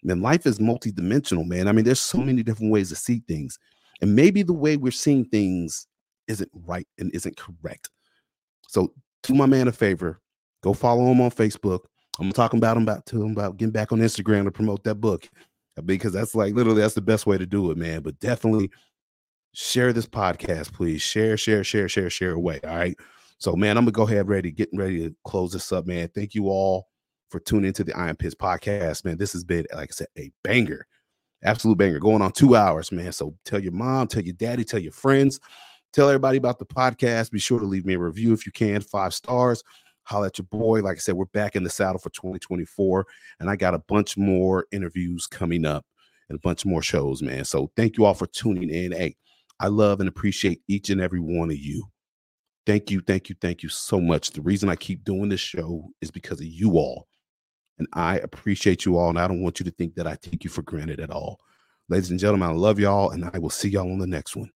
Man, life is multidimensional, man. I mean, there's so many different ways to see things. And maybe the way we're seeing things isn't right and isn't correct. So do my man a favor, go follow him on Facebook. I'm talking about him about to him about getting back on Instagram to promote that book uh, because that's like literally that's the best way to do it, man. But definitely share this podcast, please. Share, share, share, share, share away. All right. So, man, I'm gonna go ahead ready, getting ready to close this up, man. Thank you all for tuning into the I Am Pitts podcast, man. This has been, like I said, a banger, absolute banger, going on two hours, man. So tell your mom, tell your daddy, tell your friends, tell everybody about the podcast. Be sure to leave me a review if you can, five stars. Holla at your boy. Like I said, we're back in the saddle for 2024, and I got a bunch more interviews coming up and a bunch more shows, man. So thank you all for tuning in. Hey, I love and appreciate each and every one of you. Thank you, thank you, thank you so much. The reason I keep doing this show is because of you all. And I appreciate you all. And I don't want you to think that I take you for granted at all. Ladies and gentlemen, I love y'all. And I will see y'all on the next one.